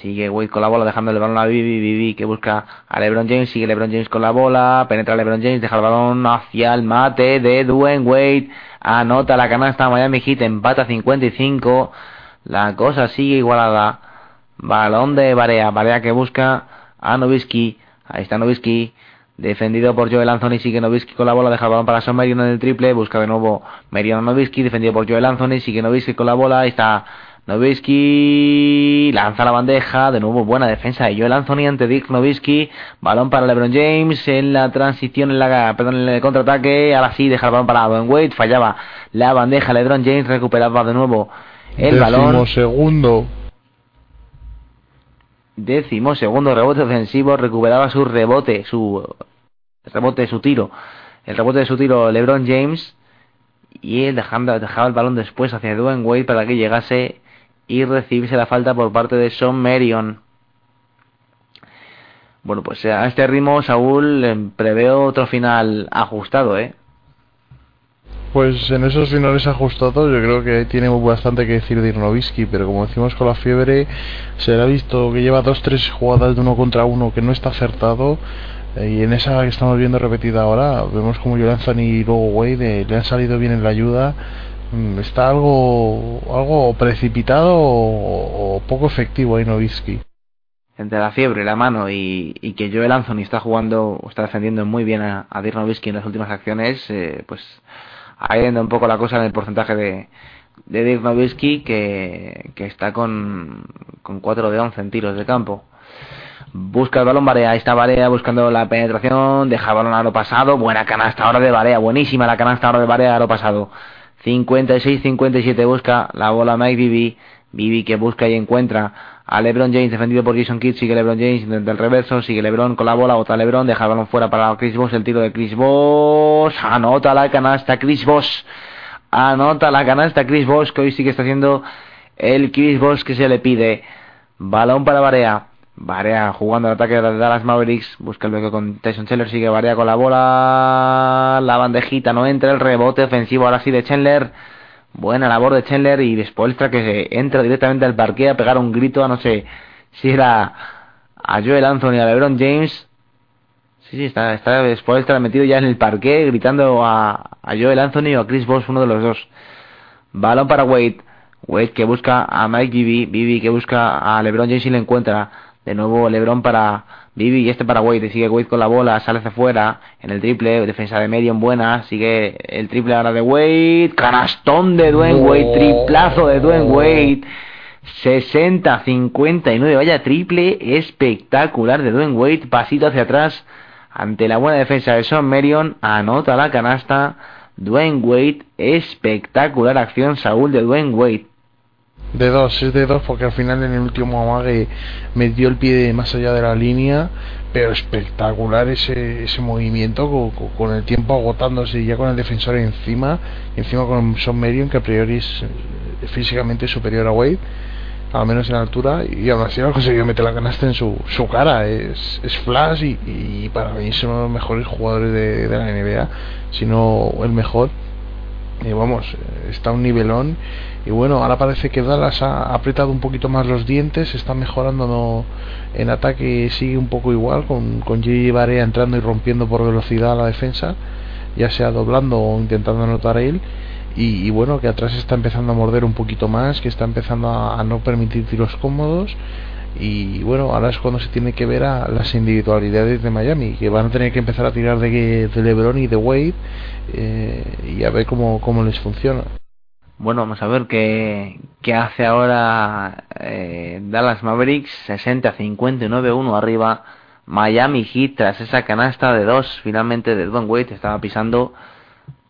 Sigue Wade con la bola, dejando el balón a Bibi, Bibi que busca a LeBron James, sigue LeBron James con la bola, penetra LeBron James, deja el balón hacia el mate de Dwayne Wade, anota la canasta Miami Heat, empata 55, la cosa sigue igualada, balón de Barea, Barea que busca a Novisky, ahí está Novisky, defendido por Joel Anthony, sigue Novisky con la bola, deja el balón para Son Marion en el triple, busca de nuevo Mariano Novisky, defendido por Joel Anthony, sigue Novisky con la bola, ahí está Novisky lanza la bandeja, de nuevo buena defensa de Joel Anthony ante Dick Novisky, balón para LeBron James en la transición, en la, perdón, en el contraataque, ahora sí deja el balón para Dwayne Wade, fallaba la bandeja, LeBron James. Recuperaba de nuevo el Décimo balón. segundo. Décimo segundo rebote ofensivo, recuperaba su rebote, su rebote, su tiro, el rebote de su tiro LeBron James y él dejando, dejaba el balón después hacia Dwayne Wade para que llegase y recibirse la falta por parte de Sean Marion. Bueno, pues a este ritmo Saúl eh, prevé otro final ajustado, ¿eh? Pues en esos finales ajustados yo creo que tiene bastante que decir de Irnovisky, pero como decimos con la fiebre, se le ha visto que lleva dos tres jugadas de uno contra uno que no está acertado eh, y en esa que estamos viendo repetida ahora vemos como Jolanzan y luego Wade le han salido bien en la ayuda. Mm, está algo algo precipitado o, poco efectivo ahí Novisky entre la fiebre, la mano y, que Joel Anthony está jugando está defendiendo muy bien a, a en las últimas acciones, eh, pues ahí anda un poco la cosa en el porcentaje de, de Dirk Nowitzki que, que está con, con 4 de 11 en tiros de campo. Busca el balón Barea, ahí está Barea buscando la penetración, deja balón a lo pasado, buena canasta ahora de Barea, buenísima la canasta ahora de Barea a lo pasado. 56-57 busca la bola Mike Bibi, Bibi que busca y encuentra a LeBron James defendido por Jason Kidd, sigue LeBron James intenta el reverso, sigue LeBron con la bola, bota LeBron, deja el balón fuera para Chris Bosh, el tiro de Chris Bosh, anota la canasta Chris Bosh, anota la canasta Chris Bosh, que hoy sí está haciendo el Chris Bosh que se le pide, balón para Barea, Barea jugando el ataque de Dallas Mavericks, busca el bloqueo con Tyson Chandler, sigue Barea con la bola, la bandejita no entra, el rebote ofensivo ahora sí de Chandler, buena labor de Chandler y Spoelstra que entra directamente al parque a pegar un grito a no sé si era a Joel Anthony a LeBron James. Sí sí está está Spoelstra metido ya en el parque gritando a, a Joel Anthony o a Chris Bosh uno de los dos. Balón para Wade. Wade que busca a Mike Bibby Bibby que busca a LeBron James y le encuentra. De nuevo LeBron para Bibi y este para Wade. Sigue Wade con la bola, sale hacia afuera en el triple. Defensa de medio en buena. Sigue el triple ahora de Wade. Canastón de Dwayne Wade. Triplazo de Dwayne Wade. 60-59. Vaya triple espectacular de Dwayne Wade. Pasito hacia atrás. Ante la buena defensa de Sean Marion. Anota la canasta. Dwayne Wade. Espectacular acción, Saúl de Dwayne Wade. De dos, es de dos porque al final en el último amague metió el pie más allá de la línea, pero espectacular ese, ese movimiento con, el tiempo agotándose y ya con el defensor encima, encima con Son Marion que a priori es eh, físicamente superior a Wade, al menos en altura, y aún así ha conseguido meter la canasta en su, su cara, es, es flash y, y para mí es uno de los mejores jugadores de, de la NBA, si no el mejor. Y vamos, está a un nivelón y bueno, ahora parece que Dallas ha apretado un poquito más los dientes, está mejorando en ataque, sigue un poco igual, con, con J. Barea entrando y rompiendo por velocidad la defensa, ya sea doblando o intentando anotar él. Y, bueno, que atrás está empezando a morder un poquito más, que está empezando a, a, no permitir tiros cómodos. Y bueno, ahora es cuando se tiene que ver a las individualidades de Miami, que van a tener que empezar a tirar de, de LeBron y de Wade eh, y a ver cómo, cómo les funciona. Bueno, vamos a ver qué, qué hace ahora eh, Dallas Mavericks 60-59-1 arriba. Miami Heat tras esa canasta de dos finalmente de Don Wade estaba pisando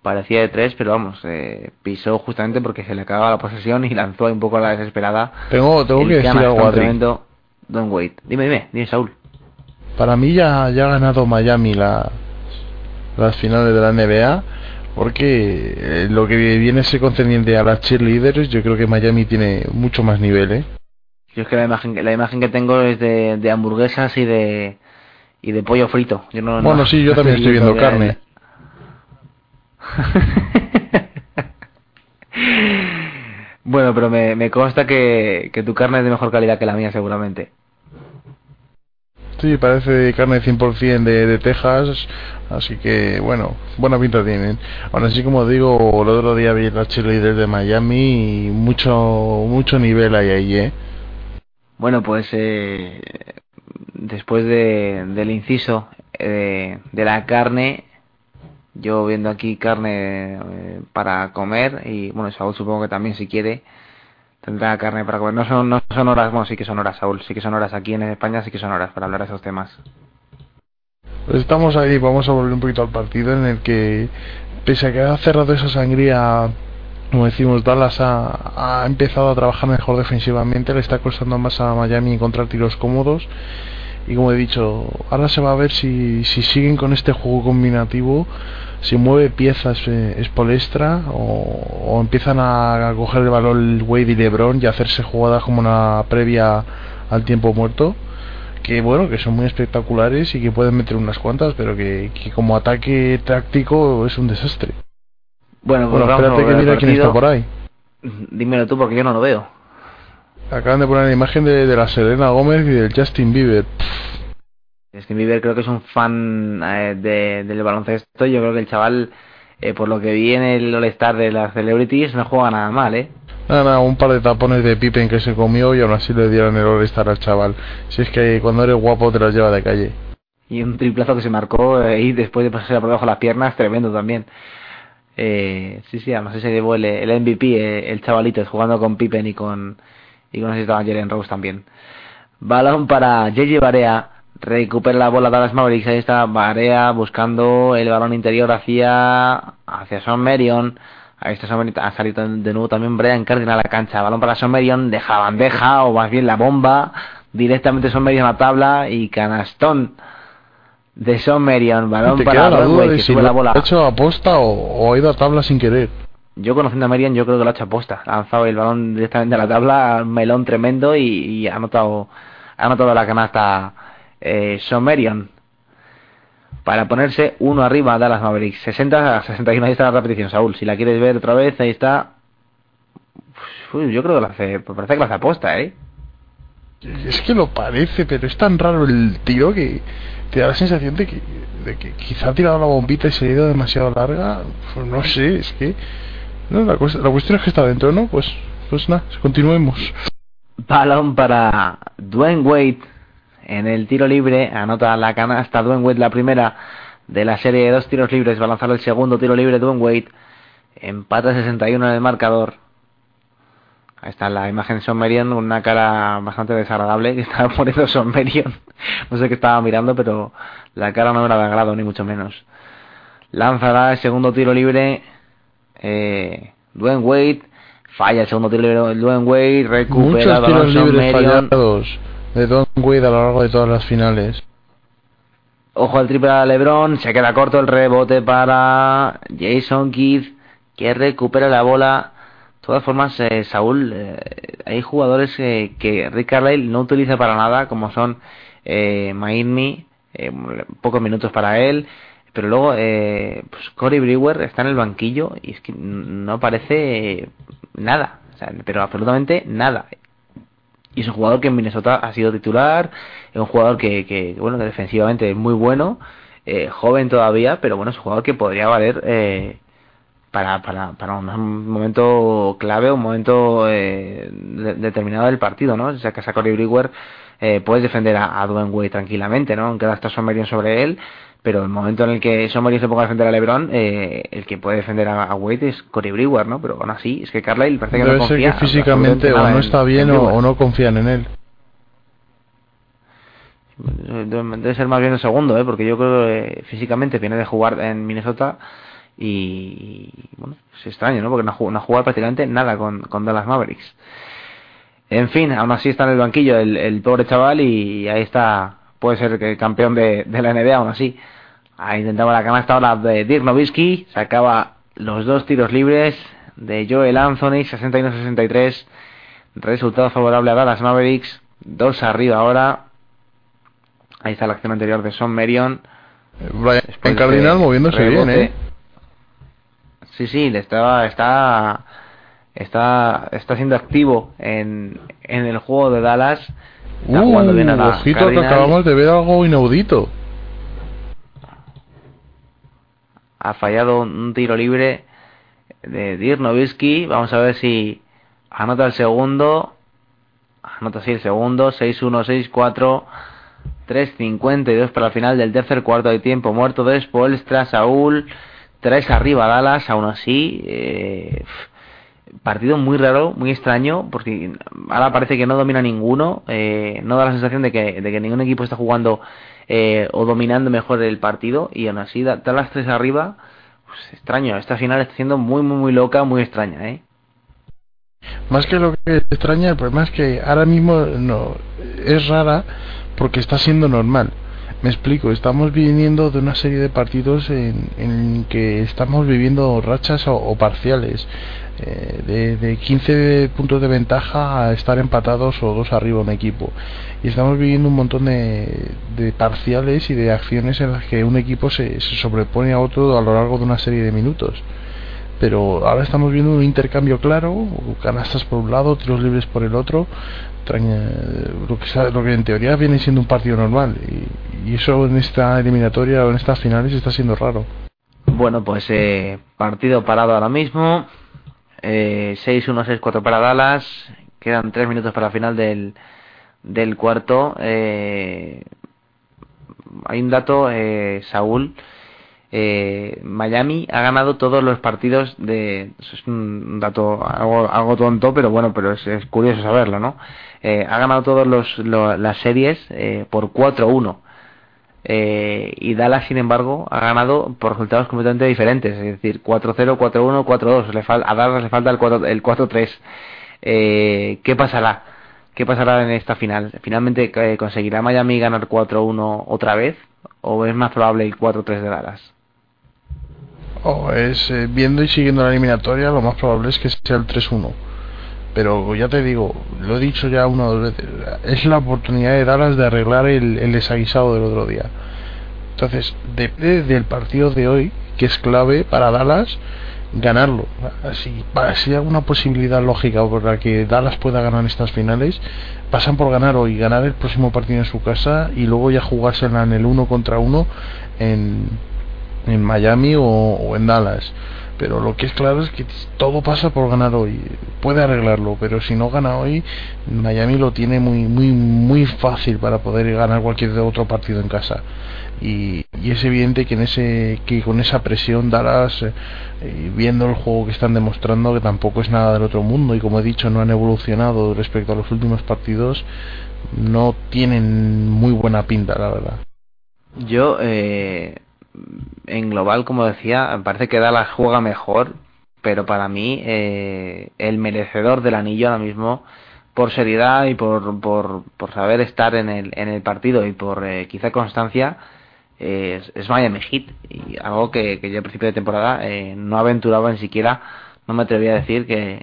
parecía de tres pero vamos eh, pisó justamente porque se le acababa la posesión y lanzó un poco a la desesperada. Tengo, tengo que decir algo tremendo Don Wade. Dime dime dime Saúl. Para mí ya, ya ha ganado Miami la, las finales de la NBA porque eh, lo que viene ese concerniente a las cheerleaders, yo creo que Miami tiene mucho más nivel, ¿eh? Yo es que la imagen, la imagen que tengo es de, de hamburguesas y de y de pollo frito. Yo no, bueno, no, sí, yo también estoy viendo carne. bueno, pero me, me consta que, que tu carne es de mejor calidad que la mía, seguramente. Sí, parece carne 100% de, de Texas, así que bueno, buena pinta tienen. Aún así, como digo, el otro día vi la cheerleader de Miami y mucho, mucho nivel hay ahí, ¿eh? Bueno, pues eh, después de, del inciso eh, de la carne, yo viendo aquí carne eh, para comer y bueno, Saúl supongo que también si quiere tendrá carne para comer. No son, no son horas, bueno, sí que son horas, Saúl, sí que son horas aquí en España, sí que son horas para hablar de esos temas. Pues estamos ahí, vamos a volver un poquito al partido en el que, pese a que ha cerrado esa sangría, como decimos, Dallas ha, ha empezado a trabajar mejor defensivamente, le está costando más a Miami encontrar tiros cómodos. Y como he dicho, ahora se va a ver si, si siguen con este juego combinativo, si mueve piezas eh, Spolestra o, o, empiezan a, a, coger el balón Wade y LeBron y hacerse jugadas como una previa al tiempo muerto que bueno que son muy espectaculares y que pueden meter unas cuantas pero que, que como ataque táctico es un desastre Bueno, pues Bueno, vamos a espérate que mira quién está por ahí. Dímelo tú porque yo no lo veo. Acaban de poner la imagen de, de la Selena Gómez y del Justin Bieber. Justin Bieber creo que es un fan eh, de- del baloncesto. Yo creo que el chaval, eh, por lo que vi en el All-Star de las Celebrities, no juega nada mal, ¿eh? Nada, nada, un par de tapones de Pippen que se comió y aún así le dieron el All-Star al chaval. Si es que cuando eres guapo te las lleva de calle. Y un triplazo que se marcó eh, y después de pasarse por debajo de las piernas, tremendo también. Eh, sí, sí, además se llevó el, el MVP, el chavalito, jugando con Pippen y con, y con no sé si Jalen Rose también. Balón para JJ Barea, recupera la bola Dallas Mavericks, ahí está Barea buscando el balón interior hacia, hacia Son Marion. Ahí está ha salido de nuevo también Brian Cardinal a la cancha. Balón para Son Marion, deja bandeja o más bien la bomba. Directamente Son Marion a la tabla y canastón de Son Marion. Balón Te para la duda de que si la bola. ha hecho aposta o, o ha ido a tabla sin querer. Yo conociendo a Marion, yo creo que lo ha hecho aposta. Ha lanzado el balón directamente a la tabla, melón tremendo y, y ha anotado, ha anotado la canasta eh, Sean Marion. Para ponerse uno arriba Dallas Mavericks. 60 a 61. Ahí está la repetición, Saúl. Si la quieres ver otra vez, ahí está. Yo creo que lo hace, parece que lo hace aposta, ¿eh? Es que lo parece, pero es tan raro el tiro que te da la sensación de que, de que quizá ha tirado la bombita y se ha ido demasiado larga. Pues no sé, es que. No, la, cuest- la cuestión es que está dentro, ¿no? Pues, pues nada, continuemos. Balón para Dwayne Wade en el tiro libre. Anota la canasta Dwayne Wade, la primera de la serie de dos tiros libres. Va a lanzar el segundo tiro libre Dwayne Wade. Empata 61 en el marcador. Ahí está la imagen de Son Marion, una cara bastante desagradable que estaba poniendo Son Marion. No sé qué estaba mirando, pero la cara no era de agrado, ni mucho menos. Lanzará el segundo tiro libre. Eh, Dwayne Wade. Falla el segundo tiro libre. Dwayne Wade recupera Muchos tiros libres fallados de Don Wade a lo largo de todas las finales. Ojo al triple a LeBron, se queda corto el rebote para Jason Kidd, que recupera la bola. De todas formas, eh, Saúl, eh, hay jugadores eh, que Rick Carlisle no utiliza para nada, como son eh, Miami, eh, pocos minutos para él, pero luego pues Corey Brewer está en el banquillo y es que no aparece nada, pero absolutamente nada. Y es un jugador que en Minnesota ha sido titular, es un jugador que, que bueno, que defensivamente es muy bueno, eh, joven todavía, pero bueno, es un jugador que podría valer eh, para, para, para un momento clave, un momento eh, de- determinado del partido, ¿no? O sea, que a Corey Brewer eh, puedes defender a, Dwayne Wade tranquilamente, ¿no? Aunque ahora está Somerion sobre él, pero el momento en el que Somerion se ponga a defender a LeBron, eh, el que puede defender a, a Wade es Corey Brewer, ¿no? Pero aún así, es que Carlisle parece que Debe no ser confía que físicamente o no está bien en o, no confían en él. Debe ser más bien el segundo, ¿eh? porque yo creo que físicamente viene de jugar en Minnesota y, bueno, es extraño, ¿no? porque no ha jugado, no ha jugado prácticamente nada con, con Dallas Mavericks. En fin, aún así está en el banquillo el, el pobre chaval y ahí está, puede ser que campeón de, de la NBA aún así. Ahí intentaba la canasta ahora de Dirk Nowitzki, sacaba los dos tiros libres de Joel Anthony, 61-63, resultado favorable a Dallas Mavericks, dos arriba ahora. Ahí está la acción anterior de Son. Brian Cardinal de moviéndose bien. ¿eh? Sí, sí, le estaba, está, está, está siendo activo en, en el juego de Dallas. Está jugando bien a Uh, la ojito que acabamos de ver algo inaudito. Ha fallado un tiro libre de Dirk Nowitzki. Vamos a ver si anota el segundo. Anota así el segundo. 6-1, 6-4. 3.52 para el final del tercer cuarto de tiempo muerto de Spoelstra, Saúl, tres arriba Dallas, aún así, eh, partido muy raro, muy extraño, porque ahora parece que no domina ninguno, eh, no da la sensación de que, de que ningún equipo está jugando eh, o dominando mejor el partido, y aún así, da- Dallas tres arriba, pues, extraño, esta final está siendo muy, muy, muy loca, muy extraña, ¿eh? Más que lo que extraña, el problema es que ahora mismo no es rara porque está siendo normal. Me explico, estamos viniendo de una serie de partidos en, en que estamos viviendo rachas o, parciales. eh, de, de 15 puntos de ventaja a estar empatados o dos arriba un equipo. Y estamos viviendo un montón de, de parciales y de acciones en las que un equipo se, se sobrepone a otro a lo largo de una serie de minutos pero ahora estamos viendo un intercambio claro, canastas por un lado, tiros libres por el otro, eh, lo que, lo que en teoría viene siendo un partido normal y, eso en esta eliminatoria o en estas finales está siendo raro. Bueno, pues eh, partido parado ahora mismo. Eh, 6-1, 6-4 para Dallas. Quedan 3 minutos para la final del, del cuarto. Eh, hay un dato, eh, Saúl. Eh, Miami ha ganado todos los partidos de. Es un dato algo, algo tonto, pero bueno, pero es curioso saberlo, ¿no? Eh, ha ganado todas las series eh, por 4-1. Eh, y Dallas, sin embargo, ha ganado por resultados completamente diferentes, es decir, 4-0, 4-1, 4-2. A Dallas le falta el 4-3. Eh, ¿Qué pasará? ¿Qué pasará en esta final? ¿Finalmente eh, conseguirá Miami ganar 4-1 otra vez? ¿O es más probable el 4-3 de Dallas? Oh, es, eh, viendo y siguiendo la eliminatoria, lo más probable es que sea el 3-1 pero ya te digo, lo he dicho ya una o dos veces, es la oportunidad de Dallas de arreglar el, desaguisado del otro día. Entonces, depende del partido de hoy, que es clave para Dallas, ganarlo. Si, si hay alguna posibilidad lógica por la que Dallas pueda ganar estas finales, pasan por ganar hoy, ganar el próximo partido en su casa y luego ya jugársela en el uno contra uno en, en Miami o en Dallas pero lo que es claro es que todo pasa por ganar hoy puede arreglarlo pero si no gana hoy Miami lo tiene muy muy muy fácil para poder ganar cualquier otro partido en casa. Y, y es evidente que en ese que con esa presión Dallas eh, viendo el juego que están demostrando que tampoco es nada del otro mundo y como he dicho no han evolucionado respecto a los últimos partidos no tienen muy buena pinta la verdad. Yo eh, en global, como decía, parece que Dallas juega mejor, pero para mí eh, el merecedor del anillo ahora mismo, por seriedad y por, por, por saber estar en el, en el partido y por eh, quizá constancia, es, es, Miami Heat. Y algo que, que yo al principio de temporada eh, no aventuraba ni siquiera, no me atrevía a decir que,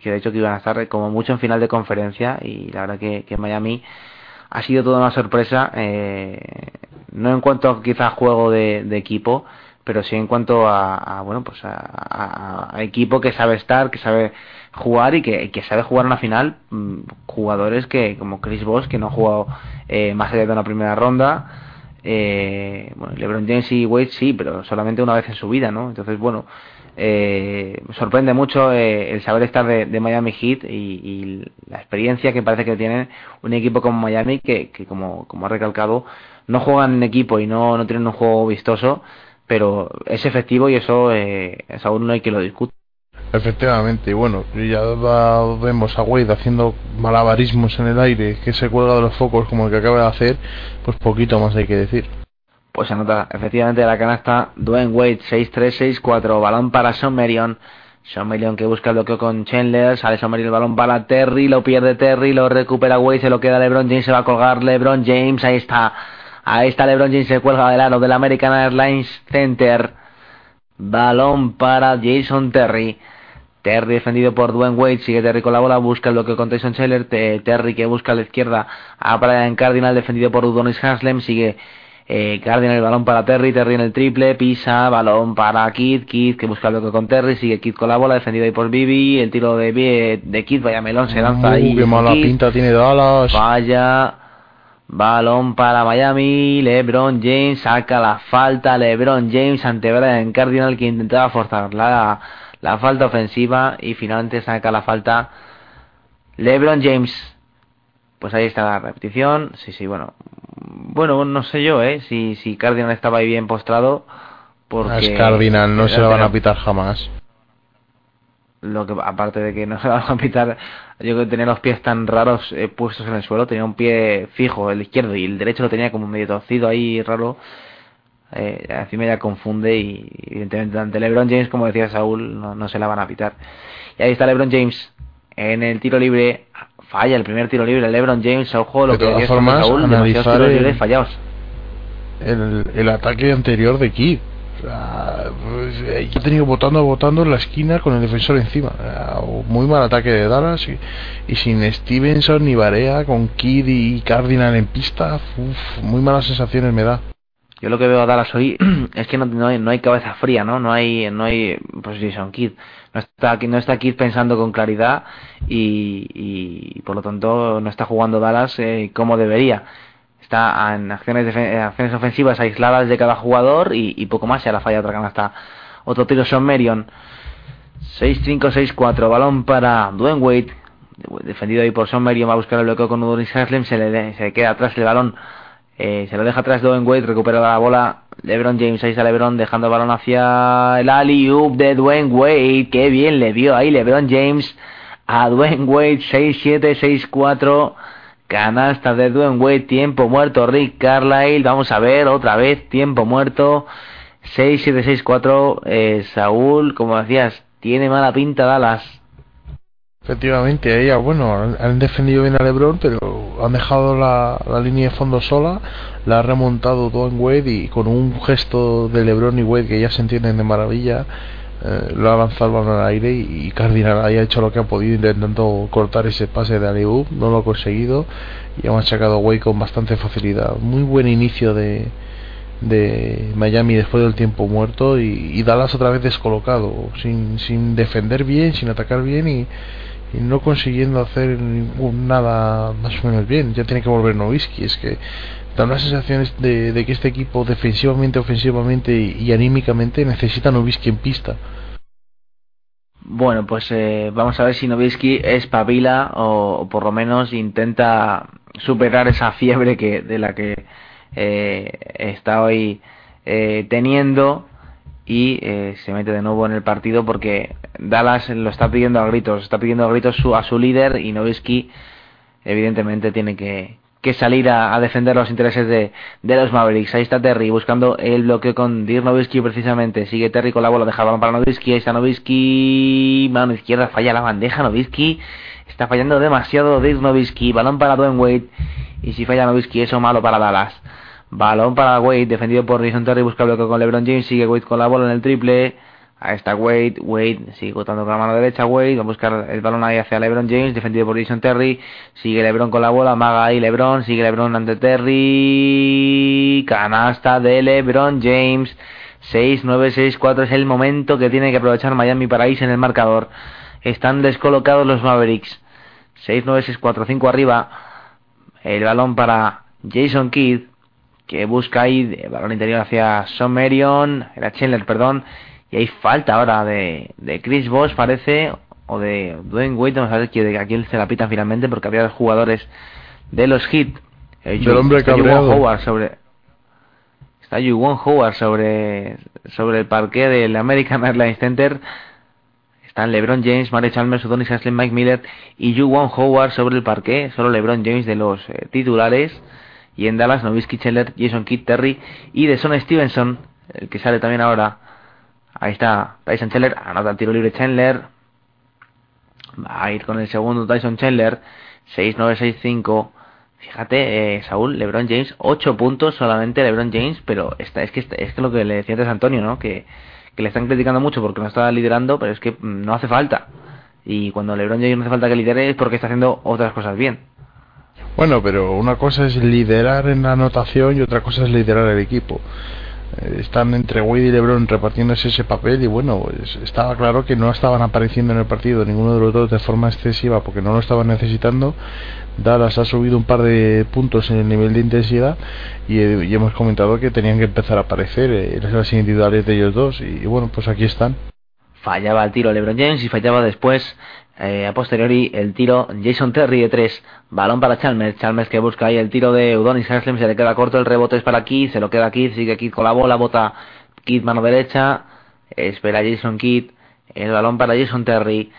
que de hecho que iban a estar como mucho en final de conferencia y la verdad que, que Miami ha sido toda una sorpresa, eh, no en cuanto a quizás juego de, equipo, pero sí en cuanto a, a bueno, pues a, a, equipo que sabe estar, que sabe jugar y que, sabe jugar una final, mmm, jugadores que como Chris Bosh, que no ha jugado eh, más allá de una primera ronda, eh, bueno, LeBron James y Wade sí, pero solamente una vez en su vida, ¿no? Entonces, bueno, eh, sorprende mucho eh, el saber estar de, Miami Heat y, la experiencia que parece que tienen un equipo como Miami que, que como, como ha recalcado no juegan en equipo y no, no tienen un juego vistoso pero es efectivo y eso, eh, eso aún no hay que lo discute Efectivamente, y bueno, ya vemos a Wade haciendo malabarismos en el aire, que se cuelga de los focos como el que acaba de hacer, pues poquito más hay que decir pues se anota efectivamente la canasta Dwayne Wade 6-3-6-4 balón para Sean Marion. Que busca el bloqueo con Chandler sale Sean Marion el balón para Terry lo pierde Terry lo recupera Wade se lo queda LeBron James se va a colgar LeBron James ahí está ahí está LeBron James se cuelga del aro del American Airlines Center. Balón para Jason Terry. Terry defendido por Dwayne Wade, sigue Terry con la bola, busca el bloqueo con Tyson Scheller, Terry que busca a la izquierda a Brian Cardinal defendido por Udonis Haslem, sigue eh, Cardinal el balón para Terry, Terry en el triple, pisa, balón para Kid, Kid que busca el bloque con Terry, sigue Kid con la bola, defendido ahí por Bibi, el tiro de, de Kid, vaya melón, se lanza uh, ahí. Qué mala pinta tiene Dallas. Vaya, balón para Miami, LeBron James saca la falta, LeBron James ante Brian Cardinal que intentaba forzar la, la falta ofensiva y finalmente saca la falta LeBron James. Pues ahí está la repetición. Sí, sí, bueno. Bueno, no sé yo, ¿eh? Si, si Cardinal estaba ahí bien postrado. Porque es Cardinal, no se lo van a pitar jamás. Lo que, aparte de que no se lo van a pitar, yo que tenía los pies tan raros eh, puestos en el suelo. Tenía un pie fijo, el izquierdo, y el derecho lo tenía como medio torcido ahí, raro. Eh, encima ya confunde y evidentemente ante LeBron James, como decía Saúl, no, no se la van a pitar. Y ahí está LeBron James en el tiro libre falla el primer tiro libre LeBron James ojo lo de que todas formas, Saúl analizar tiros el, libres fallados. el, el ataque anterior de Kid o sea, pues, eh, yo he tenido votando votando en la esquina con el defensor encima. Muy mal ataque de Dallas y, y sin Stevenson ni Barea con Kid y Cardinal en pista uf, muy malas sensaciones me da Yo lo que veo a Dallas hoy es que no, no, hay, no hay cabeza fría, ¿no? No hay, no hay, pues Jason Kidd. No está, no está Kidd pensando con claridad y, y por lo tanto no está jugando Dallas eh, como debería. Está en acciones, en acciones ofensivas aisladas de cada jugador y, poco más. Y ahora falla otra canasta. Otro tiro Sean Marion. 6-5-6-4. Balón para Dwayne Wade. Defendido ahí por Sean Marion. Va a buscar el bloqueo con Udonis Haslem. Se le, se le queda atrás el balón. Eh, se lo deja atrás Dwayne Wade. Recupera la bola. LeBron James. Ahí está LeBron dejando el balón hacia el alley-oop de Dwayne Wade. Qué bien le dio ahí LeBron James a Dwayne Wade. 6-7, 6-4. Canasta de Dwayne Wade. Tiempo muerto. Rick Carlisle. Vamos a ver otra vez. Tiempo muerto. 6-7-6-4. Eh, Saúl, como decías, tiene mala pinta Dallas. Efectivamente, ella, bueno, han, defendido bien a LeBron, pero han dejado la, la línea de fondo sola, la ha remontado Dwayne Wade y con un gesto de LeBron y Wade que ya se entienden de maravilla, eh, lo ha lanzado el al aire y, Cardinal ahí ha hecho lo que ha podido intentando cortar ese pase de alley no lo ha conseguido y ha machacado a Wade con bastante facilidad. Muy buen inicio de, de Miami después del tiempo muerto y, y Dallas otra vez descolocado, sin, sin defender bien, sin atacar bien y, y no consiguiendo hacer ningún- nada más o menos bien. Ya tiene que volver Nowitzki, es que da unas sensaciones de, que este equipo defensivamente, ofensivamente y, anímicamente necesita Nowitzki en pista. Bueno, pues eh, vamos a ver si Nowitzki espabila o, o por lo menos intenta superar esa fiebre que de la que eh, está hoy eh, teniendo y eh, se mete de nuevo en el partido porque Dallas lo está pidiendo a gritos, está pidiendo a gritos su- a su líder y Nowitzki evidentemente tiene que, que salir a, defender los intereses de, de los Mavericks. Ahí está Terry buscando el bloqueo con Dirk Nowitzki precisamente. Sigue Terry con la bola, deja balón para Nowitzki. Ahí está Nowitzki, mano izquierda, falla la bandeja Nowitzki. Está fallando demasiado Dirk Nowitzki. Balón para Dwayne Wade. Y si falla Nowitzki, eso malo para Dallas. Balón para Wade, defendido por Jason Terry, busca bloqueo con LeBron James, sigue Wade con la bola en el triple. Ahí está Wade, Wade sigue botando con la mano derecha, Wade va a buscar el balón ahí hacia LeBron James, defendido por Jason Terry, sigue LeBron con la bola, maga ahí LeBron, sigue LeBron ante Terry, canasta de LeBron James, 6-9-6-4 es el momento que tiene que aprovechar Miami para irse en el marcador. Están descolocados los Mavericks, 6-9-6-4, 5 arriba, el balón para Jason Kidd, que busca ahí el balón interior hacia Sean Marion, era Chandler, perdón, y hay falta ahora de, de Chris Bosh parece, o de Dwayne Wade, vamos a ver que de a quién se la pitan finalmente, porque había dos jugadores de los Heat. Eh, Del hombre está cabreado. Howard sobre está Juwan Howard sobre sobre el parque del American Airlines Center están LeBron James, Mare Chalmers, Udonis Haslem, Mike Miller y Juwan Howard sobre el parque, solo LeBron James de los eh, titulares y en Dallas Nowitzki, Chandler, Jason Kidd, Terry y de Son Stevenson, el que sale también ahora. Ahí está Tyson Chandler, anota el tiro libre Chandler. Va a ir con el segundo Tyson Chandler, 6-9-6-5. Fíjate, eh, Saúl, LeBron James, 8 puntos solamente LeBron James, pero está, es que es que lo que le decía antes Antonio, ¿no? Que, que le están criticando mucho porque no está liderando, pero es que mm, no hace falta. Y cuando LeBron James no hace falta que lidere es porque está haciendo otras cosas bien. Bueno, pero una cosa es liderar en la anotación y otra cosa es liderar el equipo. Eh, Están entre Wade y LeBron repartiéndose ese papel y bueno, pues estaba claro que no estaban apareciendo en el partido ninguno de los dos de forma excesiva porque no lo estaban necesitando. Dallas ha subido un par de puntos en el nivel de intensidad y, eh, y hemos comentado que tenían que empezar a aparecer eh, las individuales de ellos dos y, bueno, pues aquí están. Fallaba el tiro LeBron James y fallaba después, eh, a posteriori, el tiro Jason Terry de 3. Balón para Chalmers. Chalmers que busca ahí el tiro de Udonis Haslem. Se le queda corto. El rebote es para Kidd. Se lo queda Kidd. Sigue Kidd con la bola. Bota Kidd mano derecha. Espera Jason Kidd. El balón para Jason Terry.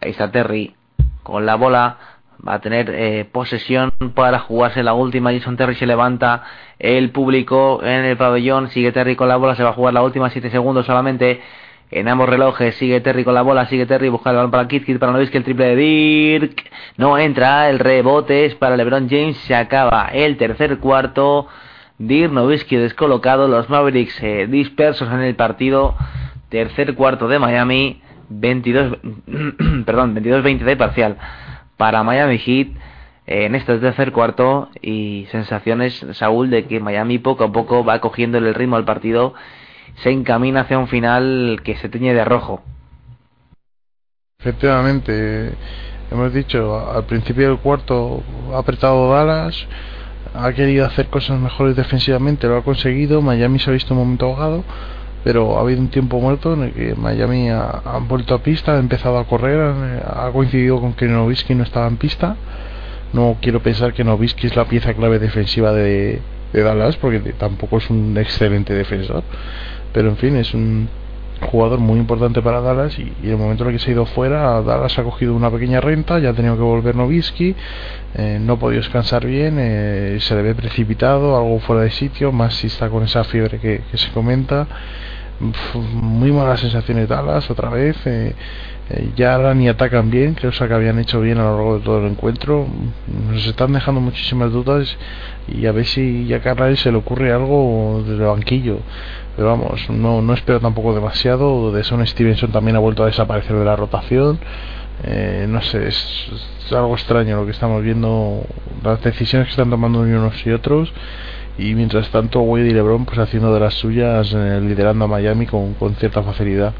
Ahí está Terry con la bola. Va a tener eh, posesión para jugarse la última. Jason Terry se levanta. El público en el pabellón. Sigue Terry con la bola. Se va a jugar la última 7 segundos solamente. En ambos relojes sigue Terry con la bola, sigue Terry, busca el balón para Kid para Nowitzki, el triple de Dirk. No entra, el rebote es para LeBron James, se acaba el tercer cuarto. Dirk Nowitzki descolocado, los Mavericks eh, dispersos en el partido. Tercer cuarto de Miami, 22, perdón, 22-20 de parcial para Miami Heat. en este tercer cuarto y sensaciones, Saúl, de que Miami poco a poco va cogiendo el ritmo al partido, se encamina hacia un final que se teñe de rojo. Efectivamente, hemos dicho al principio del cuarto ha apretado Dallas, ha querido hacer cosas mejores defensivamente, lo ha conseguido, Miami se ha visto un momento ahogado, pero ha habido un tiempo muerto en el que Miami ha, vuelto a pista, ha empezado a correr, ha, ha coincidido con que Novisky no estaba en pista. No quiero pensar que Novisky es la pieza clave defensiva de, de Dallas, porque tampoco es un excelente defensor, pero en fin, es un jugador muy importante para Dallas y, y el momento en el que se ha ido fuera Dallas ha cogido una pequeña renta ya ha tenido que volver Novisky eh, no ha podido descansar bien eh, se le ve precipitado algo fuera de sitio más si está con esa fiebre que, se comenta. Muy malas sensaciones Dallas otra vez eh, eh, ya ahora ni atacan bien creo que habían hecho bien a lo largo de todo el encuentro nos están dejando muchísimas dudas y a ver si ya Carlisle se le ocurre algo del banquillo pero vamos, no, no espero tampoco demasiado. De Son Stevenson también ha vuelto a desaparecer de la rotación. Eh, no sé, es, es, algo extraño lo que estamos viendo, las decisiones que están tomando unos y otros. Y mientras tanto, Wade y LeBron pues haciendo de las suyas, eh, liderando a Miami con, con cierta facilidad.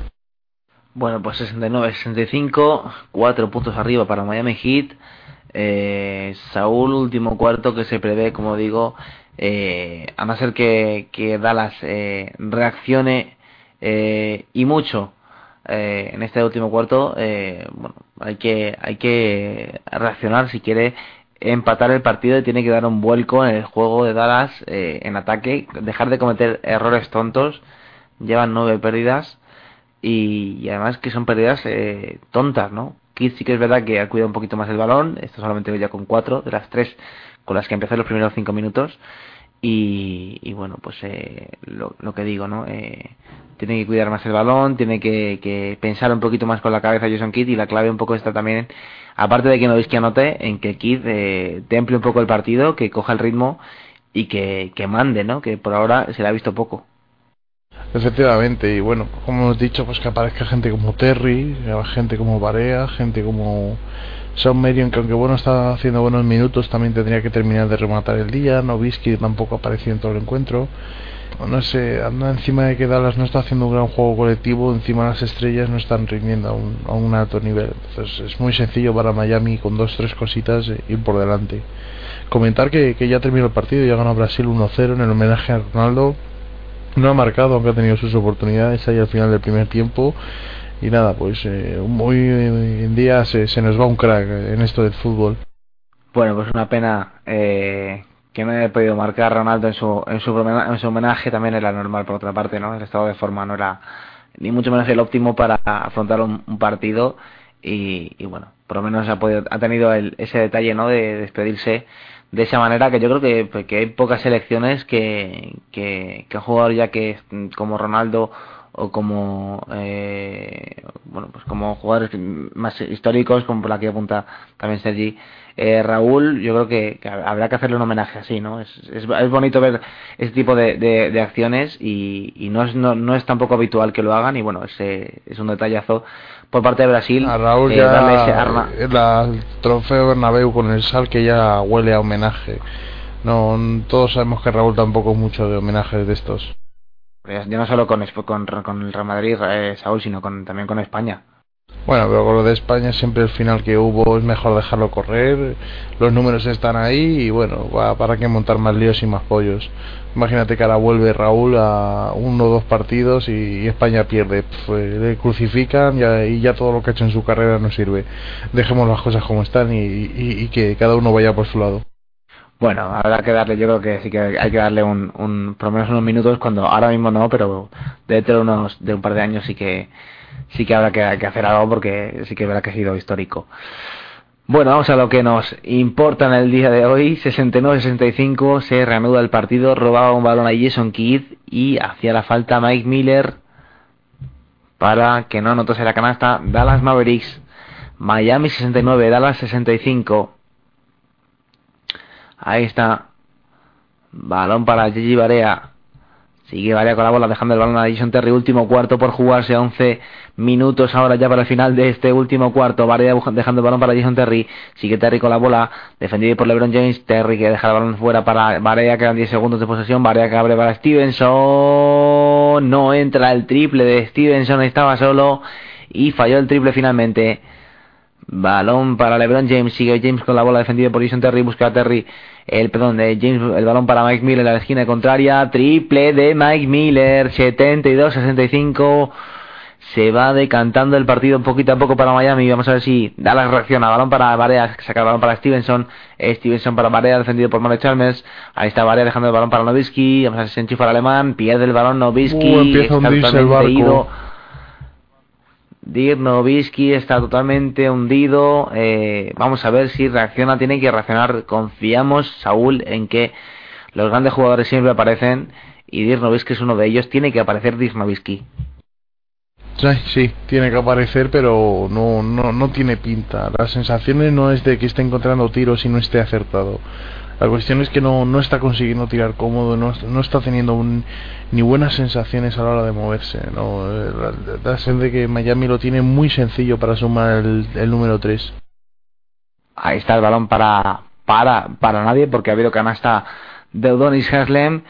Bueno, pues 69-65, 4 puntos arriba para Miami Heat. Eh, Saúl, último cuarto que se prevé, como digo, eh, a no ser que, que Dallas eh, reaccione eh, y mucho eh, en este último cuarto eh, bueno hay que hay que reaccionar si quiere empatar el partido y tiene que dar un vuelco en el juego de Dallas en ataque dejar de cometer errores tontos llevan nueve pérdidas y, además que son pérdidas eh, tontas no Kidd sí que es verdad que ha cuidado un poquito más el balón esto solamente ya con cuatro de las tres con las que empecé los primeros cinco minutos y, y bueno pues eh, lo, lo, que digo no eh, tiene que cuidar más el balón tiene que, que, pensar un poquito más con la cabeza Jason Kidd y la clave un poco está también aparte de que no veis que anote en que Kidd eh, temple un poco el partido que coja el ritmo y que, que mande no que por ahora se le ha visto poco Efectivamente, y bueno, como hemos dicho, pues que aparezca gente como Terry, gente como Barea, gente como Sean Marion, que aunque bueno está haciendo buenos minutos, también tendría que terminar de rematar el día. Novisky tampoco ha aparecido en todo el encuentro. No sé, anda encima de que Dallas no está haciendo un gran juego colectivo, encima las estrellas no están rindiendo a un, a un alto nivel. Entonces es muy sencillo para Miami con dos, tres cositas eh, ir por delante. Comentar que, que ya terminó el partido, ya ganó Brasil 1-0 en el homenaje a Ronaldo. No ha marcado, aunque ha tenido sus oportunidades ahí al final del primer tiempo y nada, pues eh, hoy en día se, se, nos va un crack en esto del fútbol. Bueno, pues una pena eh, que no haya podido marcar Ronaldo en su, en su, en su homenaje, también era normal por otra parte, ¿no? El estado de forma no era ni mucho menos el óptimo para afrontar un, un partido y, y, bueno, por lo menos ha, podido, ha tenido el, ese detalle, ¿no? De despedirse de esa manera que yo creo que, pues, hay pocas selecciones que, que, que un jugador ya que como Ronaldo o como eh, bueno pues como jugadores más históricos como por la que apunta también Sergi. Eh, Raúl yo creo que, que, habrá que hacerle un homenaje así no es, es, bonito ver este tipo de, de, de acciones y, y, no es no, no es tampoco habitual que lo hagan y bueno ese es un detallazo por parte de Brasil a Raúl eh, ya darle ese arma. La, el trofeo Bernabéu con el sal que ya huele a homenaje no todos sabemos que Raúl tampoco es mucho de homenajes de estos ya no solo con, con, con el Real Madrid, eh, Saúl, sino con, también con España. Bueno, pero con lo de España siempre el final que hubo es mejor dejarlo correr, los números están ahí y bueno, va, para qué montar más líos y más pollos. Imagínate que ahora vuelve Raúl a uno o dos partidos y, España pierde, pues, le crucifican y, ya todo lo que ha hecho en su carrera no sirve. Dejemos las cosas como están y, que cada uno vaya por su lado. Bueno, habrá que darle, yo creo que sí que hay que darle un, un por lo menos unos minutos cuando ahora mismo no, pero dentro de unos de un par de años sí que sí que habrá que, que hacer algo porque sí que verá que ha sido histórico. Bueno, vamos a lo que nos importa en el día de hoy. 69-65 se reanuda el partido, robaba un balón a Jason Kidd y hacía la falta Mike Miller para que no anotase la canasta. Dallas Mavericks, Miami 69, Dallas 65. Ahí está. Balón para Gigi Barea. Sigue Varea con la bola dejando el balón a Jason Terry. Último cuarto por jugarse. 11 minutos ahora ya para el final de este último cuarto. Varea dejando el balón para Jason Terry. Sigue Terry con la bola. Defendido por LeBron James. Terry que deja el balón fuera para Varea. Quedan 10 segundos de posesión. Varea que abre para Stevenson. No entra el triple de Stevenson. Estaba solo. Y falló el triple finalmente. Balón para LeBron James. Sigue James con la bola defendido por Jason Terry. Busca a Terry. El, perdón, de James, el balón para Mike Miller en la esquina contraria. Triple de Mike Miller. 72-65. Se va decantando el partido poquito a poco para Miami. Vamos a ver si da la reacción. Balón para Barea. Saca el balón para Stevenson. Stevenson para Barea. Defendido por Marek Chalmers. Ahí está Barea dejando el balón para Novisky. Vamos a ver si enchufa el alemán. Pierde el balón Novisky. Uh, empieza a hundirse el barco. Dirk está totalmente hundido. Eh, vamos a ver si reacciona. Tiene que reaccionar. Confiamos, Saúl, en que los grandes jugadores siempre aparecen. Y Dirk es uno de ellos. Tiene que aparecer Dirk Nowitzki. Sí, sí, tiene que aparecer, pero no, no, no tiene pinta. Las sensaciones no es de que esté encontrando tiros y no esté acertado. La cuestión es que no, no está consiguiendo tirar cómodo, no, no está teniendo un, ni buenas sensaciones a la hora de moverse. ¿no? Da ser de que Miami lo tiene muy sencillo para sumar el, el número 3. Ahí está el balón para, para, para nadie porque ha habido canasta de Udonis Haslem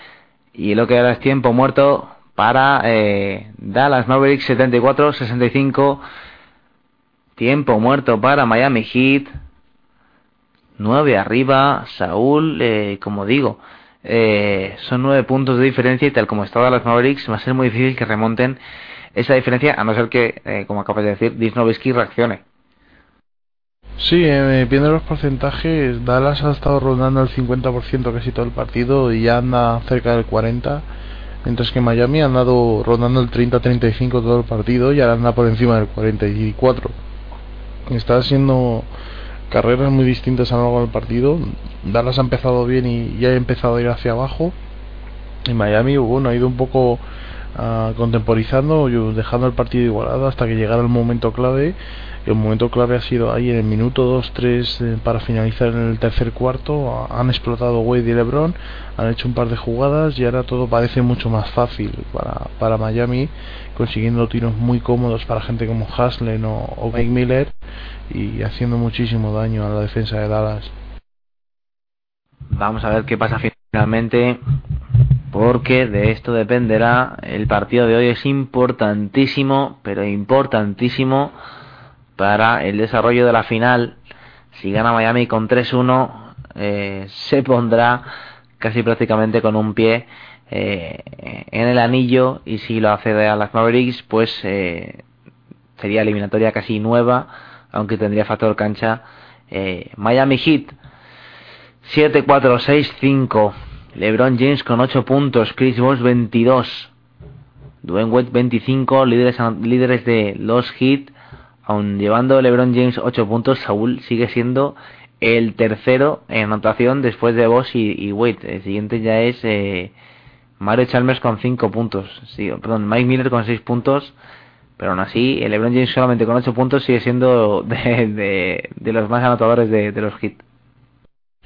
y lo que ahora es tiempo muerto para eh, Dallas Mavericks 74-65. Tiempo muerto para Miami Heat. 9 arriba. Saúl, eh, como digo, eh, son 9 puntos de diferencia y tal como está Dallas Mavericks va a ser muy difícil que remonten esa diferencia a no ser que, eh, como acabas de decir, Disnovisky reaccione. Sí, eh, viendo los porcentajes, Dallas ha estado rondando el 50% casi todo el partido y ya anda cerca del 40%, mientras que Miami ha andado rondando el 30-35 todo el partido y ahora anda por encima del 44%. Está haciendo carreras muy distintas a lo largo del partido. Dallas ha empezado bien y ya ha empezado a ir hacia abajo. Y Miami, bueno, ha ido un poco uh, contemporizando, dejando el partido igualado hasta que llegara el momento clave. El momento clave ha sido ahí en el minuto 2-3 eh, para finalizar en el tercer cuarto. Han explotado Wade y LeBron, han hecho un par de jugadas y ahora todo parece mucho más fácil para, para Miami, consiguiendo tiros muy cómodos para gente como Haslen o, o Mike Miller y haciendo muchísimo daño a la defensa de Dallas. Vamos a ver qué pasa finalmente, porque de esto dependerá. El partido de hoy es importantísimo, pero importantísimo para el desarrollo de la final. Si gana Miami con 3-1, eh, se pondrá casi prácticamente con un pie eh, en el anillo y si lo hace de las Mavericks, pues eh, sería eliminatoria casi nueva, aunque tendría factor cancha. Eh, Miami Heat 7-4-6-5. LeBron James con 8 puntos, Chris Bosh 22. Dwayne Wade 25, líderes, líderes de los Heat Aun llevando LeBron James 8 puntos, Saúl sigue siendo el tercero en anotación después de Boss y, y Wade. El siguiente ya es eh, Mario Chalmers con 5 puntos. Sí, perdón, Mike Miller con 6 puntos. Pero aún así, el LeBron James solamente con 8 puntos sigue siendo de, de, los más anotadores de, los hits.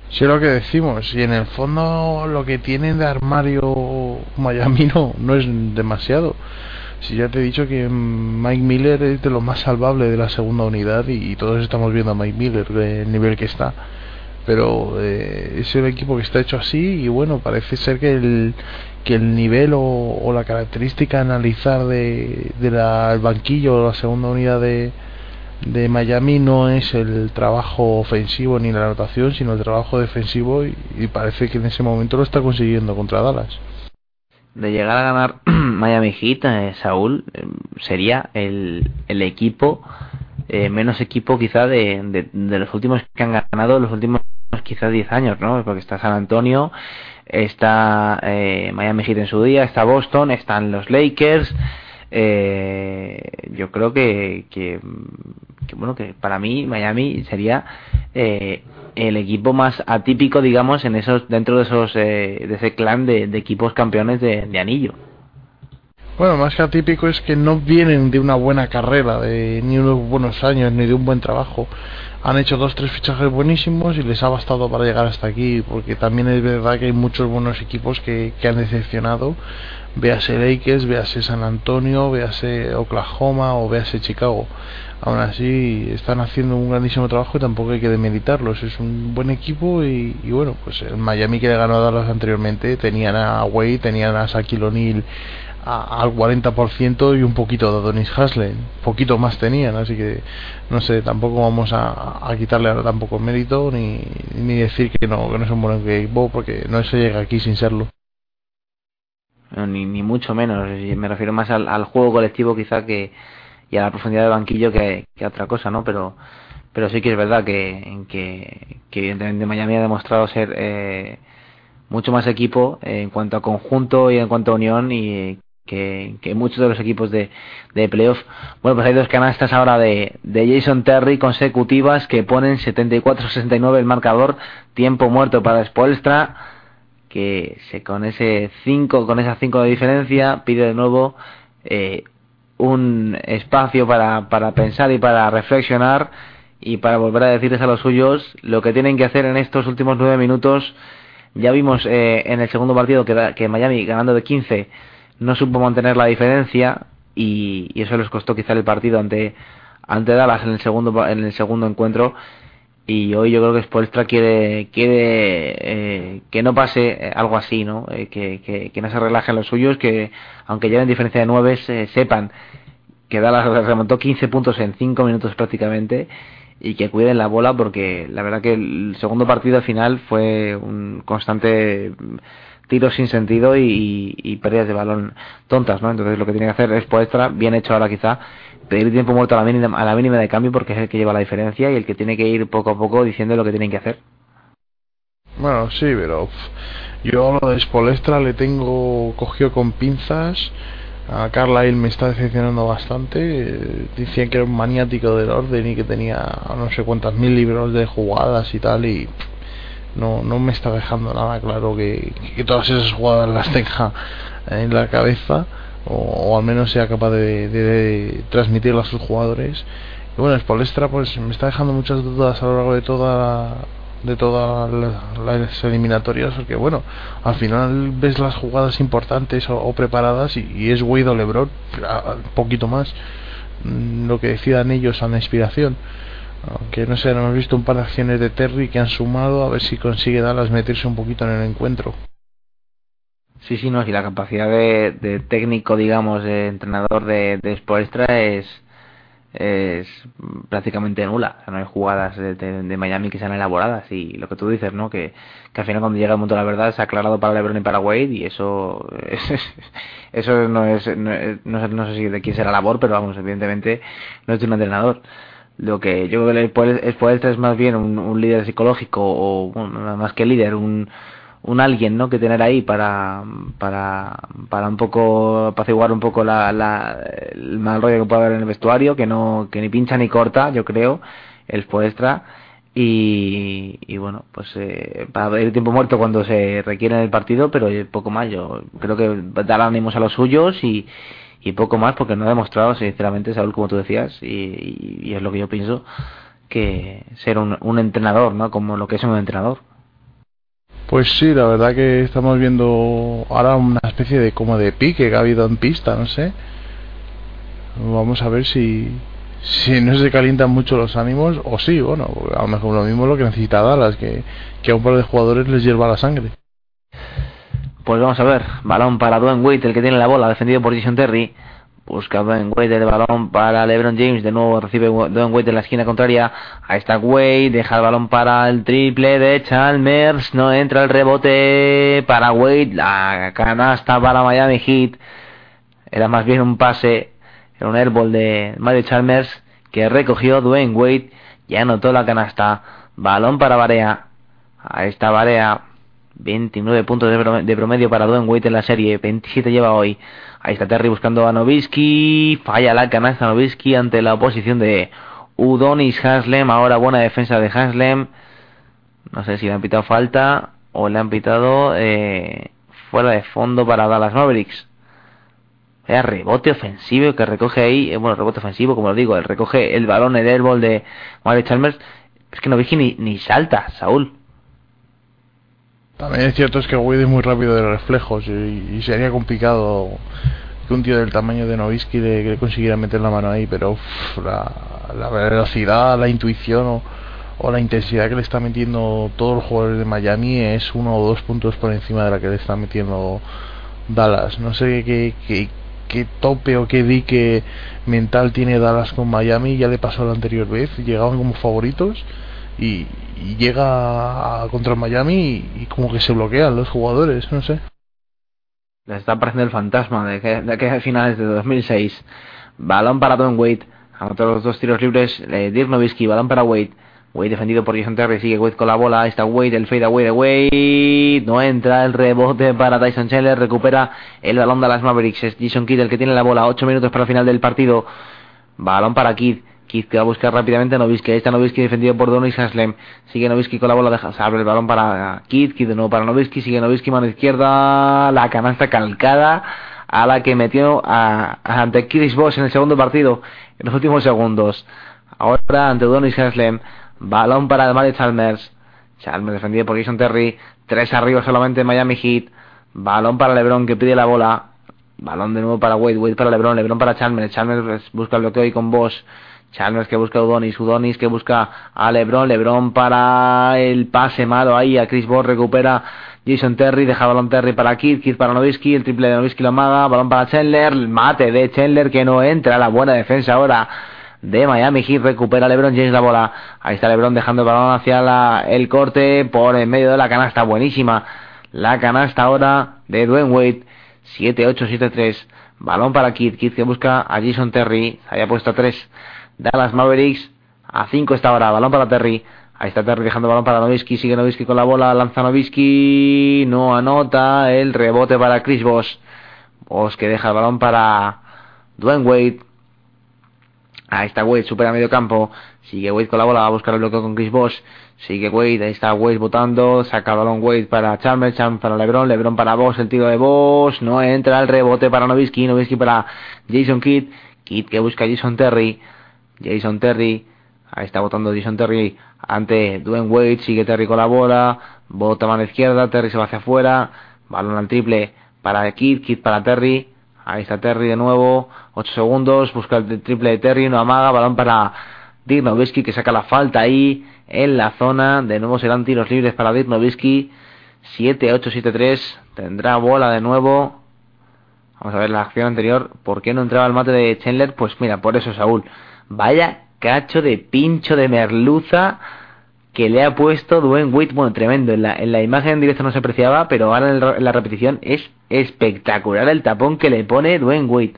Sí, lo que decimos. Y en el fondo, lo que tienen de armario Miami no, no es demasiado. Si ya te he dicho que Mike Miller es de lo más salvable de la segunda unidad y, todos estamos viendo a Mike Miller del nivel que está. Pero eh, es el equipo que está hecho así y bueno, parece ser que el, que el nivel o, o la característica analizar de, de la, el banquillo o la segunda unidad de, de Miami no es el trabajo ofensivo ni la anotación, sino el trabajo defensivo y, parece que en ese momento lo está consiguiendo contra Dallas de llegar a ganar Miami Heat, eh, Saúl, eh, sería el, el equipo, eh, menos equipo quizá de, de, de, los últimos que han ganado los últimos quizá 10 años, ¿no? Porque está San Antonio, está eh, Miami Heat en su día, está Boston, están los Lakers. yo creo que, que, bueno, que para mí Miami sería el equipo más atípico, digamos, en esos dentro de esos eh, de ese clan de, de equipos campeones de, de, anillo. Bueno, más que atípico es que no vienen de una buena carrera, de ni unos buenos años, ni de un buen trabajo. Han hecho dos, tres fichajes buenísimos y les ha bastado para llegar hasta aquí, porque también es verdad que hay muchos buenos equipos que, que han decepcionado, véase Lakers, véase San Antonio, véase Oklahoma o véase Chicago. Aún así están haciendo un grandísimo trabajo y tampoco hay que demeritarlos. Es un buen equipo y, bueno, pues el Miami que le ganó a Dallas anteriormente tenían a Wade, tenían a Shaquille O'Neal al 40% y un poquito de Adonis Haslem, poquito más tenían, así que no sé, tampoco vamos a, quitarle ahora tampoco mérito ni, ni decir que no, que no es un buen equipo porque no se llega aquí sin serlo. Ni, ni mucho menos. Me refiero más al, juego colectivo quizá que y a la profundidad del banquillo que, que a otra cosa, ¿no? Pero pero sí que es verdad que, que, que evidentemente Miami ha demostrado ser eh, mucho más equipo en cuanto a conjunto y en cuanto a unión y que, muchos de los equipos de, de playoff. Bueno, pues hay dos canastas ahora de, de Jason Terry consecutivas que ponen 74-69 el marcador, tiempo muerto para Spoelstra que se con ese 5 con esa 5 de diferencia pide de nuevo eh, un espacio para, para pensar y para reflexionar y para volver a decirles a los suyos lo que tienen que hacer en estos últimos nueve minutos ya vimos eh, en el segundo partido que, que Miami ganando de 15 no supo mantener la diferencia y, eso les costó quizá el partido ante ante Dallas en el segundo en el segundo encuentro. Y hoy yo creo que Spoelstra quiere quiere eh, que no pase eh, algo así no Eh, que, que, no se relajen los suyos que aunque lleven diferencia de nueve se- sepan que Dallas remontó 15 puntos en 5 minutos prácticamente y que cuiden la bola porque la verdad que el segundo partido al final fue un constante tiro sin sentido y, y- pérdidas de balón tontas, ¿no? Entonces lo que tiene que hacer es Poestra, bien hecho ahora quizá, pedir tiempo muerto a la, mínima, a la mínima de cambio porque es el que lleva la diferencia y el que tiene que ir poco a poco diciendo lo que tienen que hacer. Bueno, sí, pero yo lo de Spolestra le tengo cogido con pinzas. A Carlyle me está decepcionando bastante. Decían que era un maniático del orden y que tenía no sé cuántas mil libros de jugadas y tal. Y no, no me está dejando nada claro que, que todas esas jugadas las tenga en la cabeza. O, o al menos sea capaz de, de- transmitirlas a sus jugadores. Y bueno, Spolestra pues me está dejando muchas dudas a lo largo de toda de todas la- las eliminatorias porque bueno al final ves las jugadas importantes o, preparadas y, es Wade o LeBron un poquito más Mm, lo que decidan ellos a la inspiración aunque no sé no hemos visto un par de acciones de Terry que han sumado a ver si consigue Dallas meterse un poquito en el encuentro Sí, sí, no, si la capacidad de, de técnico, digamos, de entrenador de, de Spoelstra es, es prácticamente nula. O sea, no hay jugadas de, de- Miami que sean elaboradas. Y lo que tú dices, ¿no? Que, que al final cuando llega el momento de la verdad se ha aclarado para LeBron y para Wade y eso es- eso no es, no, no sé, no sé si de quién será labor, pero vamos, evidentemente no es de un entrenador. Lo que yo creo que el Spoelstra es más bien un, líder psicológico o bueno, más que líder, un un alguien no que tener ahí para para para un poco apaciguar un poco la, la el mal rollo que puede haber en el vestuario que no que ni pincha ni corta yo creo el Spoelstra y, y bueno pues eh, para el tiempo muerto cuando se requiere en el partido pero poco más yo creo que dar ánimos a los suyos y y poco más porque no ha demostrado sinceramente Saúl como tú decías y, es lo que yo pienso que ser un, un entrenador no como lo que es un entrenador Pues sí, la verdad que estamos viendo ahora una especie de como de pique que ha habido en pista, no sé. Vamos a ver si si no se calientan mucho los ánimos o sí, bueno, a lo mejor lo mismo lo que necesita Dallas, que, que a un par de jugadores les hierva la sangre. Pues vamos a ver, balón para Dwayne Wade, el que tiene la bola, defendido por Jason Terry. Busca Dwayne Wade el balón para LeBron James, de nuevo recibe Dwayne Wade en la esquina contraria. Ahí está Wade, deja el balón para el triple de Chalmers, no entra el rebote para Wade, la canasta para Miami Heat. Era más bien un pase, era un airball de Mario Chalmers que recogió Dwayne Wade y anotó la canasta. Balón para Barea. Ahí está Barea. 29 puntos de prom- de promedio para Dwayne Wade en la serie, 27 lleva hoy. Ahí está Terry buscando a Novisky, falla la canasta Novisky ante la oposición de Udonis Haslem, ahora buena defensa de Haslem. No sé si le han pitado falta o le han pitado eh, fuera de fondo para Dallas Mavericks. Vaya rebote ofensivo que recoge ahí, eh, bueno, rebote ofensivo, como lo digo, él recoge el balón, el airball de Mario Chalmers. Es que Novisky ni, ni salta, Saúl. También es cierto es que Wade es muy rápido de reflejos y, y sería complicado que un tío del tamaño de Novisky le, consiguiera meter la mano ahí, pero la, velocidad, la intuición o, la intensidad que le está metiendo todos los jugadores de Miami es uno o dos puntos por encima de la que le está metiendo Dallas. No sé qué, qué tope o qué dique mental tiene Dallas con Miami, ya le pasó la anterior vez, llegaban como favoritos y, y llega a- contra Miami y, como que se bloquean los jugadores, no sé. Les está apareciendo el fantasma de, que, de finales de 2006. Balón para Don Wade. Anotó los dos tiros libres. Eh, Dirk balón para Wade. Wade defendido por Jason Terry. Sigue Wade con la bola. Está Wade, el fade away de Wade. No entra el rebote para Tyson Chandler. Recupera el balón de las Mavericks. Es Jason Kidd el que tiene la bola. 8 minutos para el final del partido. Balón para Kidd. Kidd que va a buscar rápidamente Nowitzki. Ahí está Nowitzki defendido por Donis Haslem. Sigue Nowitzki con la bola. Deja, se abre el balón para Kidd. Kidd de nuevo para Nowitzki. Sigue Nowitzki mano izquierda. La canasta calcada a la que metió a, ante Chris Bosh en el segundo partido. En los últimos segundos. Ahora ante Donis Haslem. Balón para Mario Chalmers. Chalmers defendido por Jason Terry. Tres arriba solamente Miami Heat. Balón para LeBron que pide la bola. Balón de nuevo para Wade, Wade para LeBron, LeBron para Chalmers, Chalmers busca el bloqueo ahí con Bosch, Chalmers que busca a Udonis, Udonis que busca a LeBron, LeBron para el pase malo ahí a Chris Bosh, recupera Jason Terry, deja balón Terry para Kid, Kid para Nowitzki, el triple de Nowitzki lo amaga, balón para Chandler, mate de Chandler que no entra, la buena defensa ahora de Miami Heat, recupera LeBron James la bola, ahí está LeBron dejando el balón hacia la- el corte por en medio de la canasta, buenísima, la canasta ahora de Dwayne Wade, 7-8-7-3. Balón para Kid. Kid que busca a Jason Terry. Había puesto a 3. Dallas Mavericks. A 5 está ahora. Balón para Terry. Ahí está Terry dejando balón para Nowitzki. Sigue Nowitzki con la bola. Lanza Nowitzki. No anota. El rebote para Chris Bosh. Bosh que deja el balón para Dwayne Wade. Ahí está Wade, supera medio campo. Sigue Wade con la bola, va a buscar el bloqueo con Chris Bosh. Sigue Wade, ahí está Wade botando. Saca el balón Wade para Chalmers, para LeBron, LeBron para Bosh, el tiro de Bosh. No entra el rebote para Nowitzki, Nowitzki para Jason Kidd. Kidd que busca Jason Terry. Jason Terry, ahí está botando Jason Terry ante Dwayne Wade. Sigue Terry con la bola. Bota mano izquierda, Terry se va hacia afuera. Balón al triple para Kidd, Kidd para Terry. Ahí está Terry de nuevo. 8 segundos. Busca el triple de Terry. No amaga. Balón para Dirk Nowitzki que saca la falta ahí en la zona. De nuevo serán tiros libres para Dirk Nowitzki. 7-8-7-3. Tendrá bola de nuevo. Vamos a ver la acción anterior. ¿Por qué no entraba el mate de Chandler? Pues mira, por eso Saúl. Vaya cacho de pincho de merluza que le ha puesto Dwayne Wade. Bueno, tremendo. En la, en la imagen en directo no se apreciaba, pero ahora en, la repetición es espectacular el tapón que le pone Dwayne Wade.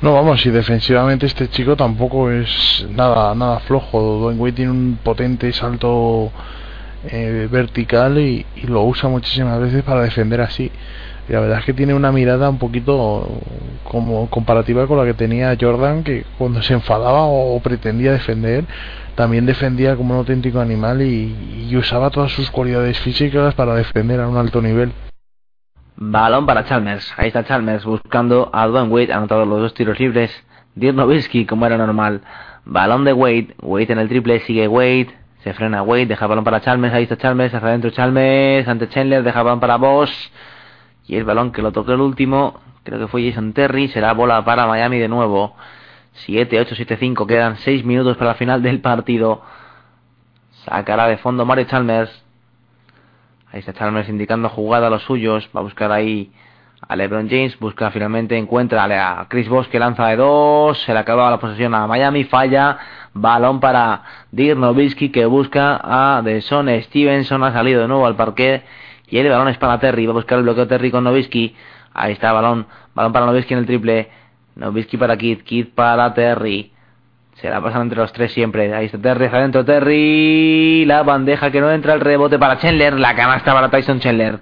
No, vamos, y defensivamente este chico tampoco es nada nada flojo. Dwayne Wade tiene un potente salto eh, vertical y, y lo usa muchísimas veces para defender así. Y la verdad es que tiene una mirada un poquito como comparativa con la que tenía Jordan, que cuando se enfadaba o, pretendía defender, también defendía como un auténtico animal y, usaba todas sus cualidades físicas para defender a un alto nivel. Balón para Chalmers. Ahí está Chalmers buscando a Dwayne Wade. Anotado los dos tiros libres. Dirk Nowitzki, como era normal. Balón de Wade. Wade en el triple. Sigue Wade. Se frena Wade. Deja balón para Chalmers. Ahí está Chalmers. Hacia adentro Chalmers. Ante Chandler. Deja balón para Bosch. Y el balón que lo tocó el último. Creo que fue Jason Terry. Será bola para Miami de nuevo. 7, 8, 7, 5. Quedan 6 minutos para la final del partido. Sacará de fondo Mario Chalmers. Ahí está Chalmers indicando jugada a los suyos. Va a buscar ahí a LeBron James. Busca finalmente, encuentra a Chris Bosh que lanza de dos. Se le acaba la posesión a Miami. Falla. Balón para Dirk Nowitzki que busca a Deson Stevenson. Ha salido de nuevo al parque. Y el balón es para Terry. Va a buscar el bloqueo Terry con Nowitzki. Ahí está balón. Balón para Nowitzki en el triple. Nowitzki para Kid. Kid para Terry. Se la pasan entre los tres siempre. Ahí está Terry, hacia adentro Terry. La bandeja que no entra, el rebote para Chandler. La canasta para Tyson Chandler.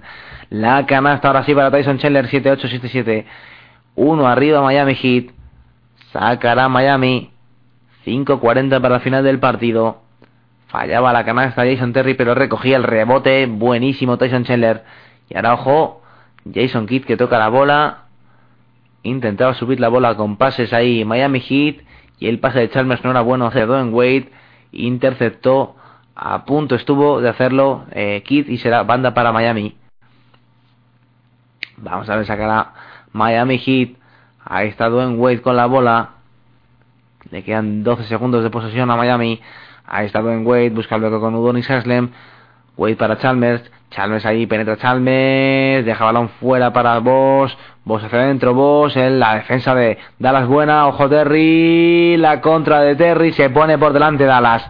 La canasta ahora sí para Tyson Chandler. 7-8, 7-7. Uno arriba Miami Heat. Sacará Miami. 5-40 para la final del partido. Fallaba la canasta Jason Terry, pero recogía el rebote. Buenísimo Tyson Chandler. Y ahora ojo. Jason Kidd que toca la bola. Intentaba subir la bola con pases ahí Miami Heat. Y el pase de Chalmers no era bueno hacia Dwayne Wade. Interceptó A punto estuvo de hacerlo eh, Kid y será banda para Miami. Vamos a ver, sacará Miami Heat. Ahí está Dwayne Wade con la bola. Le quedan 12 segundos de posesión a Miami. Ahí está Dwayne Wade. Busca el bloqueo con Udonis Haslem. Wade para Chalmers. Chalmers ahí penetra Chalmers. Deja balón fuera para Boss. Boss hacia adentro. Boss en la defensa de Dallas buena. Ojo Terry. La contra de Terry. Se pone por delante Dallas.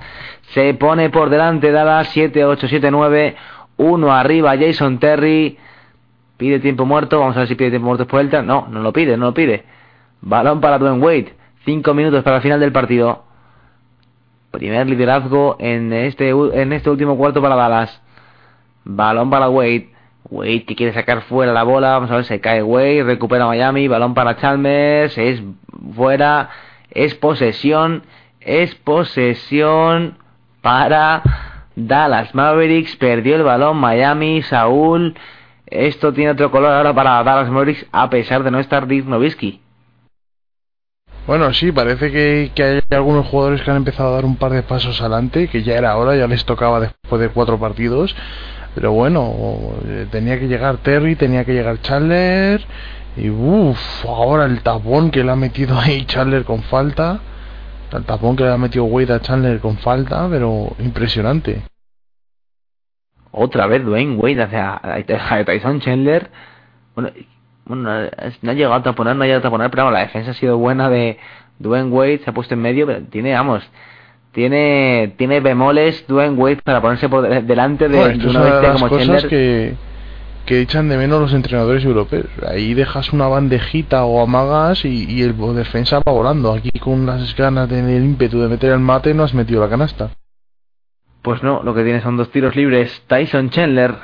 Se pone por delante Dallas. 7, 8, 7, 9. Uno arriba Jason Terry. Pide tiempo muerto. Vamos a ver si pide tiempo muerto después del No, no lo pide, no lo pide. Balón para Dwayne Wade. Cinco minutos para el final del partido. Primer liderazgo en este, en este último cuarto para Dallas. Balón para Wade. Wade que quiere sacar fuera la bola. Vamos a ver, se cae Wade. Recupera Miami. Balón para Chalmers. Es fuera. Es posesión. Es posesión para Dallas Mavericks. Perdió el balón Miami. Saúl. Esto tiene otro color ahora para Dallas Mavericks a pesar de no estar Dirk Nowitzki. Bueno, sí, parece que, que, hay algunos jugadores que han empezado a dar un par de pasos adelante, que ya era hora, ya les tocaba después de cuatro partidos. Pero bueno, eh, tenía que llegar Terry, tenía que llegar Chandler. Y uff, ahora el tapón que le ha metido ahí Chandler con falta. El tapón que le ha metido Wade a Chandler con falta, pero impresionante. Otra vez Dwayne Wade hacia Tyson Chandler. Bueno, bueno, no ha llegado a taponar, no ha llegado a taponar, pero vamos, la defensa ha sido buena de Dwayne Wade, se ha puesto en medio, pero tiene, vamos, tiene tiene bemoles Dwayne Wade para ponerse por delante de, bueno, de una, bestia como cosas Chandler. que que echan de menos los entrenadores europeos. Ahí dejas una bandejita o amagas y, y el defensa va volando. Aquí con las ganas del de ímpetu de meter el mate no has metido la canasta. Pues no, lo que tiene son dos tiros libres. Tyson Chandler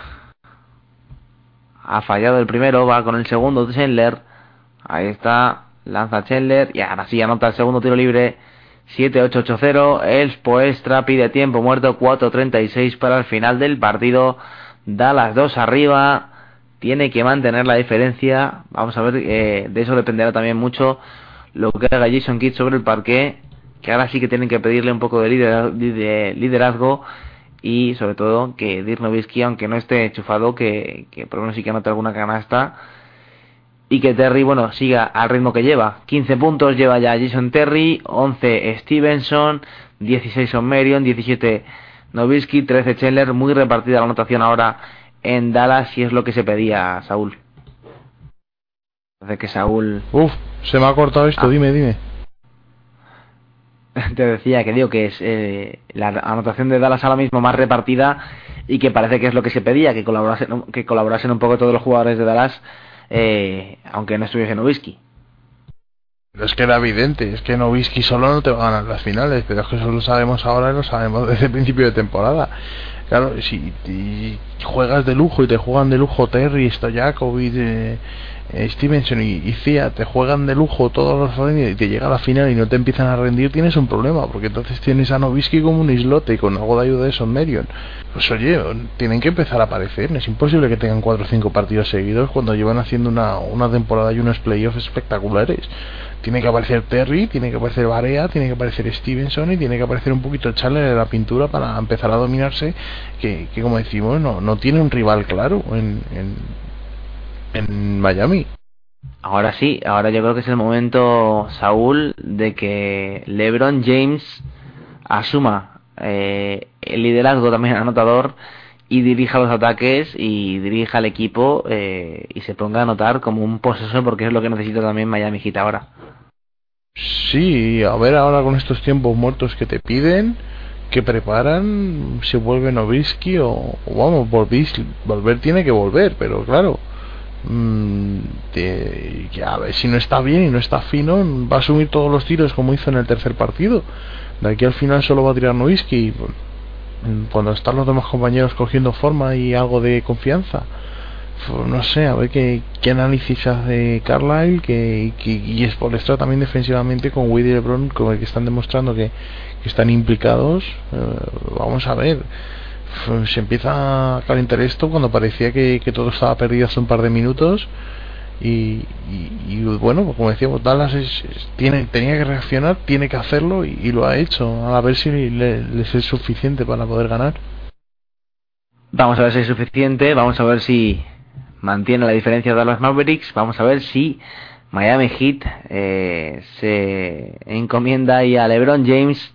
ha fallado el primero, va con el segundo Chandler. Ahí está, lanza Chandler y ahora sí anota el segundo tiro libre. 7-8-8-0. El Poestra pide tiempo muerto. 4-36 para el final del partido. Da las dos arriba. Tiene que mantener la diferencia. Vamos a ver, eh, de eso dependerá también mucho lo que haga Jason Kidd sobre el parque. Que ahora sí que tienen que pedirle un poco de, de liderazgo y sobre todo que Dirk Nowitzki, aunque no esté enchufado, que, que por lo menos sí que anote alguna canasta y que Terry, bueno, siga al ritmo que lleva. 15 puntos lleva ya Jason Terry, 11 Stevenson, 16 O'Merion, 17 Nowitzki, 13 Chandler, muy repartida la anotación ahora en Dallas y es lo que se pedía Saúl. Parece que Saúl... Uf, se me ha cortado esto, Ah. dime, dime. te decía que digo que es eh, la anotación de Dallas ahora mismo más repartida y que parece que es lo que se pedía, que colaborasen, que colaborasen un poco todos los jugadores de Dallas, eh, aunque no estuviese Nowitzki. Es que era evidente, es que Nowitzki solo no te va a ganar las finales, pero es que eso lo sabemos ahora y lo sabemos desde el principio de temporada. Claro, si juegas de lujo y te juegan de lujo Terry, Stojakovic, eh, Stevenson y, y Cia, te juegan de lujo todos los y te llega a la final y no te empiezan a rendir, tienes un problema, porque entonces tienes a Nowitzki como un islote y con algo de ayuda de Son Merion. Pues oye, tienen que empezar a aparecer, es imposible que tengan cuatro o cinco partidos seguidos cuando llevan haciendo una, una temporada y unos playoffs espectaculares tiene que aparecer Terry, tiene que aparecer Barea, tiene que aparecer Stevenson y tiene que aparecer un poquito Chandler en la pintura para empezar a dominarse, que, que como decimos, no, no tiene un rival claro en, en, en Miami. Ahora sí, ahora yo creo que es el momento, Saúl, de que LeBron James asuma eh, el liderazgo también anotador y dirija los ataques y dirija al equipo eh, y se ponga a anotar como un posesor porque es lo que necesita también Miami Heat ahora. Sí, a ver ahora con estos tiempos muertos que te piden, que preparan, se vuelve Novisky o, o vamos, volver, volver tiene que volver, pero claro, mmm, te, ya si no está bien y no está fino, va a asumir todos los tiros como hizo en el tercer partido. De aquí al final solo va a tirar Novisky cuando están los demás compañeros cogiendo forma y algo de confianza. No sé, a ver qué, qué análisis hace Carlisle que, y Spolestra también defensivamente con Wade y LeBron el que están demostrando que, que están implicados. Eh, vamos a ver. Se empieza a calentar esto cuando parecía que, todo estaba perdido hace un par de minutos y, y, bueno, como decíamos, Dallas tiene, tenía que reaccionar, tiene que hacerlo y, lo ha hecho. A ver si le, es suficiente para poder ganar. Vamos a ver si es suficiente, vamos a ver si mantiene la diferencia de Dallas Mavericks, vamos a ver si Miami Heat eh, se encomienda ahí a LeBron James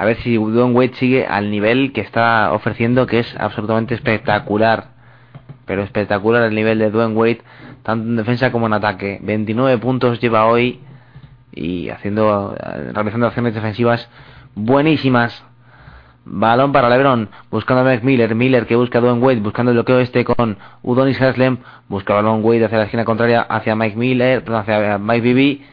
a ver si Dwayne Wade sigue al nivel que está ofreciendo, que es absolutamente espectacular. Pero espectacular el nivel de Dwayne Wade, tanto en defensa como en ataque. 29 puntos lleva hoy y haciendo, realizando acciones defensivas buenísimas. Balón para LeBron, buscando a Mike Miller, Miller que busca a Dwayne Wade, buscando el bloqueo este con Udonis Haslem, busca balón Wade hacia la esquina contraria, hacia Mike Miller, hacia Mike Bibi,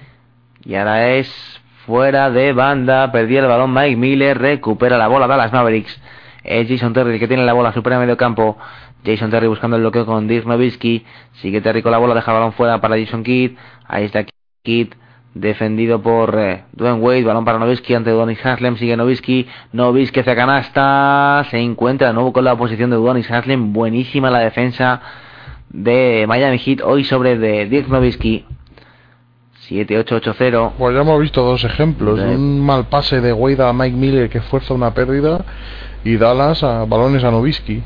y ahora es fuera de banda, perdía el balón Mike Miller, recupera la bola Dallas Mavericks. Es Jason Terry que tiene la bola, supera medio campo. Jason Terry buscando el bloqueo con Dirk Nowitzki. Sigue Terry con la bola, deja el balón fuera para Jason Kidd. Ahí está Kidd, defendido por eh, Dwayne Wade. Balón para Nowitzki ante Donis Haslem. Sigue Nowitzki. Nowitzki hacia canasta. Se encuentra de nuevo con la posición de Donis Haslem. Buenísima la defensa de Miami Heat hoy sobre de Dirk Nowitzki. 7-8-8-0. Pues ya hemos visto dos ejemplos. Un mal pase de Wade a Mike Miller que fuerza una pérdida y Dallas a balones a Novisky.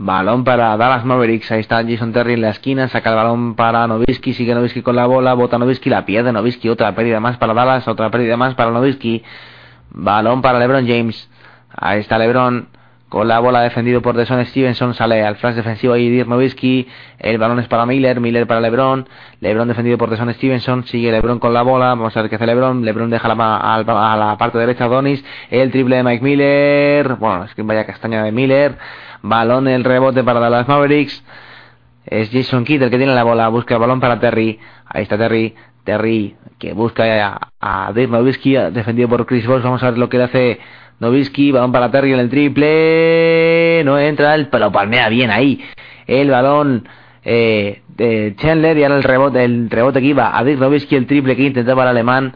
Balón para Dallas Mavericks. Ahí está Jason Terry en la esquina. Saca el balón para Novisky. Sigue Novisky con la bola. Bota Novisky. La pierde Novisky. Otra pérdida más para Dallas. Otra pérdida más para Novisky. Balón para LeBron James. Ahí está LeBron. Con la bola defendido por Deson Stevenson sale al flash defensivo ahí Dirk Nowitzki. El balón es para Miller, Miller para LeBron. LeBron defendido por Deson Stevenson. Sigue LeBron con la bola. Vamos a ver qué hace LeBron. LeBron deja la, a, la parte derecha a Donis. El triple de Mike Miller. Bueno, es que vaya castaña de Miller. Balón, el rebote para Dallas Mavericks. Es Jason Kidd el que tiene la bola. Busca el balón para Terry. Ahí está Terry. Terry que busca a, a Dirk defendido por Chris Bosh. Vamos a ver lo que le hace Novisky, balón para Terry en el triple. No entra, el, pero palmea bien ahí. El balón eh, de Chandler y ahora el rebote, el rebote que iba a Dick Novisky, el triple que intentaba el alemán.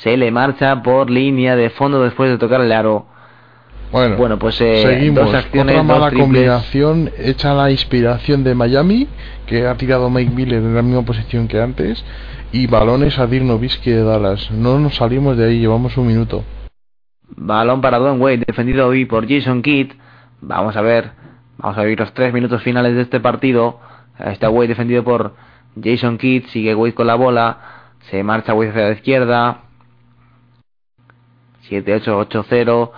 Se le marcha por línea de fondo después de tocar el aro. Bueno, bueno pues eh, seguimos. Dos acciones, Otra mala combinación hecha la inspiración de Miami, que ha tirado Mike Miller en la misma posición que antes, y balones a Dirk Nowitzki de Dallas. No nos salimos de ahí, llevamos un minuto. Balón para Don Wade, defendido hoy por Jason Kidd. Vamos a ver, vamos a ver los tres minutos finales de este partido. Está Wade defendido por Jason Kidd, sigue Wade con la bola, se marcha Wade hacia la izquierda. 7-8-8-0,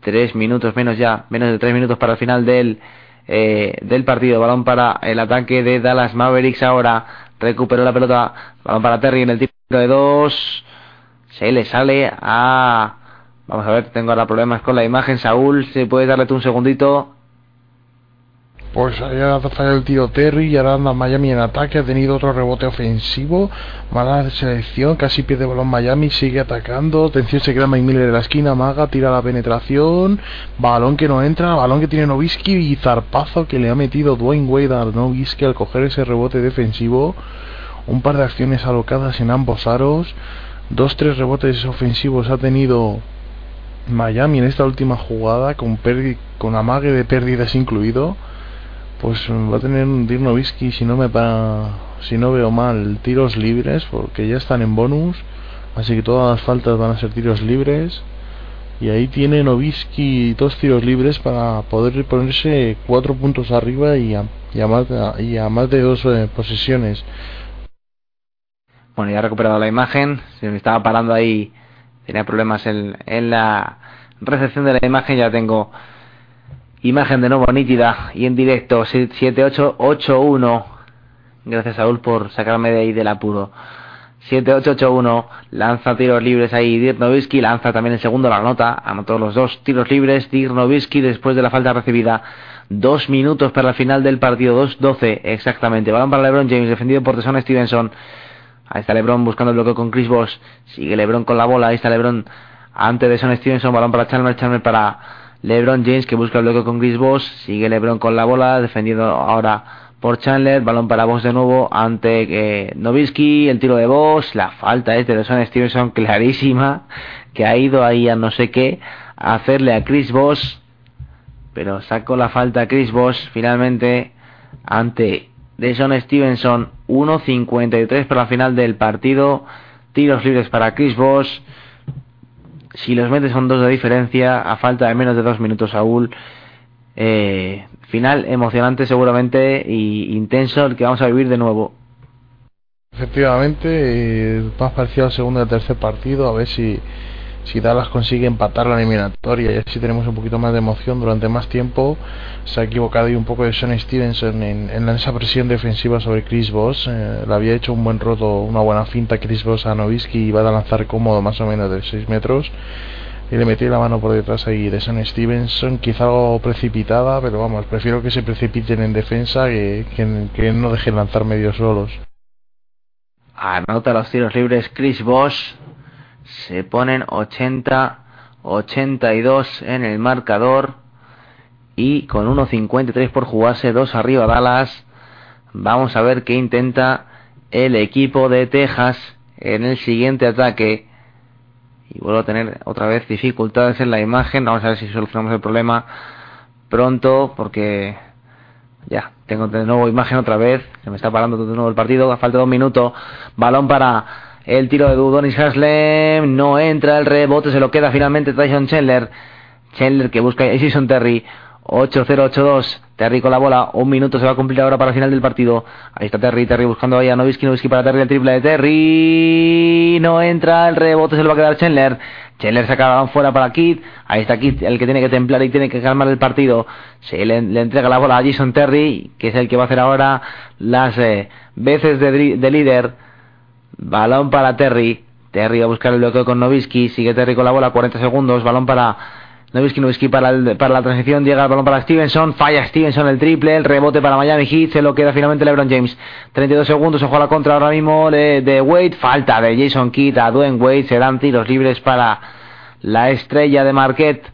tres minutos menos ya, menos de tres minutos para el final del, eh, del partido. Balón para el ataque de Dallas Mavericks ahora. Recuperó la pelota, balón para Terry en el tiro de dos. Se le sale a Vamos a ver, tengo ahora problemas con la imagen. Saúl, si puedes darle tú un segundito. Pues ahí ha el tiro Terry y ahora anda Miami en ataque. Ha tenido otro rebote ofensivo. Mala selección, casi pierde balón Miami. Sigue atacando. Atención, se queda Mike Miller en la esquina. Maga tira la penetración. Balón que no entra. Balón que tiene Novisky y zarpazo que le ha metido Dwayne Wade a Novisky al coger ese rebote defensivo. Un par de acciones alocadas en ambos aros. Dos, tres rebotes ofensivos ha tenido Miami en esta última jugada con, con amague de pérdidas incluido pues va a tener un Dirk si no me para si no veo mal tiros libres porque ya están en bonus así que todas las faltas van a ser tiros libres. Y ahí tiene Novisky dos tiros libres para poder ponerse cuatro puntos arriba y a, más, y a más de dos eh, posesiones. Bueno ya he recuperado la imagen se me estaba parando ahí tenía problemas en, en la recepción de la imagen, ya tengo imagen de nuevo nítida y en directo 7881 gracias Saúl por sacarme de ahí del apuro. 7881 lanza tiros libres ahí Dirk lanza también el segundo la nota anotó los dos tiros libres Dirk después de la falta recibida dos minutos para el final del partido 2-12 exactamente. Balón para LeBron James defendido por Teson Stevenson Ahí está LeBron buscando el bloqueo con Chris Bosh. Sigue LeBron con la bola. Ahí está LeBron ante de Son Stevenson. Balón para Chalmers. Chalmers para LeBron James que busca el bloqueo con Chris Bosh. Sigue LeBron con la bola. Defendiendo ahora por Chandler. Balón para Bosh de nuevo ante eh. El tiro de Bosh. La falta es de Son Stevenson clarísima. Que ha ido ahí a no sé qué. A hacerle a Chris Bosh. Pero sacó la falta a Chris Bosh finalmente ante de Sean Stevenson, 1.53 para la final del partido. Tiros libres para Chris Bosh. Si los metes son dos de diferencia, a falta de menos de dos minutos, Saúl. Eh, final emocionante seguramente y intenso el que vamos a vivir de nuevo. Efectivamente, más parecido al segundo y al tercer partido, a ver si, si Dallas consigue empatar la eliminatoria y así tenemos un poquito más de emoción durante más tiempo. Se ha equivocado y un poco de Sean Stevenson en, en esa presión defensiva sobre Chris Voss. Eh, le había hecho un buen roto, una buena finta Chris Voss a Novisky y iba a lanzar cómodo más o menos de 6 metros. Y le metí la mano por detrás ahí de Sean Stevenson, quizá algo precipitada, pero vamos, prefiero que se precipiten en defensa que, que, que no dejen lanzar medio solos. Anota los tiros libres Chris Bosch. Se ponen 80-82 en el marcador. Y con 1.53 por jugarse, dos arriba Dallas. Vamos a ver qué intenta el equipo de Texas en el siguiente ataque. Y vuelvo a tener otra vez dificultades en la imagen. Vamos a ver si solucionamos el problema pronto porque ya, tengo de nuevo imagen otra vez. Se me está parando de nuevo el partido. A falta de un minuto. Balón para el tiro de Dudonis Haslem. No entra el rebote. Se lo queda finalmente Tyson Chandler. Chandler que busca a Jason Terry. 8-0-8-2. Terry con la bola. Un minuto se va a cumplir ahora para el final del partido. Ahí está Terry. Terry buscando ahí a Novisky. Novisky para Terry. El triple de Terry. No entra el rebote. Se lo va a quedar Chandler. Chandler saca fuera para Kid. Ahí está Kid, el que tiene que templar y tiene que calmar el partido. Se le, entrega la bola a Jason Terry, que es el que va a hacer ahora las eh, veces de, líder. Balón para Terry. Terry va a buscar el bloqueo con Novisky. Sigue Terry con la bola, 40 segundos. Balón para Novisky, Novisky para, el, para la transición. Llega el balón para Stevenson. Falla Stevenson el triple. El rebote para Miami Heat. Se lo queda finalmente LeBron James. 32 segundos. Ojo a la contra ahora mismo de, de Wade. Falta de Jason Kidd a Dwayne Wade. Serán tiros libres para la estrella de Marquette.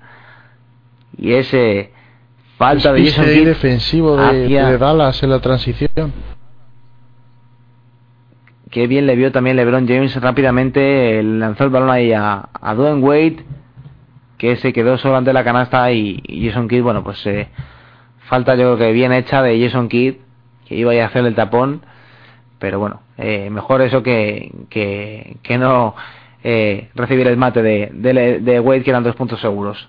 Y ese falta de Jason Kidd defensivo de, hacia- de Dallas en la transición. Qué bien le vio también LeBron James rápidamente. Lanzó el balón ahí a, a Dwayne Wade. Que se quedó solo ante la canasta. Y, Jason Kidd, bueno, pues eh, falta yo creo que bien hecha de Jason Kidd. Que iba a hacer el tapón. Pero bueno, eh, mejor eso que, que, no eh, recibir el mate de, de, de Wade, que eran dos puntos seguros.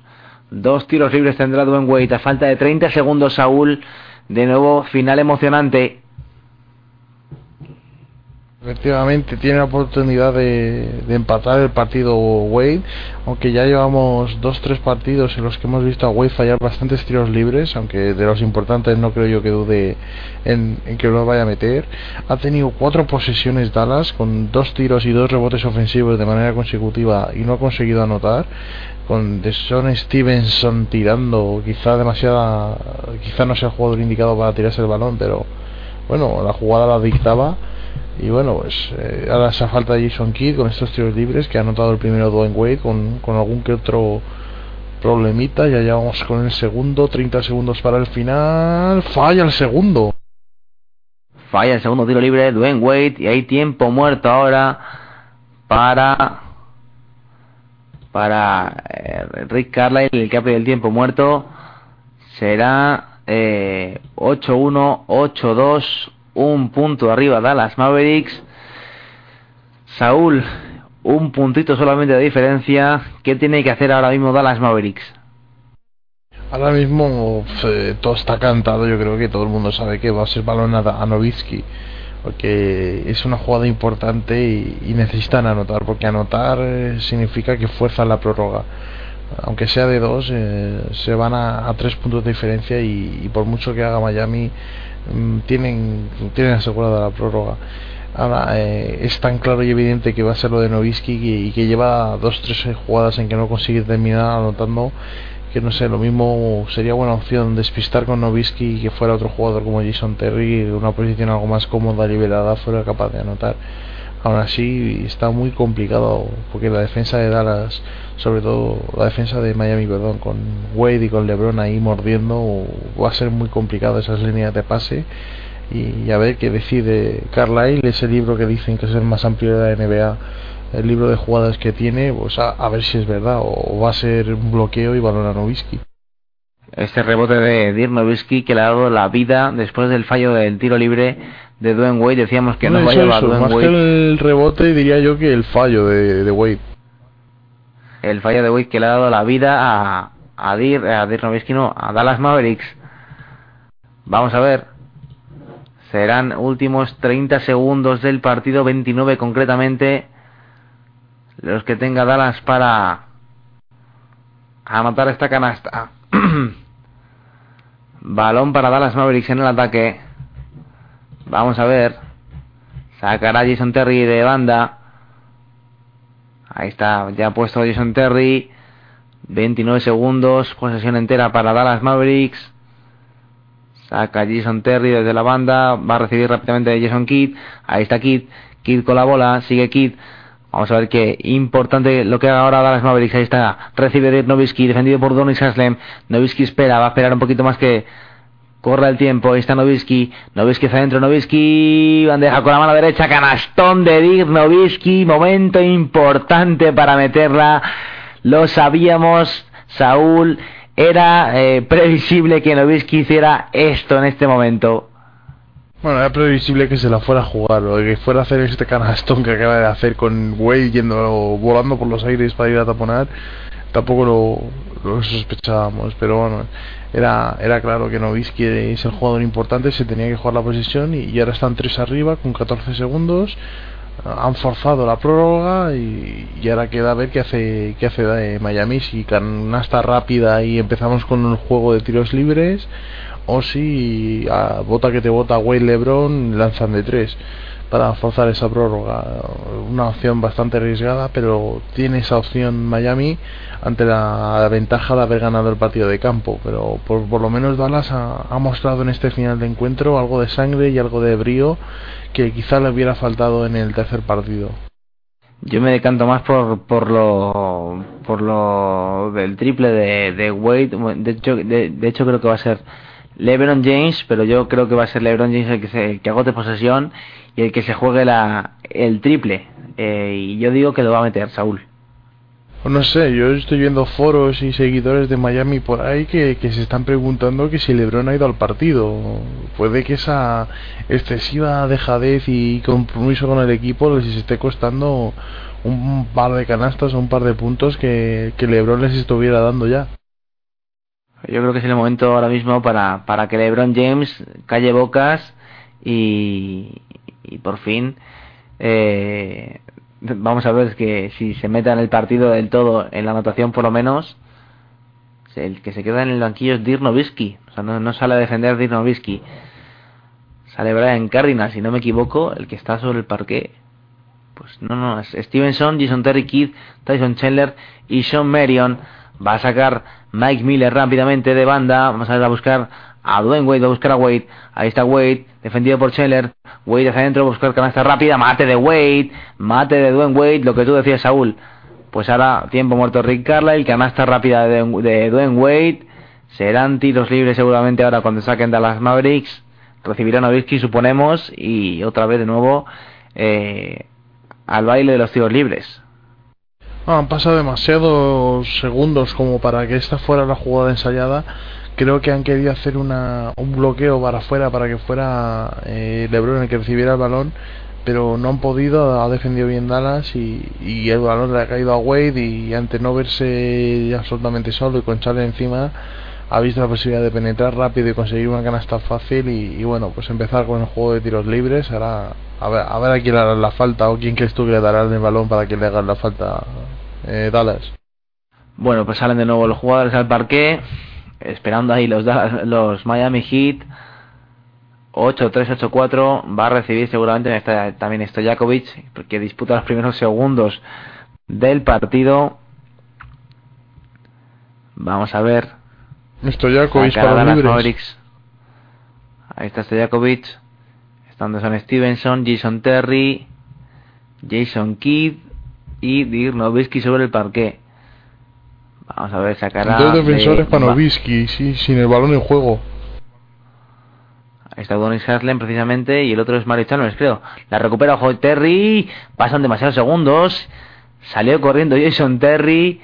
Dos tiros libres tendrá Dwayne Wade. A falta de 30 segundos, Saúl. De nuevo, final emocionante. Efectivamente, tiene la oportunidad de, empatar el partido Wade, aunque ya llevamos dos, tres partidos en los que hemos visto a Wade fallar bastantes tiros libres, aunque de los importantes no creo yo que dude en, que los vaya a meter. Ha tenido cuatro posesiones Dallas con dos tiros y dos rebotes ofensivos de manera consecutiva y no ha conseguido anotar. Con Deson Stevenson tirando, quizá demasiada, quizá no sea el jugador indicado para tirarse el balón, pero bueno, la jugada la dictaba. Y bueno, pues eh, ahora esa falta de Jason Kidd con estos tiros libres que ha anotado el primero Dwayne Wade con, con algún que otro problemita. Ya llevamos con el segundo, 30 segundos para el final. Falla el segundo. Falla el segundo tiro libre, Dwayne Wade. Y hay tiempo muerto ahora para. Para eh, Rick Carlisle, el que ha pedido el tiempo muerto. Será eh, 8-1, 8-2. Un punto arriba Dallas Mavericks. Saúl, un puntito solamente de diferencia. ¿Qué tiene que hacer ahora mismo Dallas Mavericks? Ahora mismo eh, todo está cantado. Yo creo que todo el mundo sabe que va a ser balón a, Nowitzki. Porque es una jugada importante y, necesitan anotar. Porque anotar eh, significa que fuerzan la prórroga. Aunque sea de dos, eh, se van a, tres puntos de diferencia. Y, por mucho que haga Miami, tienen, tienen asegurada la prórroga. Ahora, eh, es tan claro y evidente que va a ser lo de Novisky y, y que lleva dos tres jugadas en que no consigue terminar anotando que no sé, lo mismo sería buena opción despistar con Novisky y que fuera otro jugador como Jason Terry, una posición algo más cómoda, liberada, fuera capaz de anotar. Aún así está muy complicado porque la defensa de Dallas, sobre todo la defensa de Miami, perdón, con Wade y con LeBron ahí mordiendo, va a ser muy complicado esas líneas de pase. Y a ver qué decide Carlisle, ese libro que dicen que es el más amplio de la NBA el libro de jugadas que tiene, pues a, a, ver si es verdad o, va a ser un bloqueo y balón a Novisky. Este rebote de Dirk Nowitzki que le ha dado la vida después del fallo del tiro libre de Dwayne Wade. Decíamos que no, Bueno, fallaba eso, Dwayne más Wade. que el rebote diría yo que el fallo de, de Wade. el fallo de Wade que le ha dado la vida a, a Dir, a Dirk Nowitzki, no, a Dallas Mavericks. Vamos a ver. Serán últimos 30 segundos del partido, 29 concretamente. Los que tenga Dallas para anotar esta canasta. Balón para Dallas Mavericks en el ataque. Vamos a ver. Sacará Jason Terry de banda. Ahí está, ya ha puesto Jason Terry. 29 segundos, posesión entera para Dallas Mavericks. Saca Jason Terry desde la banda. Va a recibir rápidamente de Jason Kidd. Ahí está Kidd. Kidd con la bola. Sigue Kidd. Vamos a ver qué importante lo que haga ahora Dallas Mavericks. Ahí está. Recibe Dirk Nowitzki. Defendido por Donis Haslem. Nowitzki espera. Va a esperar un poquito más que corra el tiempo. Ahí está Nowitzki. Nowitzki hacia adentro. Nowitzki. Bandeja con la mano derecha. Canastón de Dirk Nowitzki. Momento importante para meterla. Lo sabíamos. Saúl. Era eh, previsible que Nowitzki hiciera esto en este momento. Bueno, era previsible que se la fuera a jugar, o que fuera a hacer este canastón que acaba de hacer con Wade yendo volando por los aires para ir a taponar. Tampoco lo, sospechábamos, pero bueno, era, era claro que Nowitzki es el jugador importante, se tenía que jugar la posición y, ahora están tres arriba con 14 segundos. Han forzado la prórroga y, y ahora queda ver qué hace qué hace de Miami si canasta rápida y empezamos con un juego de tiros libres o si a bota que te bota Wade LeBron lanzan de tres. Para forzar esa prórroga. Una opción bastante arriesgada pero tiene esa opción Miami ante la ventaja de haber ganado el partido de campo. Pero por, por lo menos Dallas ha, mostrado en este final de encuentro algo de sangre y algo de brío que quizá le hubiera faltado en el tercer partido. Yo me decanto más por, por lo por lo del triple de, de Wade. De hecho, de hecho, creo que va a ser LeBron James, pero yo creo que va a ser LeBron James el que, se, el que agote posesión y el que se juegue la, el triple. Eh, y yo digo que lo va a meter Saúl. Pues no sé, yo estoy viendo foros y seguidores de Miami por ahí que, se están preguntando que si LeBron ha ido al partido. Puede que esa excesiva dejadez y compromiso con el equipo les esté costando un par de canastas o un par de puntos que, que LeBron les estuviera dando ya. Yo creo que es el momento ahora mismo para, para que LeBron James calle bocas y, y por fin eh, vamos a ver que si se meta en el partido del todo, en la anotación por lo menos, el que se queda en el banquillo es Dirk. O sea, no, no sale a defender Dirk Nowitzki. Sale Brian Cardinal, si no me equivoco, el que está sobre el parque. Pues no, no, es Stevenson, Jason Terry Kidd, Tyson Chandler y Sean Marion. Va a sacar Mike Miller rápidamente de banda. Vamos a ir a buscar a Dwayne Wade, a buscar a Wade. Ahí está Wade, defendido por Chandler. Wade hacia adentro, buscar canasta rápida. Mate de Wade, mate de Dwayne Wade, lo que tú decías, Saúl. Pues ahora, tiempo muerto Rick Carlisle, canasta rápida de, Dwayne Wade. Serán tiros libres seguramente ahora cuando saquen de las Mavericks. Recibirán a suponemos. Y otra vez de nuevo eh, al baile de los tiros libres. Han pasado demasiados segundos como para que esta fuera la jugada ensayada. Creo que han querido hacer una, un bloqueo para afuera para que fuera eh, LeBron el que recibiera el balón, pero no han podido. Ha defendido bien Dallas y, y el balón le ha caído a Wade y ante no verse absolutamente solo y con Charlie encima ha visto la posibilidad de penetrar rápido y conseguir una canasta fácil y, bueno pues empezar con el juego de tiros libres ahora a ver a quién le harán la falta o quién crees tú que le darán el balón para que le hagan la falta eh, Dallas Bueno, pues salen de nuevo los jugadores al parque, esperando ahí los, los Miami Heat. 8-3-8-4, va a recibir seguramente está, también Stojakovic, porque disputa los primeros segundos del partido. Vamos a ver. Stojakovic para los libres. Mavericks. Ahí está Stojakovic. Estando son Stevenson, Jason Terry, Jason Kidd y Dirk Nowitzki sobre el parque. Vamos a ver, sacará. Dos defensores de- para Nowitzki, sí, sin el balón en juego. Ahí está Donis Haslem precisamente y el otro es Mario Chalmers, creo. La recupera ojo Terry. Pasan demasiados segundos. Salió corriendo Jason Terry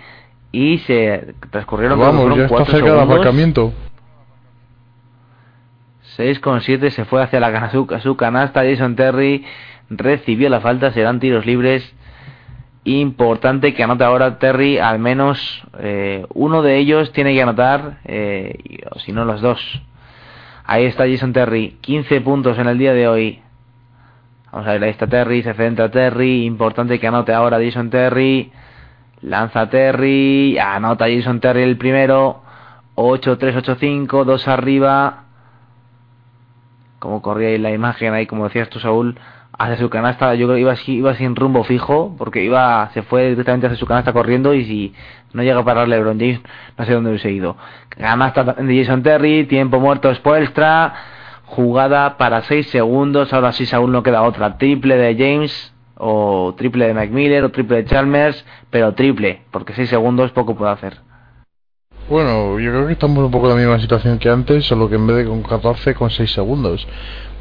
y se transcurrieron Vamos, ya está cerca del aparcamiento. 6,7 se fue hacia la su, su canasta. Jason Terry recibió la falta. Serán tiros libres. Importante que anote ahora Terry. Al menos eh, uno de ellos tiene que anotar. eh, si no, los dos. Ahí está Jason Terry. 15 puntos en el día de hoy. Vamos a ver, ahí está Terry. Se centra Terry. Importante que anote ahora Jason Terry. Lanza Terry. Anota Jason Terry el primero. 8-3-8-5. Dos arriba como corría ahí la imagen ahí como decías tú Saúl hacia su canasta yo creo que iba, sin rumbo fijo porque iba se fue directamente hacia su canasta corriendo y si no llega a parar LeBron James no sé dónde hubiese ido. Canasta de Jason Terry tiempo muerto Spoelstra jugada para 6 segundos ahora sí Saúl no queda otra. Triple de James o triple de Mike o triple de Chalmers pero triple porque 6 segundos poco puede hacer. Bueno, yo creo que estamos un poco en la misma situación que antes, solo que en vez de con 14, con 6 segundos.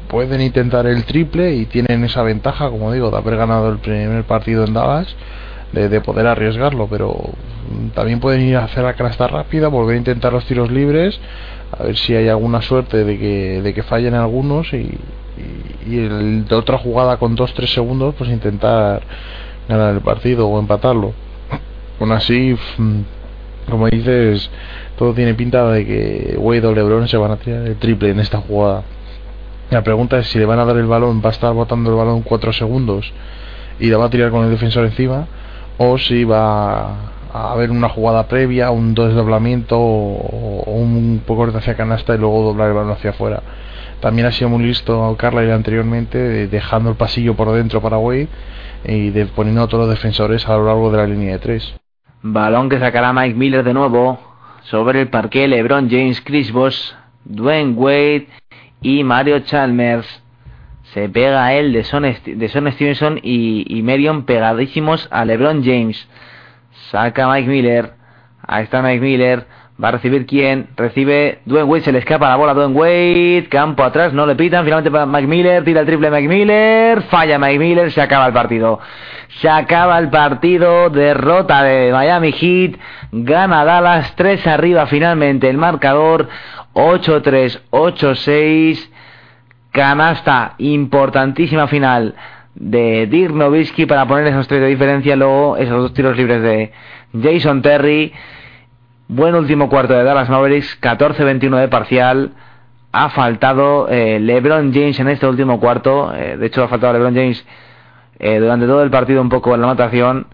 Pueden intentar el triple y tienen esa ventaja, como digo, de haber ganado el primer partido en Dallas, de, de poder arriesgarlo, pero también pueden ir a hacer la canasta rápida, volver a intentar los tiros libres, a ver si hay alguna suerte de que, de que fallen algunos y el, de otra jugada con 2-3 segundos, pues intentar ganar el partido o empatarlo. Aún así, mm, como dices, todo tiene pinta de que Wade o LeBron se van a tirar el triple en esta jugada. La pregunta es si le van a dar el balón, va a estar botando el balón 4 segundos y la va a tirar con el defensor encima, o si va a haber una jugada previa, un desdoblamiento o, un poco de hacia canasta y luego doblar el balón hacia afuera. También ha sido muy listo Carlisle anteriormente, de- dejando el pasillo por dentro para Wade y de, poniendo a todos los defensores a lo largo de la línea de 3. Balón que sacará Mike Miller de nuevo. Sobre el parque LeBron James, Chris Bosh, Dwayne Wade y Mario Chalmers. Se pega a él de Son, de Son Stevenson y, y Marion pegadísimos a LeBron James. Saca Mike Miller. Ahí está Mike Miller. Va a recibir quién? Recibe Dwayne Wade. Se le escapa la bola a Wade. Campo atrás. No le pitan. Finalmente para Mike Miller. Tira el triple Mike Miller. Falla Mike Miller. Se acaba el partido. Se acaba el partido. Derrota de Miami Heat. Gana Dallas. 3 arriba finalmente el marcador. 8-3, 8-6. Canasta importantísima final de Dirk Nowitzki para poner esos tres de diferencia. Luego esos dos tiros libres de Jason Terry. Buen último cuarto de Dallas Mavericks. 14-21 de parcial. Ha faltado eh, LeBron James en este último cuarto. eh, de hecho, ha faltado LeBron James eh, durante todo el partido un poco en la anotación.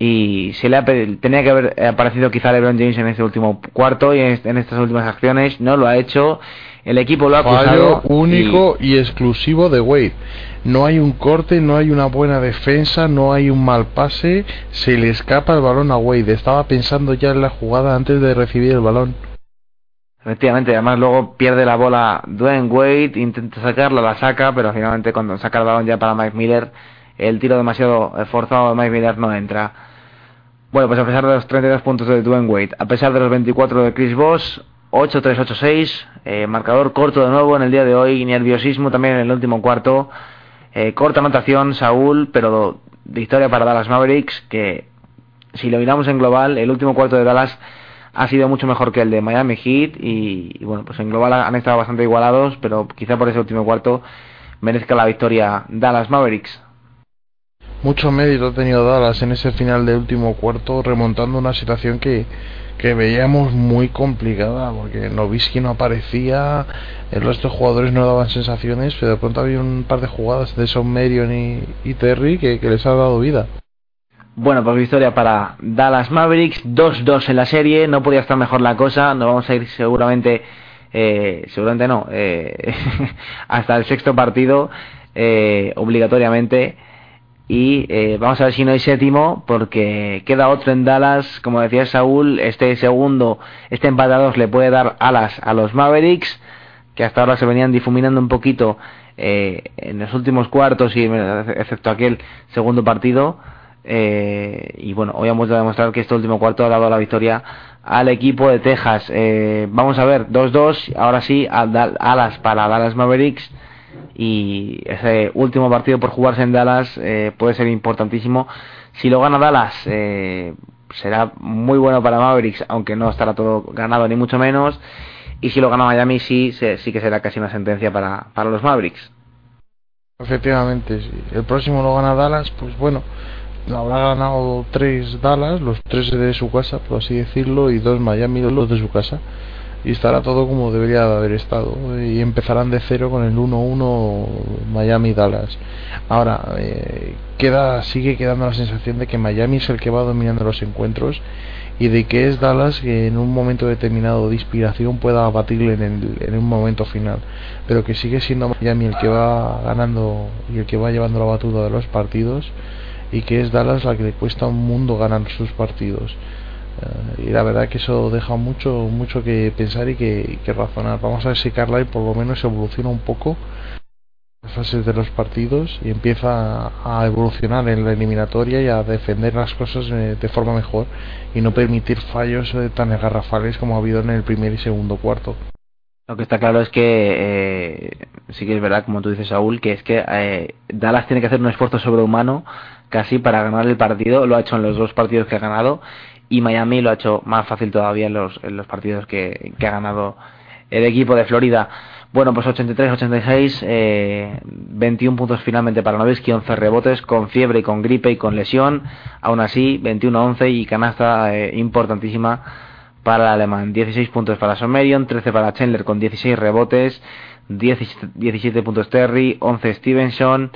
Y se le ha tenía que haber aparecido quizá LeBron James en este último cuarto y en, est- en estas últimas acciones. No lo ha hecho. El equipo lo ha Fallo acusado. único y... exclusivo de Wade. No hay un corte, no hay una buena defensa, no hay un mal pase. Se le escapa el balón a Wade. Estaba pensando ya en la jugada antes de recibir el balón. Efectivamente, además luego pierde la bola Dwayne Wade, intenta sacarla, la saca, pero finalmente cuando saca el balón ya para Mike Miller, el tiro demasiado eh, forzado de Mike Miller no entra. Bueno, pues a pesar de los 32 puntos de Dwayne Wade, a pesar de los 24 de Chris Bosh, 8-3-8-6, eh, marcador corto de nuevo en el día de hoy, nerviosismo también en el último cuarto, eh, corta anotación Saúl, pero victoria para Dallas Mavericks, que si lo miramos en global, el último cuarto de Dallas ha sido mucho mejor que el de Miami Heat y, y bueno, pues en global han estado bastante igualados, pero quizá por ese último cuarto merezca la victoria Dallas Mavericks. Mucho mérito ha tenido Dallas en ese final del último cuarto, remontando una situación que, que veíamos muy complicada, porque Novisky no aparecía, el resto de jugadores no daban sensaciones, pero de pronto había un par de jugadas de Son Marion y, y Terry que, que les ha dado vida. Bueno, pues victoria para Dallas Mavericks, 2-2 en la serie, no podía estar mejor la cosa, nos vamos a ir seguramente, eh, seguramente no, eh, hasta el sexto partido, eh, obligatoriamente, y eh, vamos a ver si no hay séptimo, porque queda otro en Dallas, como decía Saúl, este segundo, este empate a dos le puede dar alas a los Mavericks, que hasta ahora se venían difuminando un poquito eh, en los últimos cuartos, y excepto aquel segundo partido, eh, y bueno, hoy hemos de demostrar que este último cuarto ha dado la victoria al equipo de Texas. Eh, vamos a ver, 2-2, ahora sí, alas para Dallas Mavericks. Y ese último partido por jugarse en Dallas eh, puede ser importantísimo. Si lo gana Dallas, eh, será muy bueno para Mavericks, aunque no estará todo ganado ni mucho menos. Y si lo gana Miami, sí, sí que será casi una sentencia para, para los Mavericks. Efectivamente, si el próximo lo gana Dallas, pues bueno, habrá ganado tres Dallas, los tres de su casa, por así decirlo, y dos Miami, los de su casa. Y estará todo como debería de haber estado. Y empezarán de cero con el 1-1 Miami-Dallas. Ahora, eh, queda, sigue quedando la sensación de que Miami es el que va dominando los encuentros y de que es Dallas que en un momento determinado de inspiración pueda abatirle en, en un momento final. Pero que sigue siendo Miami el que va ganando y el que va llevando la batuta de los partidos y que es Dallas la que le cuesta un mundo ganar sus partidos. Eh, y la verdad que eso deja mucho mucho que pensar y que, razonar. Vamos a ver si Carlisle por lo menos evoluciona un poco las fases de los partidos y empieza a evolucionar en la eliminatoria y a defender las cosas eh, de forma mejor y no permitir fallos eh, tan garrafales como ha habido en el primer y segundo cuarto. Lo que está claro es que sí que es verdad, como tú dices, Saúl, que es que eh, Dallas tiene que hacer un esfuerzo sobrehumano casi para ganar el partido. Lo ha hecho en los dos partidos que ha ganado y Miami lo ha hecho más fácil todavía en los, en los partidos que, ha ganado el equipo de Florida. Bueno, pues 83-86, eh, 21 puntos finalmente para Novisky, 11 rebotes, con fiebre y con gripe y con lesión. Aún así, 21-11 y canasta eh, importantísima para el alemán. 16 puntos para Somerion, 13 para Chandler con 16 rebotes, 17, 17 puntos Terry, 11 Stevenson,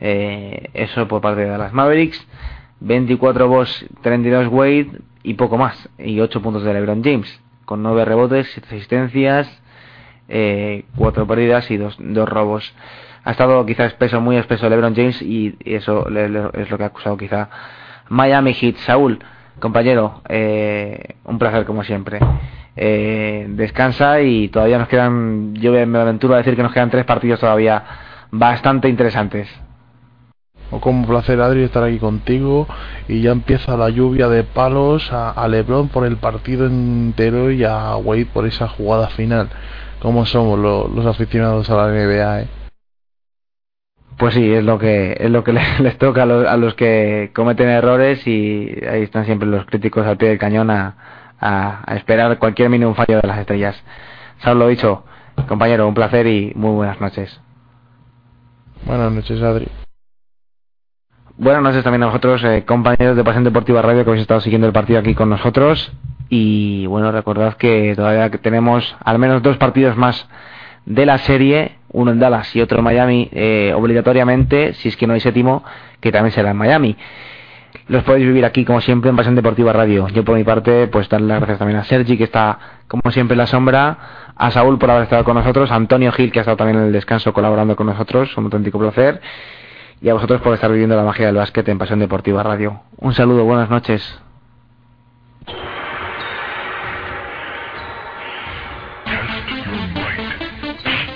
eh, eso por parte de las Mavericks. 24 Boss, 32 Wade y poco más. Y 8 puntos de LeBron James, con 9 rebotes, 7 asistencias, eh, 4 pérdidas y 2 dos, robos. Ha estado quizá espeso, muy espeso LeBron James y eso le, es lo que ha acusado quizá Miami Heat. Saúl, compañero, eh, un placer como siempre. Eh, descansa y todavía nos quedan, yo me aventuro a decir que nos quedan tres partidos todavía bastante interesantes. O como placer Adri estar aquí contigo y ya empieza la lluvia de palos a, a, Lebron por el partido entero y a Wade por esa jugada final. Como somos lo, los aficionados a la NBA, eh? Pues sí, es lo que es lo que les, les toca a los, a los, que cometen errores y ahí están siempre los críticos al pie del cañón a esperar cualquier mínimo fallo de las estrellas. Sabes lo dicho, compañero, un placer y muy buenas noches. Buenas noches, Adri. Buenas noches también a vosotros, eh, compañeros de Pasión Deportiva Radio, que habéis estado siguiendo el partido aquí con nosotros. Y bueno, recordad que todavía tenemos al menos dos partidos más de la serie, uno en Dallas y otro en Miami, eh, obligatoriamente, si es que no hay séptimo, que también será en Miami. Los podéis vivir aquí, como siempre, en Pasión Deportiva Radio. Yo, por mi parte, pues darle las gracias también a Sergi, que está, como siempre, en la sombra, a Saúl por haber estado con nosotros, a Antonio Gil, que ha estado también en el descanso colaborando con nosotros, un auténtico placer y a vosotros por estar viviendo la magia del básquet en Pasión Deportiva Radio. Un saludo, buenas noches.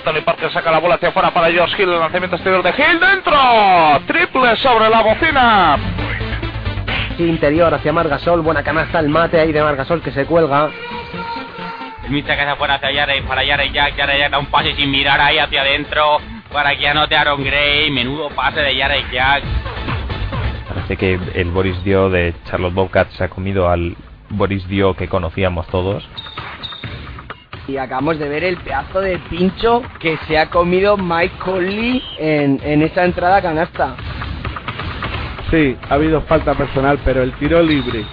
Tony Parker saca la bola hacia afuera para Josh Hill, el lanzamiento exterior de Hill dentro, triple sobre la bocina. Interior hacia Margasol, buena canasta, el mate ahí de Margasol que se cuelga. Mita que se fuera hacia Yara y para Yara y Jack, Yara Jack da un pase sin mirar ahí hacia adentro para que anote Aaron Gray, menudo pase de Jarek Jack. Parece que el Boris Dio de Charlotte Bobcats se ha comido al Boris Dio que conocíamos todos. Y acabamos de ver el pedazo de pincho que se ha comido Mike Conley en, en esa entrada canasta. Sí, ha habido falta personal, pero el tiro libre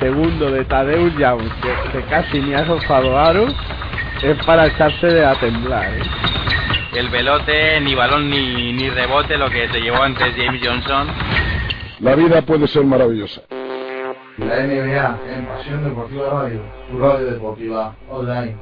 segundo de Tadeusz Young, que, que casi ni ha rozado Aro, es para echarse de a temblar. ¿eh? El velote, ni balón ni, ni rebote, lo que se llevó antes James Johnson. La vida puede ser maravillosa. La NBA en Pasión Deportiva Radio, tu radio deportiva online.